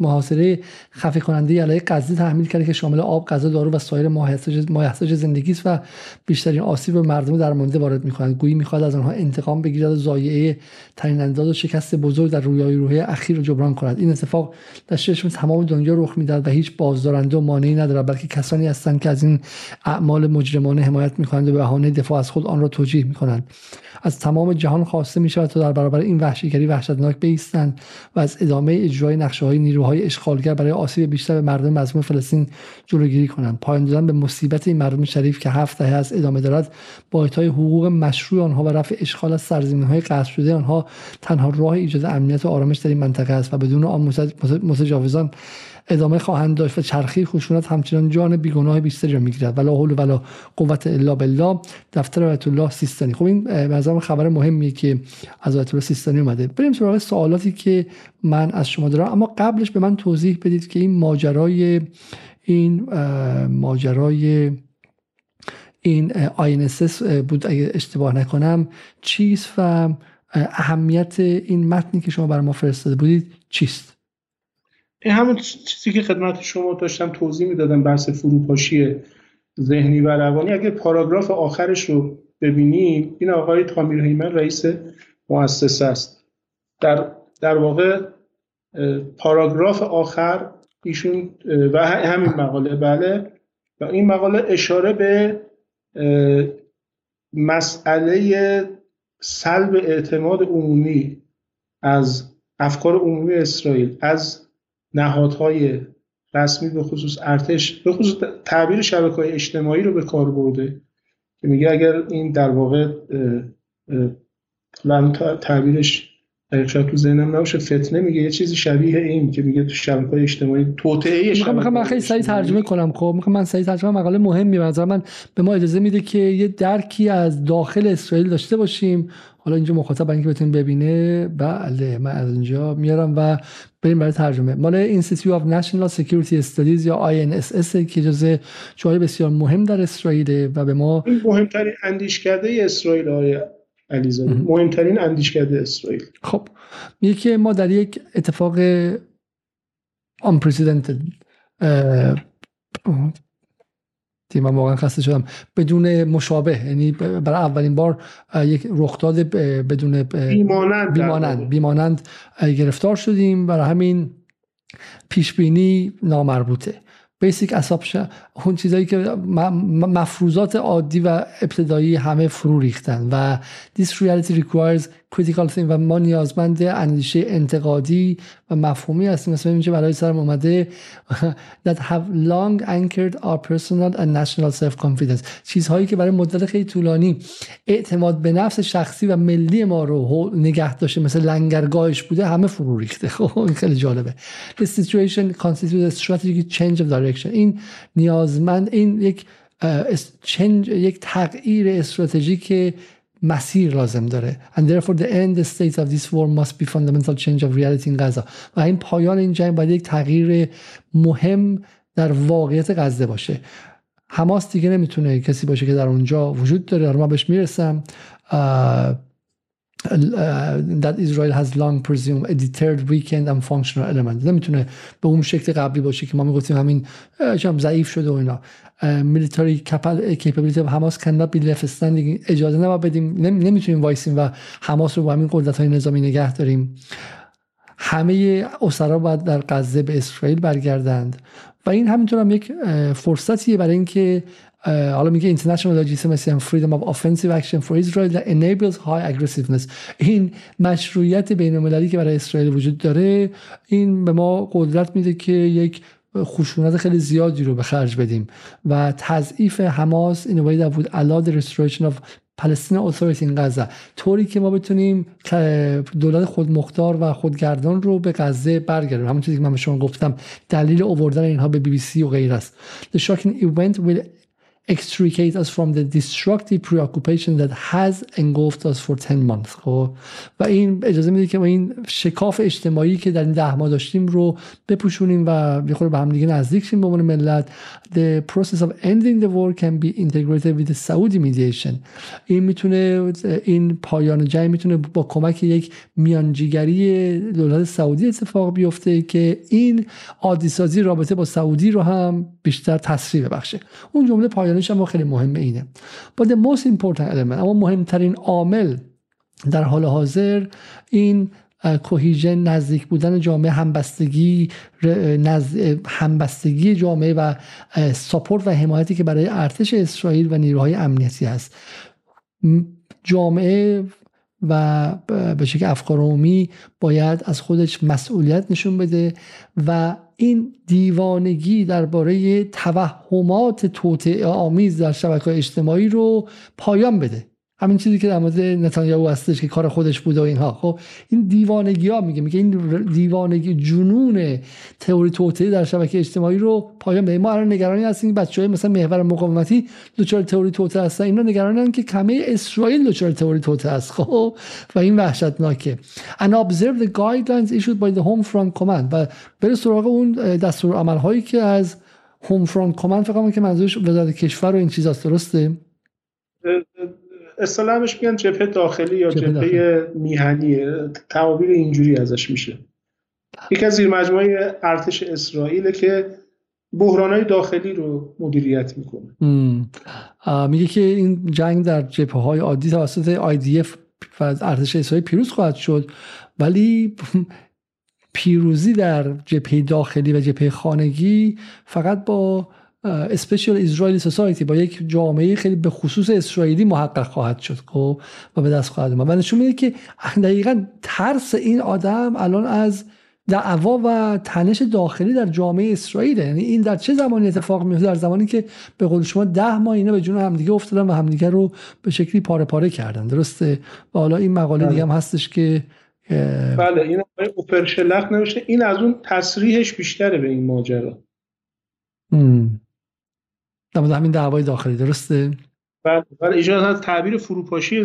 محاصره خفه کننده علیه غزه تحمیل کرده که شامل آب، غذا، دارو و سایر مایحتاج زندگی است و بیشترین آسیب به مردم درمانده وارد می‌کند. گویی می‌خواد از آنها انتقام بگیرد و ضایعه ترین انداز و شکست بزرگ در رویای روحی اخیر رو جبران کند. این اتفاق در چشم تمام دنیا رخ می‌دهد و هیچ بازدارنده و مانعی ندارد بلکه کسانی هستند که از این اعمال مجرمانه حمایت می‌کنند و به بهانه دفاع از خود آن را توجیه می‌کنند از تمام جهان خواسته می شود تا در برابر این وحشیگری وحشتناک بیستند و از ادامه اجرای نقشه های نیروهای اشغالگر برای آسیب بیشتر به مردم مظلوم فلسطین جلوگیری کنند. پایان دادن به مصیبت این مردم شریف که هفت دهه از ادامه دارد با اعطای حقوق مشروع آنها و رفع اشغال از سرزمین های قصد شده آنها تنها راه ایجاد امنیت و آرامش در این منطقه است و بدون آن متجاوزان ادامه خواهند داشت و چرخی خشونت همچنان جان بیگناه بیشتری را می‌گیرد. ولا حول ولا قوت الا بالله. دفتر آیت الله سیستانی. خب این به خبر مهمیه که از آیت الله سیستانی اومده. بریم سراغ سوالاتی که من از شما دارم. اما قبلش به من توضیح بدید که این ماجرای این ماجرای این INSS بود. اگه اشتباه نکنم چیست و اهمیت این متنی که شما برای ما فرستاده بودید چیست؟
این همون چیزی که خدمت شما داشتم توضیح می‌دادم بحث فروپاشی ذهنی و روانی. اگر پاراگراف آخرش رو ببینیم این آقای تامیر هیمن رئیس مؤسسه است. در, در واقع پاراگراف آخر ایشون و همین مقاله بله. و این مقاله اشاره به مسئله سلب اعتماد عمومی از افکار عمومی اسرائیل از نهادهای رسمی به خصوص ارتش به خصوص تعبیر شبکه های اجتماعی رو به کار برده که میگه اگر این در واقع تعبیرش شاید تو ذهنم نباشه فتنه میگه یه چیزی شبیه این که میگه تو شبکه‌های اجتماعی توطئه
می‌خوام می‌خوام من خیلی سریع ترجمه کنم. خب می‌خوام من سریع ترجمه مقاله مهمی به من به ما اجازه میده که یه درکی از داخل اسرائیل داشته باشیم. حالا اینجا مخاطب برای اینکه بتونیم ببینه. بله من از اینجا میارم و بریم برای ترجمه. مال Institute of National Security Studies یا INSS که جزء جای بسیار مهم در اسرائیل و به ما
این مهمترین اندیشکده اسرائیل های علیزاده. مهمترین اندیشکده اسرائیل.
خب میگه که ما در یک اتفاق unprecedented من واقعا خسته شدم. بدون مشابه یعنی برای اولین بار یک رخداد بدون
بیمانند
بیمانند, بیمانند گرفتار شدیم. برای همین پیش بینی نامربوطه. بیسیک اسامپشن اون چیزایی که مفروضات عادی و ابتدایی همه فرو ریختن و this reality requires thinking و ما نیازمند اندیشه انتقادی و مفهومی هستیم. مثل اینکه برای سرم اومده that have long anchored our personal and national self confidence چیزهایی که برای مدت خیلی طولانی اعتماد به نفس شخصی و ملی ما رو نگه داشته مثل لنگرگاهش بوده همه فرو ریخته. خب خیلی جالبه. The situation constitutes a strategic change of direction. این نیازمند این یک چنج یک تغییر استراتژیک مسیر لازم داره. And therefore the end state of this war must be fundamental change of reality in Gaza. و این پایان این جنگ باید یک تغییر مهم در واقعیت غزه باشه. حماس دیگه نمی‌تونه کسی باشه که در اونجا وجود داره. من بهش می‌رسم. That Israel has long presumed a deterred weekend and functional element. نمی‌تونه به اون شکل قبلی باشه که ما می‌گفتیم همین ضعیف شده و اینا capability of Hamas cannot be left اجازه نباید بدیم نمی‌تونیم وایسیم و حماس رو با همین قدرت های نظامی نگه داریم همه اسرا باید در غزه به اسرائیل برگردند و این همینطور هم یک فرصتیه برای اینکه حالا میگه international legitimacy and freedom of offensive action for Israel that enables high aggressiveness. این مشروعیت بین المللی که برای اسرائیل وجود داره این به ما قدرت میده که یک خشونت خیلی زیادی رو به خرج بدیم. و تضعیف حماس این way that would allow the restoration of Palestinian Authority طوری که ما بتونیم دولت خودمختار و خودگردان رو به غزه برگردیم همون چیزی که من به شما گفتم دلیل اووردن اینها به بی بی سی و غیر است. The shocking event will extricate us from the destructive preoccupation that has engulfed us for 10 months. خب؟ و این اجازه میده که ما این شکاف اجتماعی که در این ده ماه داشتیم رو بپوشونیم و یه به هم دیگه نزدیک شیم به عنوان ملت. The process of ending the war can be integrated with the Saudi mediation. این می‌تونه این پایان جنگ می‌تونه با کمک یک میانجیگری دولت سعودی اتفاق بیفته که این عادی سازی رابطه با سعودی رو هم بیشتر تسریع ببخشه. اون جمله پایان دانش هم خیلی مهمه اینه. But the most important element اما مهمترین عامل در حال حاضر این کوهیژن نزدیک بودن جامعه همبستگی همبستگی جامعه و ساپورت و حمایتی که برای ارتش اسرائیل و نیروهای امنیتی هست. جامعه و به شکل افکار عمومی باید از خودش مسئولیت نشون بده و این دیوانگی درباره توهمات توطئه آمیز در شبکه اجتماعی رو پایان بده. همین چیزی که در مورد نتانیاهو هستش که کار خودش بوده و اینها. خب این دیوانگی ها میگه میگه این دیوانگی جنون تئوری توطئه در شبکه اجتماعی رو پایان بده. ما الان نگرانی هستیم بچهای مثلا محور مقاومتی دچار تئوری توطئه هستن. اینا نگرانن که کمه اسرائیل دچار تئوری توطئه است خب و این وحشتناکه. And observe the guidelines issued by the home front command. و بره سراغ اون دستور عمل هایی که از هوم فرانت کمند فکر که منظورش وزارت کشور و این چیزاست. درسته؟
اصطلاحش میگن جبهه داخلی یا جبهه میهنی. تعابیر اینجوری ازش میشه. یکی از زیر مجموعه ارتش اسرائیل که های داخلی رو مدیریت می‌کنه.
میگه که این جنگ در جبهه های عادی توسط IDF و ارتش اسرائیل پیروز خواهد شد ولی پیروزی در جبهه داخلی و جبهه خانگی فقط با اسپیشال اسرائیلی سوسایتی با یک جامعه خیلی به خصوص اسرائیلی محقق خواهد شد خب و به دست خواهد اومد. و نشون میده که دقیقا ترس این آدم الان از دعوا و تنش داخلی در جامعه اسرائیل یعنی این در چه زمانی اتفاق میفته در زمانی که به قول شما ده ماه اینا به جون همدیگه افتادن و همدیگه رو به شکلی پاره پاره کردن. درسته؟ و حالا این مقاله دیگه هم هستش که
بله این آقای اوپرشلق نوشته این از اون تصریحش بیشتره به این ماجرا.
در همین دعوای داخلی درسته؟
بله بله ایشون از تعبیر فروپاشی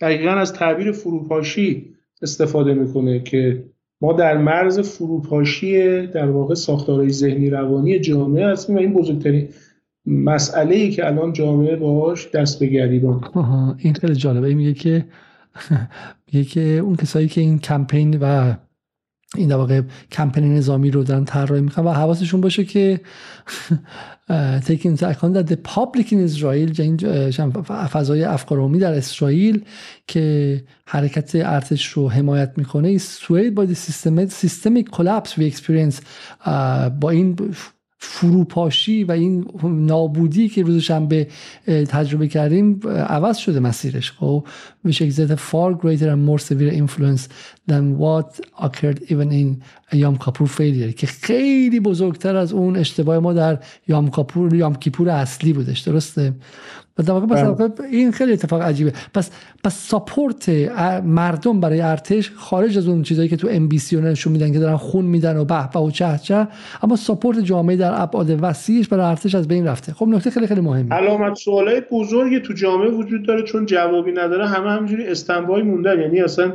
دقیقا از تعبیر فروپاشی استفاده می‌کنه که ما در مرز فروپاشی در واقع ساختارهای ذهنی روانی جامعه هستیم و این بزرگترین مسئله ای که الان جامعه باهاش دست به گریبان.
این خیلی جالبه. میگه که میگه که اون کسایی که این کمپین و این در واقع کمپین نظامی رو دارن طراحی می‌کنن و حواسشون باشه که تیک اینتو در پابلیک این اسرائیل فضای افکار عمومی در اسرائیل که حرکت ارتش رو حمایت می‌کنه سوید با سیستم سیستمی کلاپس وی اکسپریانس با این فروپاشی و این نابودی که روز شنبه تجربه کردیم عوض شده مسیرش. خب which exert far greater and more severe influence than what occurred even in یوم کیپور failure که خیلی بزرگتر از اون اشتباه ما در یوم کیپور یوم کیپور اصلی بودش. درسته؟ و در واقع بله. این خیلی اتفاق عجیبه. پس پس support مردم برای ارتش خارج از اون چیزایی که تو ام بی سی نشون میدن که دارن خون میدن و به‌به و چه‌چه اما support جامعه در ابعاد وسیعش برای ارتش از بین رفته. خب نکته خیلی خیلی مهمه.
علامت سوالای بزرگی تو جامعه وجود داره چون جوابی نداره. همه همینجوری standby موندن. یعنی اصلا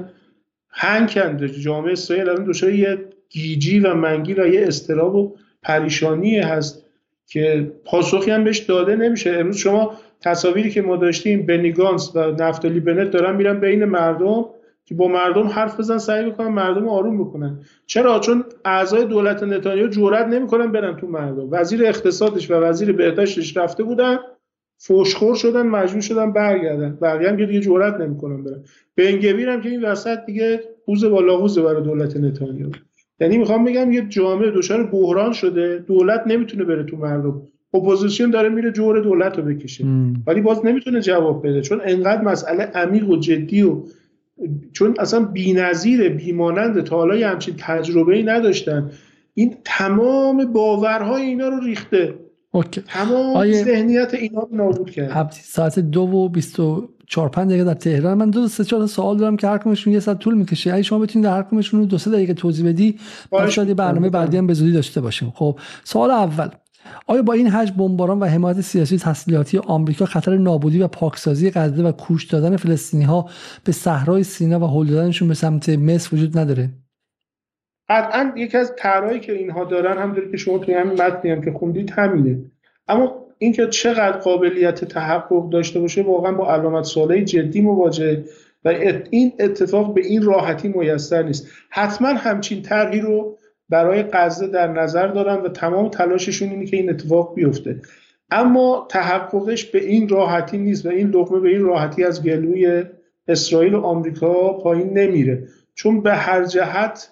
هنگ جامعه اسرائیل الان دچار یه گیجی و منگی و یه استراب و پریشانی هست که پاسخی هم بهش داده نمیشه. امروز شما تصاویری که ما داشتیم بنیگانس و نفتالی بنت دارن میرن بین مردم که با مردم حرف بزن سعی بکنن مردم آروم بکنن. چرا؟ چون اعضای دولت نتانیاهو جرئت نمی‌کنن برن تو مردم. وزیر اقتصادش و وزیر بهداشتش رفته بودن فوشخور شدن مجبور شدن برگردن. بقیه هم که دیگه جرئت نمی‌کنن برن. بنگویر هم که این وسط دیگه قوز بالا قوز برای دولت نتانیاهو. یعنی می‌خوام بگم یه جامعه دچار بحران شده دولت نمی‌تونه بره تو مردم. اپوزیسیون داره میره جور دولت رو بکشه. ولی باز نمی‌تونه جواب بده. چون انقدر مسئله عمیق و جدی و چون اصلا بی‌نظیر بیمانند تا حالا همچین تجربه ای نداشتن. این تمام باورهای اینا رو ریخته. okay. تمام آیه... ذهنیت اینا رو نابود کرد.
ساعت دو و بیست و چهار پنج دقیقه در تهران. من دو سه چهار سوال دارم که هر کمشون یه ساعت طول می‌کشه. اگه شما بتونید در هر کمشون دو سه دقیقه توضیح بدی شاید برنامه بعدی هم به زودی داشته باشیم. خب سوال اول. آیا با این حجم بمباران و حمایت سیاسی تسلیحاتی آمریکا خطر نابودی و پاکسازی غزه و کوش دادن فلسطینی ها به صحرای سینا و هل دادنشون به سمت مصر وجود نداره؟
قطعا یکی از طرحهایی که اینها دارن هم که شما توی همین متنی هم که خوندید همینه. اما اینکه چقدر قابلیت تحقق داشته باشه واقعا با علامت سوالی جدی مواجه و این اتفاق به این راحتی میسر نیست. حتما همچین طرحی رو برای غزه در نظر دارن و تمام تلاششون اینه که این اتفاق بیفته. اما تحققش به این راحتی نیست و این لقمه به این راحتی از گلوی اسرائیل و آمریکا پایین نمیره. چون به هر جهت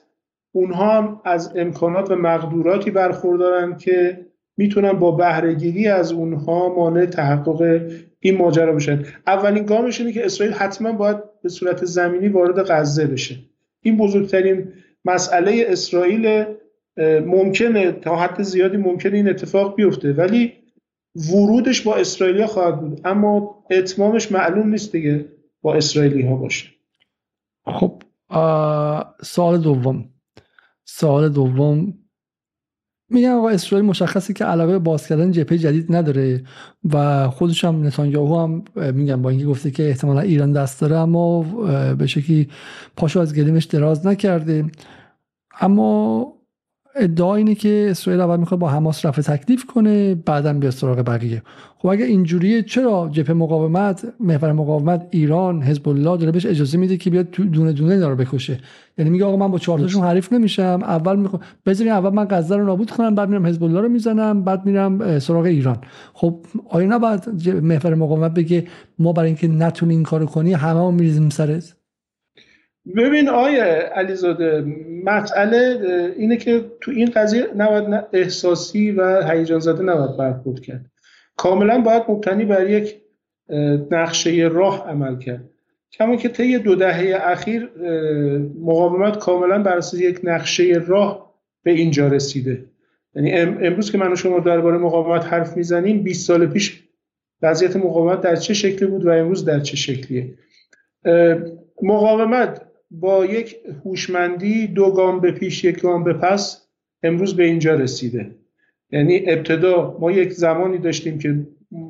اونها هم از امکانات و مقدوراتی برخوردارن که می‌تونن با بهرهگیری از اونها مانع تحقق این ماجرا بشن. اولین گامش اینه که اسرائیل حتما باید به صورت زمینی وارد غزه بشه. این بزرگترین مسئله اسرائیل ممکنه تا حد زیادی ممکنه این اتفاق بیفته ولی ورودش با اسرائیلی خواهد بود. اما اتمامش معلوم نیست دیگه با اسرائیلی ها باشه.
خب سوال دوم. سوال دوم. میگن آقا اسرائیل مشخصی که علاقه باز کردن جبهه جدید نداره و خودش هم نتانیاهو هم میگن با اینکه گفته که احتمالا ایران دست داره اما به شکلی پاشو از گلیمش دراز نکرده. اما ادعا اینه که اسرائیل اول می‌خواد با حماس رفع تکلیف کنه بعدا بیا سراغ بقیه. خب اگه اینجوریه چرا جبهه مقاومت محور مقاومت ایران حزب الله داره بهش اجازه میده که بیاد دونه دونه اینا رو بکشه؟ یعنی میگه آقا من با چهار تاشون حریف نمیشم اول می‌خوام بذارین اول من غزه رو نابود کنم بعد میرم حزب الله رو می‌زنم بعد میرم سراغ ایران. خب آیا نباید محور مقاومت بگه ما برای اینکه نتونی این کارو کنی همه میریزیم سرت؟
ببین آیه علیزاده مسئله اینه که تو این قضیه نباید احساسی و هیجان زده نباید برخورد کرد. کاملا باید مبتنی بر یک نقشه راه عمل کرد. کما که طی دو دهه اخیر مقاومت کاملا بر اساس یک نقشه راه به اینجا رسیده. یعنی امروز که من و شما درباره مقاومت حرف می‌زنیم 20 سال پیش وضعیت مقاومت در چه شکلی بود و امروز در چه شکلیه؟ مقاومت با یک هوشمندی دو گام به پیش یک گام به پس امروز به اینجا رسیده. یعنی ابتدا ما یک زمانی داشتیم که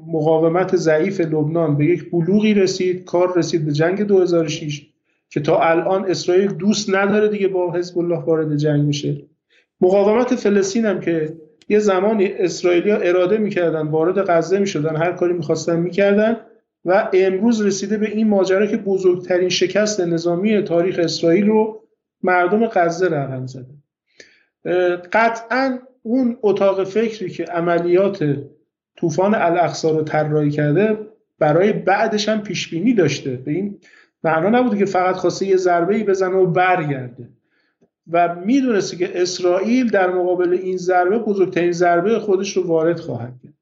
مقاومت ضعیف لبنان به یک بلوغی رسید کار رسید به جنگ 2006 که تا الان اسرائیل دوست نداره دیگه با حزب الله وارد جنگ میشه مقاومت فلسطین هم که یه زمانی اسرائیلیا اراده می‌کردن وارد غزه می‌شدن هر کاری می‌خواستن می‌کردن و امروز رسیده به این ماجرا که بزرگترین شکست نظامی تاریخ اسرائیل رو مردم غزه رقم زده. قطعا اون اتاق فکری که عملیات طوفان الاقصا رو طراحی کرده برای بعدش هم پیش بینی داشته. به این معنا نبوده که فقط خواسته یه ضربه ای بزنه و برگرده. و می‌دونسته که اسرائیل در مقابل این ضربه بزرگترین ضربه خودش رو وارد خواهد کرد.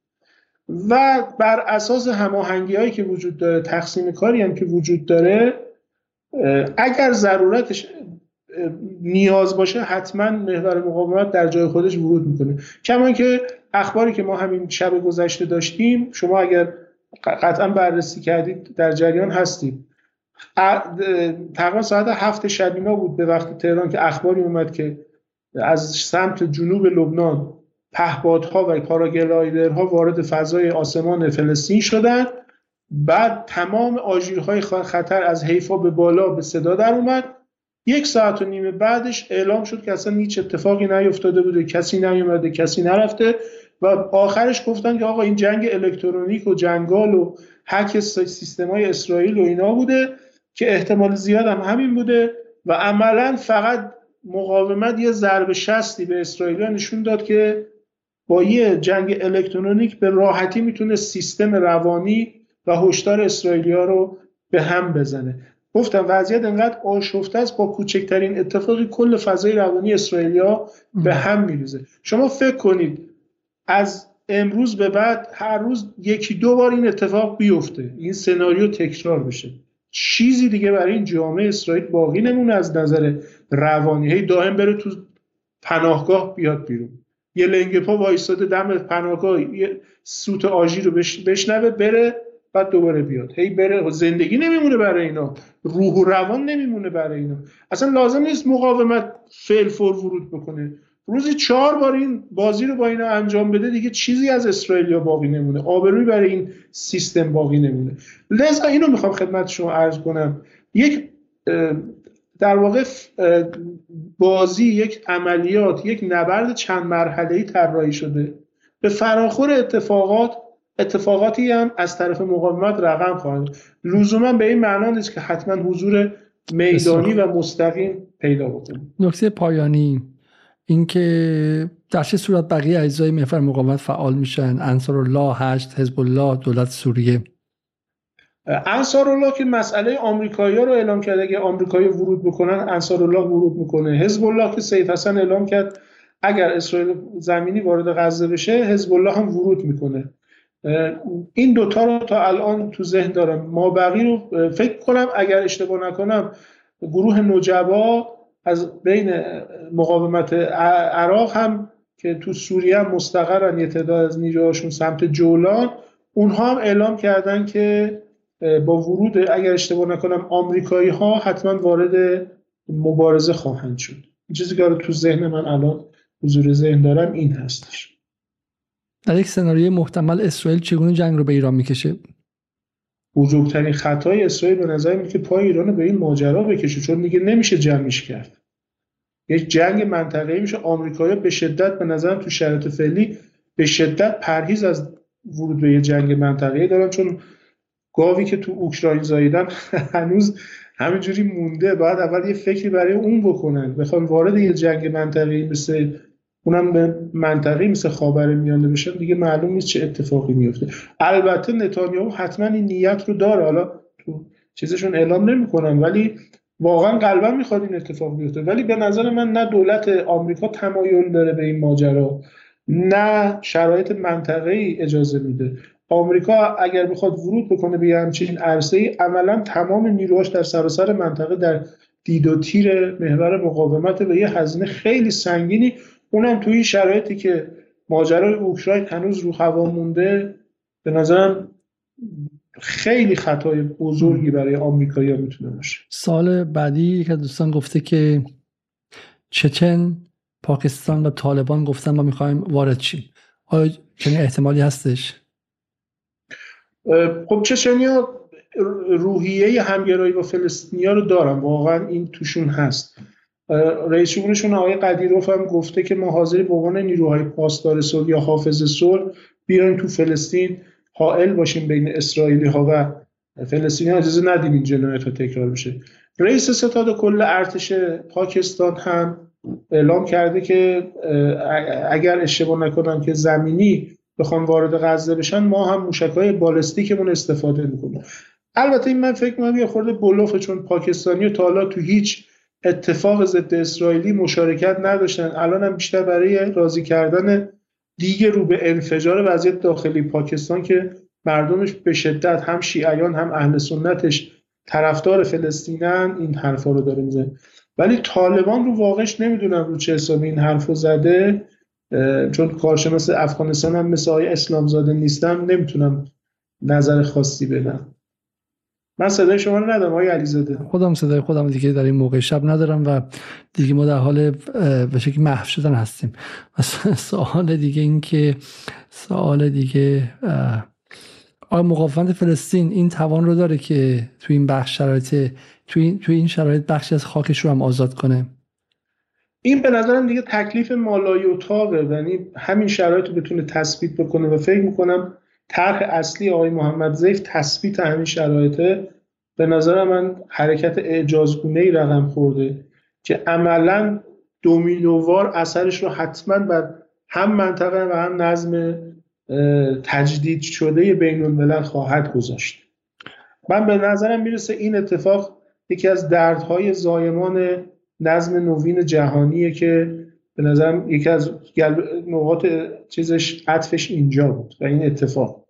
و بر اساس هماهنگی هایی که وجود داره تقسیم کاری هم که وجود داره اگر ضرورتش نیاز باشه حتما محور مقاومت در جای خودش ورود می‌کنه. کما که اخباری که ما همین شب گذشته داشتیم شما اگر قطعا بررسی کردید در جریان هستید تقریبا ساعت هفت شبینا بود به وقت تهران که اخباری اومد که از سمت جنوب لبنان پهپادها و پاراگلایدرها وارد فضای آسمان فلسطین شدند. بعد تمام آژیرهای خطر از حیفا به بالا به صدا در اومد. یک ساعت و نیمه بعدش اعلام شد که اصلا هیچ اتفاقی نیفتاده بوده. کسی نیومده کسی نرفته. و آخرش گفتن که آقا این جنگ الکترونیک و جنگال و حک سیستم های اسرائیل و اینا بوده که احتمال زیاد هم همین بوده. و عملا فقط مقاومت یه ضرب شستی به اسرائیل نشون داد که با یه جنگ الکترونیک به راحتی می‌تونه سیستم روانی و هشدار اسرائیلیا رو به هم بزنه. گفتم وضعیت انقدر آشفته است با کوچکترین اتفاقی کل فضای روانی اسرائیلیا به هم میریزه. شما فکر کنید از امروز به بعد هر روز یکی دو بار این اتفاق بیفته این سناریو تکرار بشه. چیزی دیگه برای این جامعه اسرائیل باقی نمونه از نظر روانی. هی دائم بره تو پناهگاه بیاد بیرون. یه لنگه پا وایستاده دم پناهگاه یه سوت آژی رو بشنوه بره بعد دوباره بیاد. هی بره زندگی نمیمونه برای اینا. روح و روان نمیمونه برای اینا. اصلا لازم نیست مقاومت فعل فور ورود بکنه. روزی چهار بار این بازی رو با اینا انجام بده دیگه چیزی از اسرائیلیا باقی نمونه. آبروی برای این سیستم باقی نمونه. لذا اینو می‌خوام خدمت شما عرض کنم. یک در واقع بازی یک عملیات یک نبرد چند مرحله طراحی شده. به فراخور اتفاقات اتفاقاتی هم از طرف مقاومت رقم خواهند. لزوما به این معنا نیست که حتما حضور میدانی و مستقیم پیدا بکنه
نکته پایانی اینکه در چه صورت بقیه اجزای محور مقاومت فعال میشن؟ انصار الله هشت حزب الله دولت سوریه.
انصار الله که مسئله آمریکایی رو اعلام کرد اگه آمریکایی ورود بکنن انصار الله ورود می‌کنه. حزب الله که سیف حسن اعلام کرد اگر اسرائیل زمینی وارد غزه بشه حزب الله هم ورود می‌کنه. این دوتا رو تا الان تو ذهن دارم. ما بقی رو فکر کنم اگر اشتباه نکنم گروه نجبا از بین مقاومت عراق هم که تو سوریه هم مستقرن یه تعداد از نیروهاشون سمت جولان اونها هم اعلام کردن که با ورود اگر اشتباه نکنم آمریکایی ها حتما وارد مبارزه خواهند شد. چیزی که تو ذهن من الان حضور ذهن دارم این هستش.
در یک سناریوی محتمل اسرائیل چگونه جنگ رو به ایران می‌کشه؟
بزرگترین خطای اسرائیل به نظر میاد که پای ایران به این ماجرا بکشه چون میگه نمیشه جمعش کرد. یک جنگ منطقه‌ای میشه. آمریکایی‌ها به شدت به نظرم تو شرایط فعلی به شدت پرهیز از ورود به یه جنگ منطقه‌ای دارن چون گاوی که تو اوکراین زاییدن هنوز همینجوری مونده. باید اول یه فکری برای اون بکنن. بخوام وارد یه جنگ منطقه‌ای مثل اونم به منطقه مثل خاور میانه بشن. دیگه معلوم نیست چه اتفاقی میفته. البته نتانیاهو حتما این نیت رو داره. حالا تو چیزشون اعلام نمی‌کنن ولی واقعا قلبا می‌خواد این اتفاق بیفته. ولی به نظر من نه دولت آمریکا تمایل داره به این ماجرا نه شرایط منطقه ای اجازه میده. آمریکا اگر بخواد ورود بکنه به همچین عرصه ای عملا تمام نیروهاش در سراسر منطقه در دید و تیر محور مقاومت و یه هزینه خیلی سنگینی. اونم توی این شرایطی که ماجرای اوکراین هنوز رو هوا مونده به نظرم خیلی خطای بزرگی برای آمریکایی‌ها می‌تونه باشه.
سال بعدی از دوستان گفته که چچن پاکستان و طالبان گفتن ما می‌خوایم وارد شیم. آیا چنین احتمالی هستش؟
خب چچنیا روحیه همگرایی با فلسطینیا رو دارن واقعا این توشون هست. رئیس جمهورشون آقای قدیروف هم گفته که ما حاضر به عنوان نیروهای پاسدار صلح یا حافظ صلح بیایم تو فلسطین حائل باشیم بین اسرائیلی ها و فلسطینی ها اجازه ندیم این جنایت تکرار بشه. رئیس ستاد کل ارتش پاکستان هم اعلام کرده که اگر اشتباه نکنم که زمینی بخوام وارد غزه بشن ما هم موشک های بالستیکمون استفاده می‌کنیم. البته این من فکر می‌کنم یه خورده بلوفه چون پاکستانی تا حالا تو هیچ اتفاق ضد اسرائیلی مشارکت نداشتن. الان هم بیشتر برای راضی کردن دیگه رو به انفجار وضعیت داخلی پاکستان که مردمش به شدت هم شیعیان هم اهل سنتش طرفدار فلسطینن این حرفا رو داره می‌زنه. ولی طالبان رو واقعش نمی‌دونم رو چه حسابی این حرف زده. چون کارشناس افغانستان هم مثل آقای اسلام زاده نیستم نمی‌تونم نظر خاصی بدم. من صدای شما رو ندارم آقای علیزاده.
خودم صدای خودم دیگه در این موقع شب ندارم و دیگه ما در حال به شکل محو شدن هستیم. سوال دیگه این که سوال دیگه آیا مقاومت فلسطین این توان رو داره که تو این بخش شرایط تو این, تو این شرایط بخشی از خاکش رو هم آزاد کنه؟
این به نظرم دیگه تکلیف مالای اتاقه. یعنی همین شرایط رو بتونه تثبیت بکنه و فکر می‌کنم طرح اصلی آقای محمد زیف تثبیت همین شرایطه. به نظر من حرکت اعجازگونه ای رقم خورده که عملا دومینووار اثرش رو حتما بر هم منطقه و هم نظم تجدید شده بین الملل خواهد گذاشت. من به نظرم می‌رسه این اتفاق یکی از دردهای زایمان نظم نوین جهانیه که به نظرم یکی از نقاط چیزش عطفش اینجا بود و این اتفاق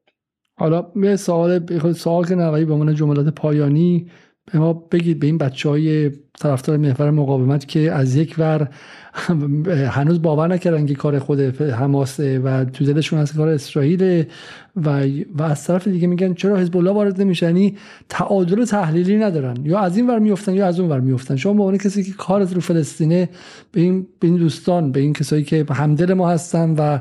حالا یه سوال سوال که نوایی به عنوان جملات پایانی به ما بگید به این بچه های طرفدار محور مقاومت که از یک ور هنوز باور نکردن که کار خود حماسه و تو دلشون از کار اسرائیل و و از طرف دیگه میگن چرا حزب الله وارد نمیشن؟ یعنی تعادل تحلیلی ندارن. یا از این ور میفتن یا از اون ور میفتن. شما به عنوان کسی که کار رو فلسطینه به این به این دوستان به این کسایی که همدل ما هستن و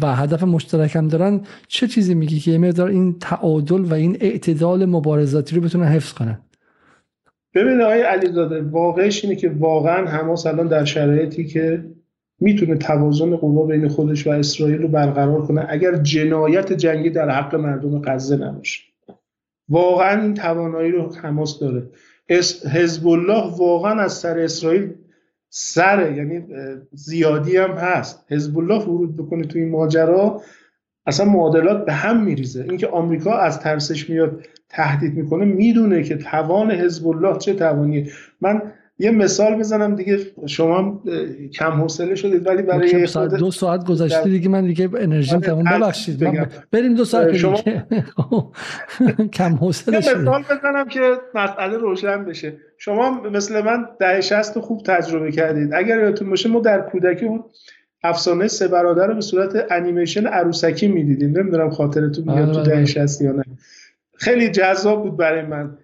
و هدف مشترک هم دارن چه چیزی میگی که یه مقدار این تعادل و این اعتدال مبارزاتی رو بتونن حفظ کنن؟
ببینید آقای علیزاده واقعش اینه که واقعا حماس الان در شرایطی که می‌تونه توازن قوا بین خودش و اسرائیل رو برقرار کنه اگر جنایت جنگی در حق مردم غزه نباشه. واقعا این توانایی رو حماس داره. حزب الله واقعا از سر اسرائیل سره یعنی زیادی هم هست. حزب الله ورود بکنه تو این ماجرا اصلا معادلات به هم میریزه. اینکه آمریکا از ترسش میاد تهدید می‌کنه می‌دونه که توان حزب الله چه توانیه. من یه مثال بزنم دیگه شما کم حوصله شدید ولی برای
ساعت دو ساعت گذشته دیگه من دیگه انرژیم آره، تموم ببخشید بریم دو ساعت شما... کم حوصله
شدید. مثال بزنم که مسئله روشن بشه. شما مثل من ده 60 خوب تجربه کردید. اگر یادتون باشه ما در کودکی بود افسانه سه برادر رو به صورت انیمیشن عروسکی می‌دیدیم. نمی‌دونم خاطرتون میاد تو ده 60 یا نه. خیلی جذاب بود برای من.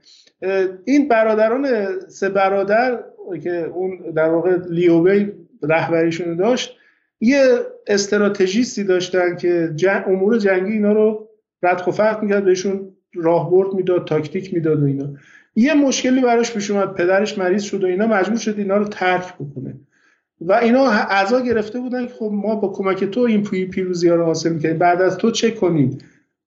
این برادران سه برادر که اون در واقع لیوبی رهبریشون داشت یه استراتژیستی داشتن که امور جنگی اینا رو رد و فرق می‌کرد بهشون راهبرد می‌داد تاکتیک می‌داد و اینا. یه مشکلی براش پیش اومد پدرش مریض شد و اینا مجبور شد اینا رو ترک بکنه. و اینا اعضا گرفته بودن که خب ما با کمک تو این پیروزی ها رو حاصل می‌کنیم بعد از تو چه کنیم؟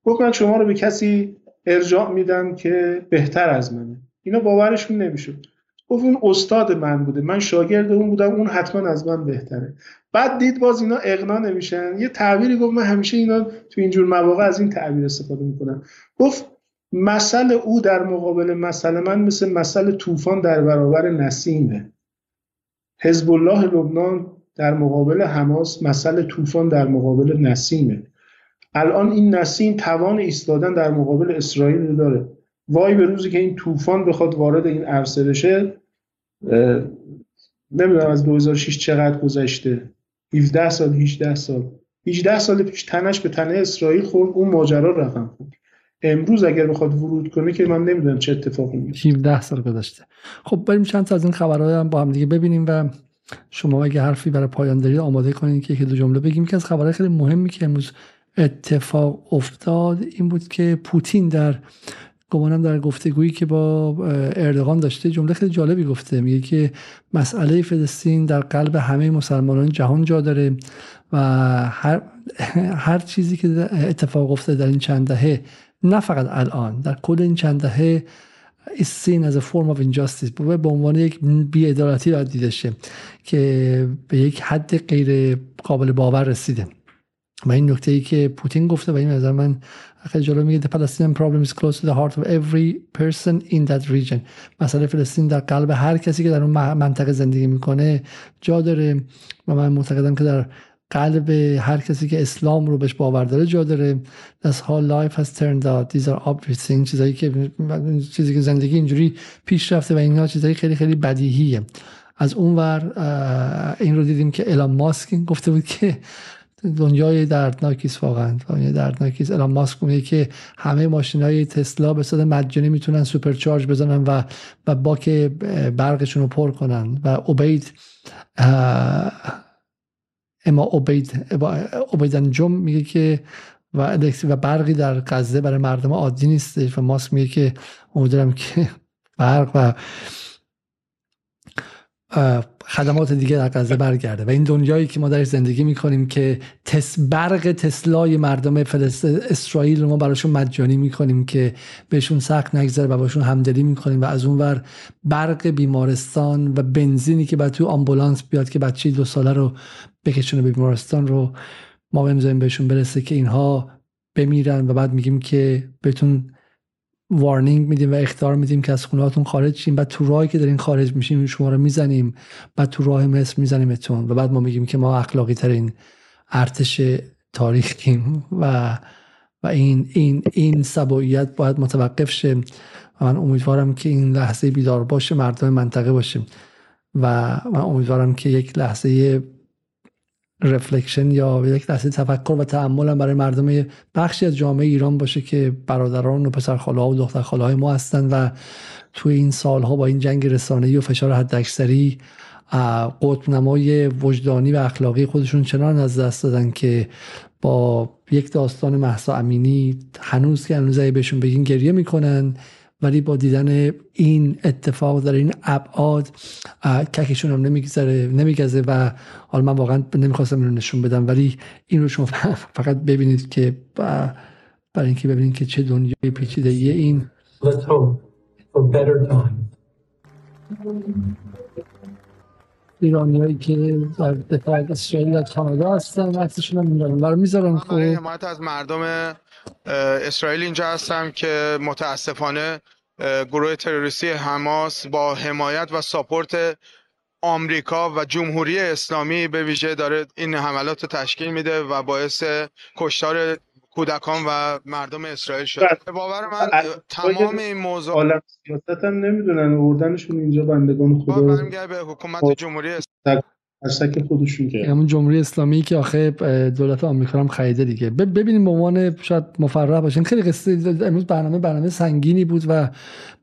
گفت من شما رو به کسی ارجاع میدم که بهتر از منه. اینا باورشون نمی‌شد. گفت اون استاد من بوده. من شاگرد اون بودم. اون حتما از من بهتره. بعد دید باز اینا اقنا نمیشن. یه تعبیری گفت من همیشه اینا تو اینجور مواقع از این تعبیر استفاده می‌کنم. گفت مثل او در مقابل مثل من مثل مثل طوفان در برابر نسیمه. حزب الله لبنان در مقابل حماس مثل طوفان در مقابل نسیمه. الان این نسیم توان ایستادن در مقابل اسرائیل رو داره. وای به روزی که این طوفان بخواد وارد این عرصه بشه نمی‌دونم از 2006 چقدر گذشته. 17 سال 18 سال. 18 سال پیش تنش به تنه اسرائیل خورد اون ماجرا رقم خورد. امروز اگر بخواد ورود کنه که من نمی‌دونم چه اتفاقی میفته
17 سال گذشته. خب بریم چند تا از این خبرهای هم با هم دیگه ببینیم و شما اگه حرفی برای پایان دارید آماده کنید که یکی دو جمله بگیم. که از خبرهای خیلی مهمی که امروز اتفاق افتاد این بود که پوتین در گمانم در گفتگویی که با اردوغان داشته جمله خیلی جالبی گفته. میگه که مسئله فلسطین در قلب همه مسلمانان جهان جا داره و هر, هر چیزی که اتفاق افتاده در این چند دهه نه فقط الان در کل این چند دهه is seen as a form of injustice. به عنوان یک بیعدالتی باید دیده شه که به یک حد غیر قابل باور رسیده. و این نکته ای که پوتین گفته و این نظر من خیلی جالب میگه the Palestinian problem is close to the heart of every person in that region. مسئله فلسطین در قلب هر کسی که در اون منطقه زندگی می‌کنه جا داره و من معتقدم که در قلب هر کسی که اسلام رو بهش باور داره جا داره. That's how life has turned out. These are obvious things. چیزایی که چیزی که زندگی اینجوری پیش رفته و اینها چیزایی خیلی خیلی بدیهیه. از اونور این رو دیدیم که الان ماسک گفته بود که دنیای دردناکیست واقعا. دنیای دردناکیست الان ماسک میگه که همه ماشین های تسلا به صورت مجانی می‌تونن سوپرچارج بزنن و و باک برقشون رو پر کنن. و اوبید اما اوبید اوبیدنجم میگه که و و برقی در غزه برای مردم عادی نیست و ماسک میگه که امیدوارم که برق و خدمات دیگه در غزه برگرده. و این دنیایی که ما درش زندگی می‌کنیم که تس برق تسلای مردم فلسطین اسرائیل رو ما براشون مجانی می‌کنیم که بهشون سخت نگذره و باشون همدلی می‌کنیم و از اونور برق بیمارستان و بنزینی که بعد تو آمبولانس بیاد که بچه دو ساله رو بکشونه به بیمارستان رو ما بنزایم بهشون برسه که اینها بمیرن و بعد میگیم که بهتون وارنینگ میدیم و اختار میدیم که از خونهاتون خارج شیم بعد تو راهی که دارین خارج میشیم شما رو می‌زنیم بعد تو راه مصر میزنیمتون و بعد ما میگیم که ما اخلاقی ترین ارتش تاریخیم و و این این این سباییت باید متوقف شه و من امیدوارم که این لحظه بیدار باشه مردم منطقه باشه و من امیدوارم که یک لحظه رفلکشن یا یک لحظه تفکر و تعمل برای مردم بخشی از جامعه ایران باشه که برادران و پسرخاله ها و دخترخاله های ما هستند و توی این سالها با این جنگ رسانه‌ای و فشار حداکثری قطب نمای وجدانی و اخلاقی خودشون چنان از دست دادن که با یک داستان محسا امینی هنوز که هنوز بهشون بگین گریه می‌کنن. ولی با دیدن این اتفاق در این ابعاد ککشون هم نمیگذره نمیگذه و حالا من واقعا نمی‌خواستم اینو نشون بدم. ولی این رو شما فقط ببینید که برای اینکه ببینید که چه دنیای پیچیده یه این. ایرانی هایی که در دفاع اسرائیل در کانادا هستن عکسشون هم می‌ذارن می‌ذارن
خب. حمایت از مردم اسرائیل اینجا هستم که متاسفانه گروه تروریستی حماس با حمایت و ساپورت آمریکا و جمهوری اسلامی به ویژه داره این حملات رو تشکیل میده و باعث کشتار کودکان و مردم اسرائیل شده. به باور من تمام این موضوع
عالم سیاست هم نمی‌دونن اردنشون اینجا بندگان خدا
به حکومت جمهوری اسلامی.
که خودشون که.
همون جمهوری اسلامی که آخه دولت آمریکا هم خریده دیگه. ببینیم به عنوان شاید مفرح باشین خیلی قصه امروز برنامه برنامه سنگینی بود و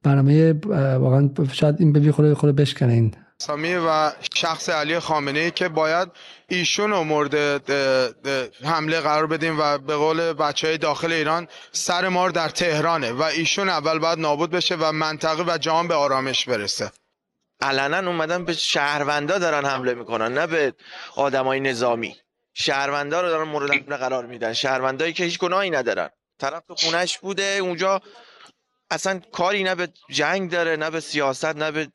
برنامه واقعا شاید این ببی خود خود بشکنه این.
اسلامی و شخص علی خامنه ای که باید ایشون رو مورد حمله قرار بدیم و به قول بچه های داخل ایران سر مار در تهرانه و ایشون اول باید نابود بشه و منطقه و جهان به آرامش برسه.
علنا اومدن به شهروندا دارن حمله می‌کنن نه به آدمای نظامی. شهروندا رو دارن مورد حمله قرار میدن. شهروندایی که هیچ گناهی ندارن. طرف تو خونش بوده اونجا اصلا کاری نه به جنگ داره نه به سیاست نه به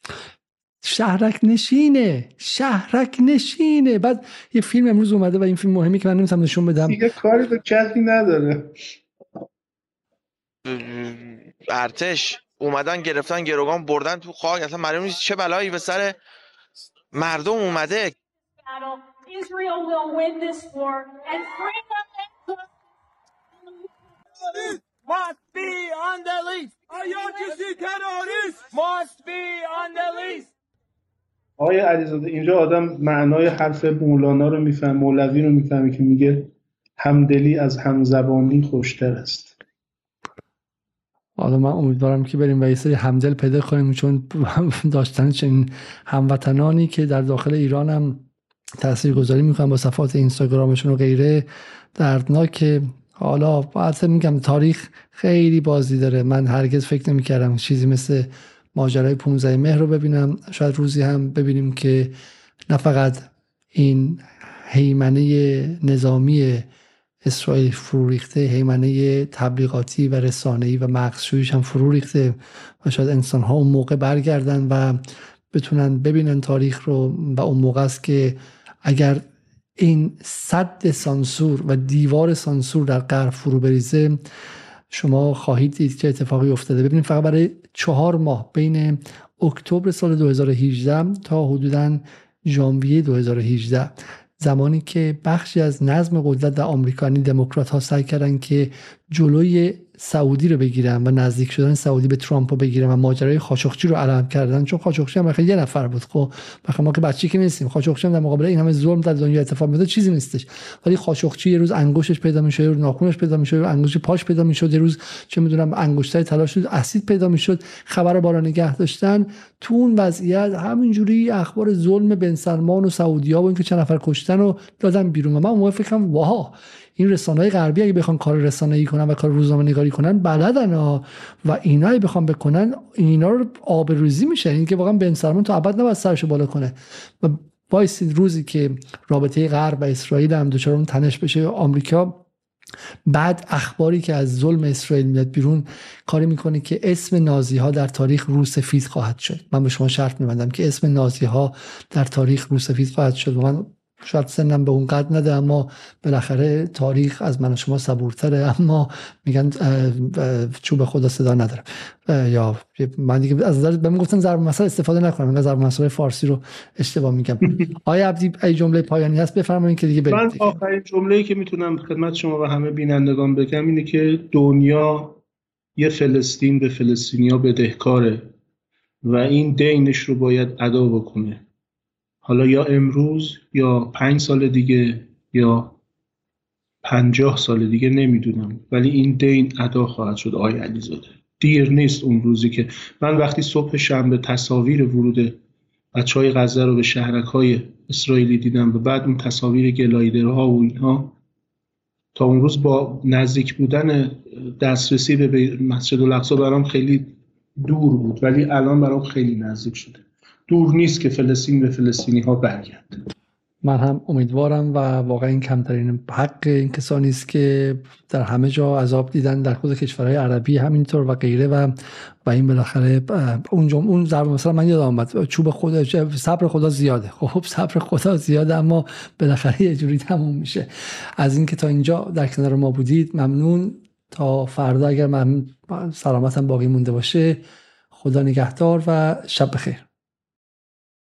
شهرک نشینه. شهرک نشینه. بعد یه فیلم امروز اومده و این فیلم مهمی که من نمی‌تونم نشون بدم.
دیگه کاری به کسی نداره.
ارتش. اومدن گرفتن گروگان بردن تو خاک. اصلا معلوم نیست چه بلایی به سر مردم اومده.
آقای علیزاده اینجا آدم معنای حرف مولانا رو میفهم مولوی رو می‌فهمه که میگه همدلی از همزبانی خوشتر است.
حالا من امیدوارم که بریم و یه سری همدل پیدا کنیم چون داشتن چنین هموطنانی که در داخل ایران هم تأثیر گذاری می‌کنن با صفحات اینستاگرامشون و غیره. دردناک حالا باید میگم تاریخ خیلی بازی داره. من هرگز فکر نمی‌کردم چیزی مثل ماجرای 15 مهر رو ببینم. شاید روزی هم ببینیم که نه فقط این حیمنه نظامی اسرائیل فرو ریخته حیمنه تبلیغاتی و رسانه‌ای و مغزشویش هم فرو ریخته و شاید انسان ها اون موقع برگردن و بتونن ببینن تاریخ رو و اون موقع است که اگر این صد سانسور و دیوار سانسور در غرب فرو بریزه شما خواهید دید چه اتفاقی افتاده. ببینید فقط برای چهار ماه بین اکتبر سال 2018 تا حدودا ژانویه 2018 زمانی که بخشی از نظم قدرت در آمریکا یعنی دموکرات ها سعی کردن که جلوی سعودی رو بگیرن و نزدیک شدن سعودی به ترامپ رو بگیرن و ماجرای خاشقچی رو علم کردن چون خاشقچی هم یه نفر بود. خب ما که بچی که نیستیم خاشقچی هم در مقابل این همه ظلم در دنیا اتفاق میفته چیزی نیستش. ولی خاشقچی یه روز انگشتش پیدا میشه یه روز ناخونش پیدا میشه یه انگشت پاش پیدا می‌شد یه روز چه می‌دونم انگشتای تلاش اسید پیدا می‌شد خبر بالا نگه داشتن. تو اون وضعیت همینجوری اخبار ظلم بن سلمان و سعودی ها و اینکه چند نفر کشتن و دادن بیرون. و من اون فکرم واه این رسانه غربی اگه بخوان کار رسانه ای کنن و کار روزنامه نگاری کنن بلدن ها. و اینا اگه بخوان بکنن اینا رو آبروزی میشه. این که واقعا بن سلمان تو ابد نباید سرش بالا کنه. و وایسید روزی که رابطه غرب و اسرائیل هم دچار اون تنش بشه آمریکا بعد اخباری که از ظلم اسرائیل میاد بیرون کاری می‌کنه که اسم نازی ها در تاریخ رو سفید خواهد شد. من به شما شرط میبندم که اسم نازی ها در تاریخ رو سفید خواهد شد. و من شاید سنم به اون قد نده اما بالاخره تاریخ از من و شما صبورتره. اما میگن چوب خدا صدا نداره. یا من دیگه از نظر بهم گفتن ضرب مثل استفاده نکنم. من ضرب مثل فارسی رو اشتباه میگم. آیا عبدی ای جمله پایانی هست؟ بفرمایید که دیگه
من آخرین جمله‌ای که می‌تونم خدمت شما و همه بینندگان بگم اینه که دنیا یه فلسطین به فلسطینیا بدهکاره و این دینش رو باید ادا بکنه. حالا یا امروز یا پنج سال دیگه یا پنجاه سال دیگه نمی‌دونم. ولی این دین ادا خواهد شد آقای علیزاده. دیر نیست اون روزی که من وقتی صبح شنبه تصاویر ورود بچه های غزه رو به شهرک های اسرائیلی دیدم و بعد اون تصاویر گلایدرها و اینها تا اون روز با نزدیک بودن دسترسی به مسجد الاقصا برام خیلی دور بود ولی الان برام خیلی نزدیک شده. دور نیست که فلسطین به فلسطینی ها برگرد.
من هم امیدوارم و واقعا این کمترین حق این کسانی است که در همه جا عذاب دیدن در خود کشورهای عربی همینطور و غیره و و این بالاخره اون اون ضرب مثلا من یادم آمد چوب خدا صبر خدا زیاده. خب صبر خدا زیاده اما بالاخره یه جوری تموم میشه. از اینکه تا اینجا در کنار ما بودید ممنون. تا فردا اگر من سلامتم باقی مونده باشه خدا نگهدار و شب بخیر.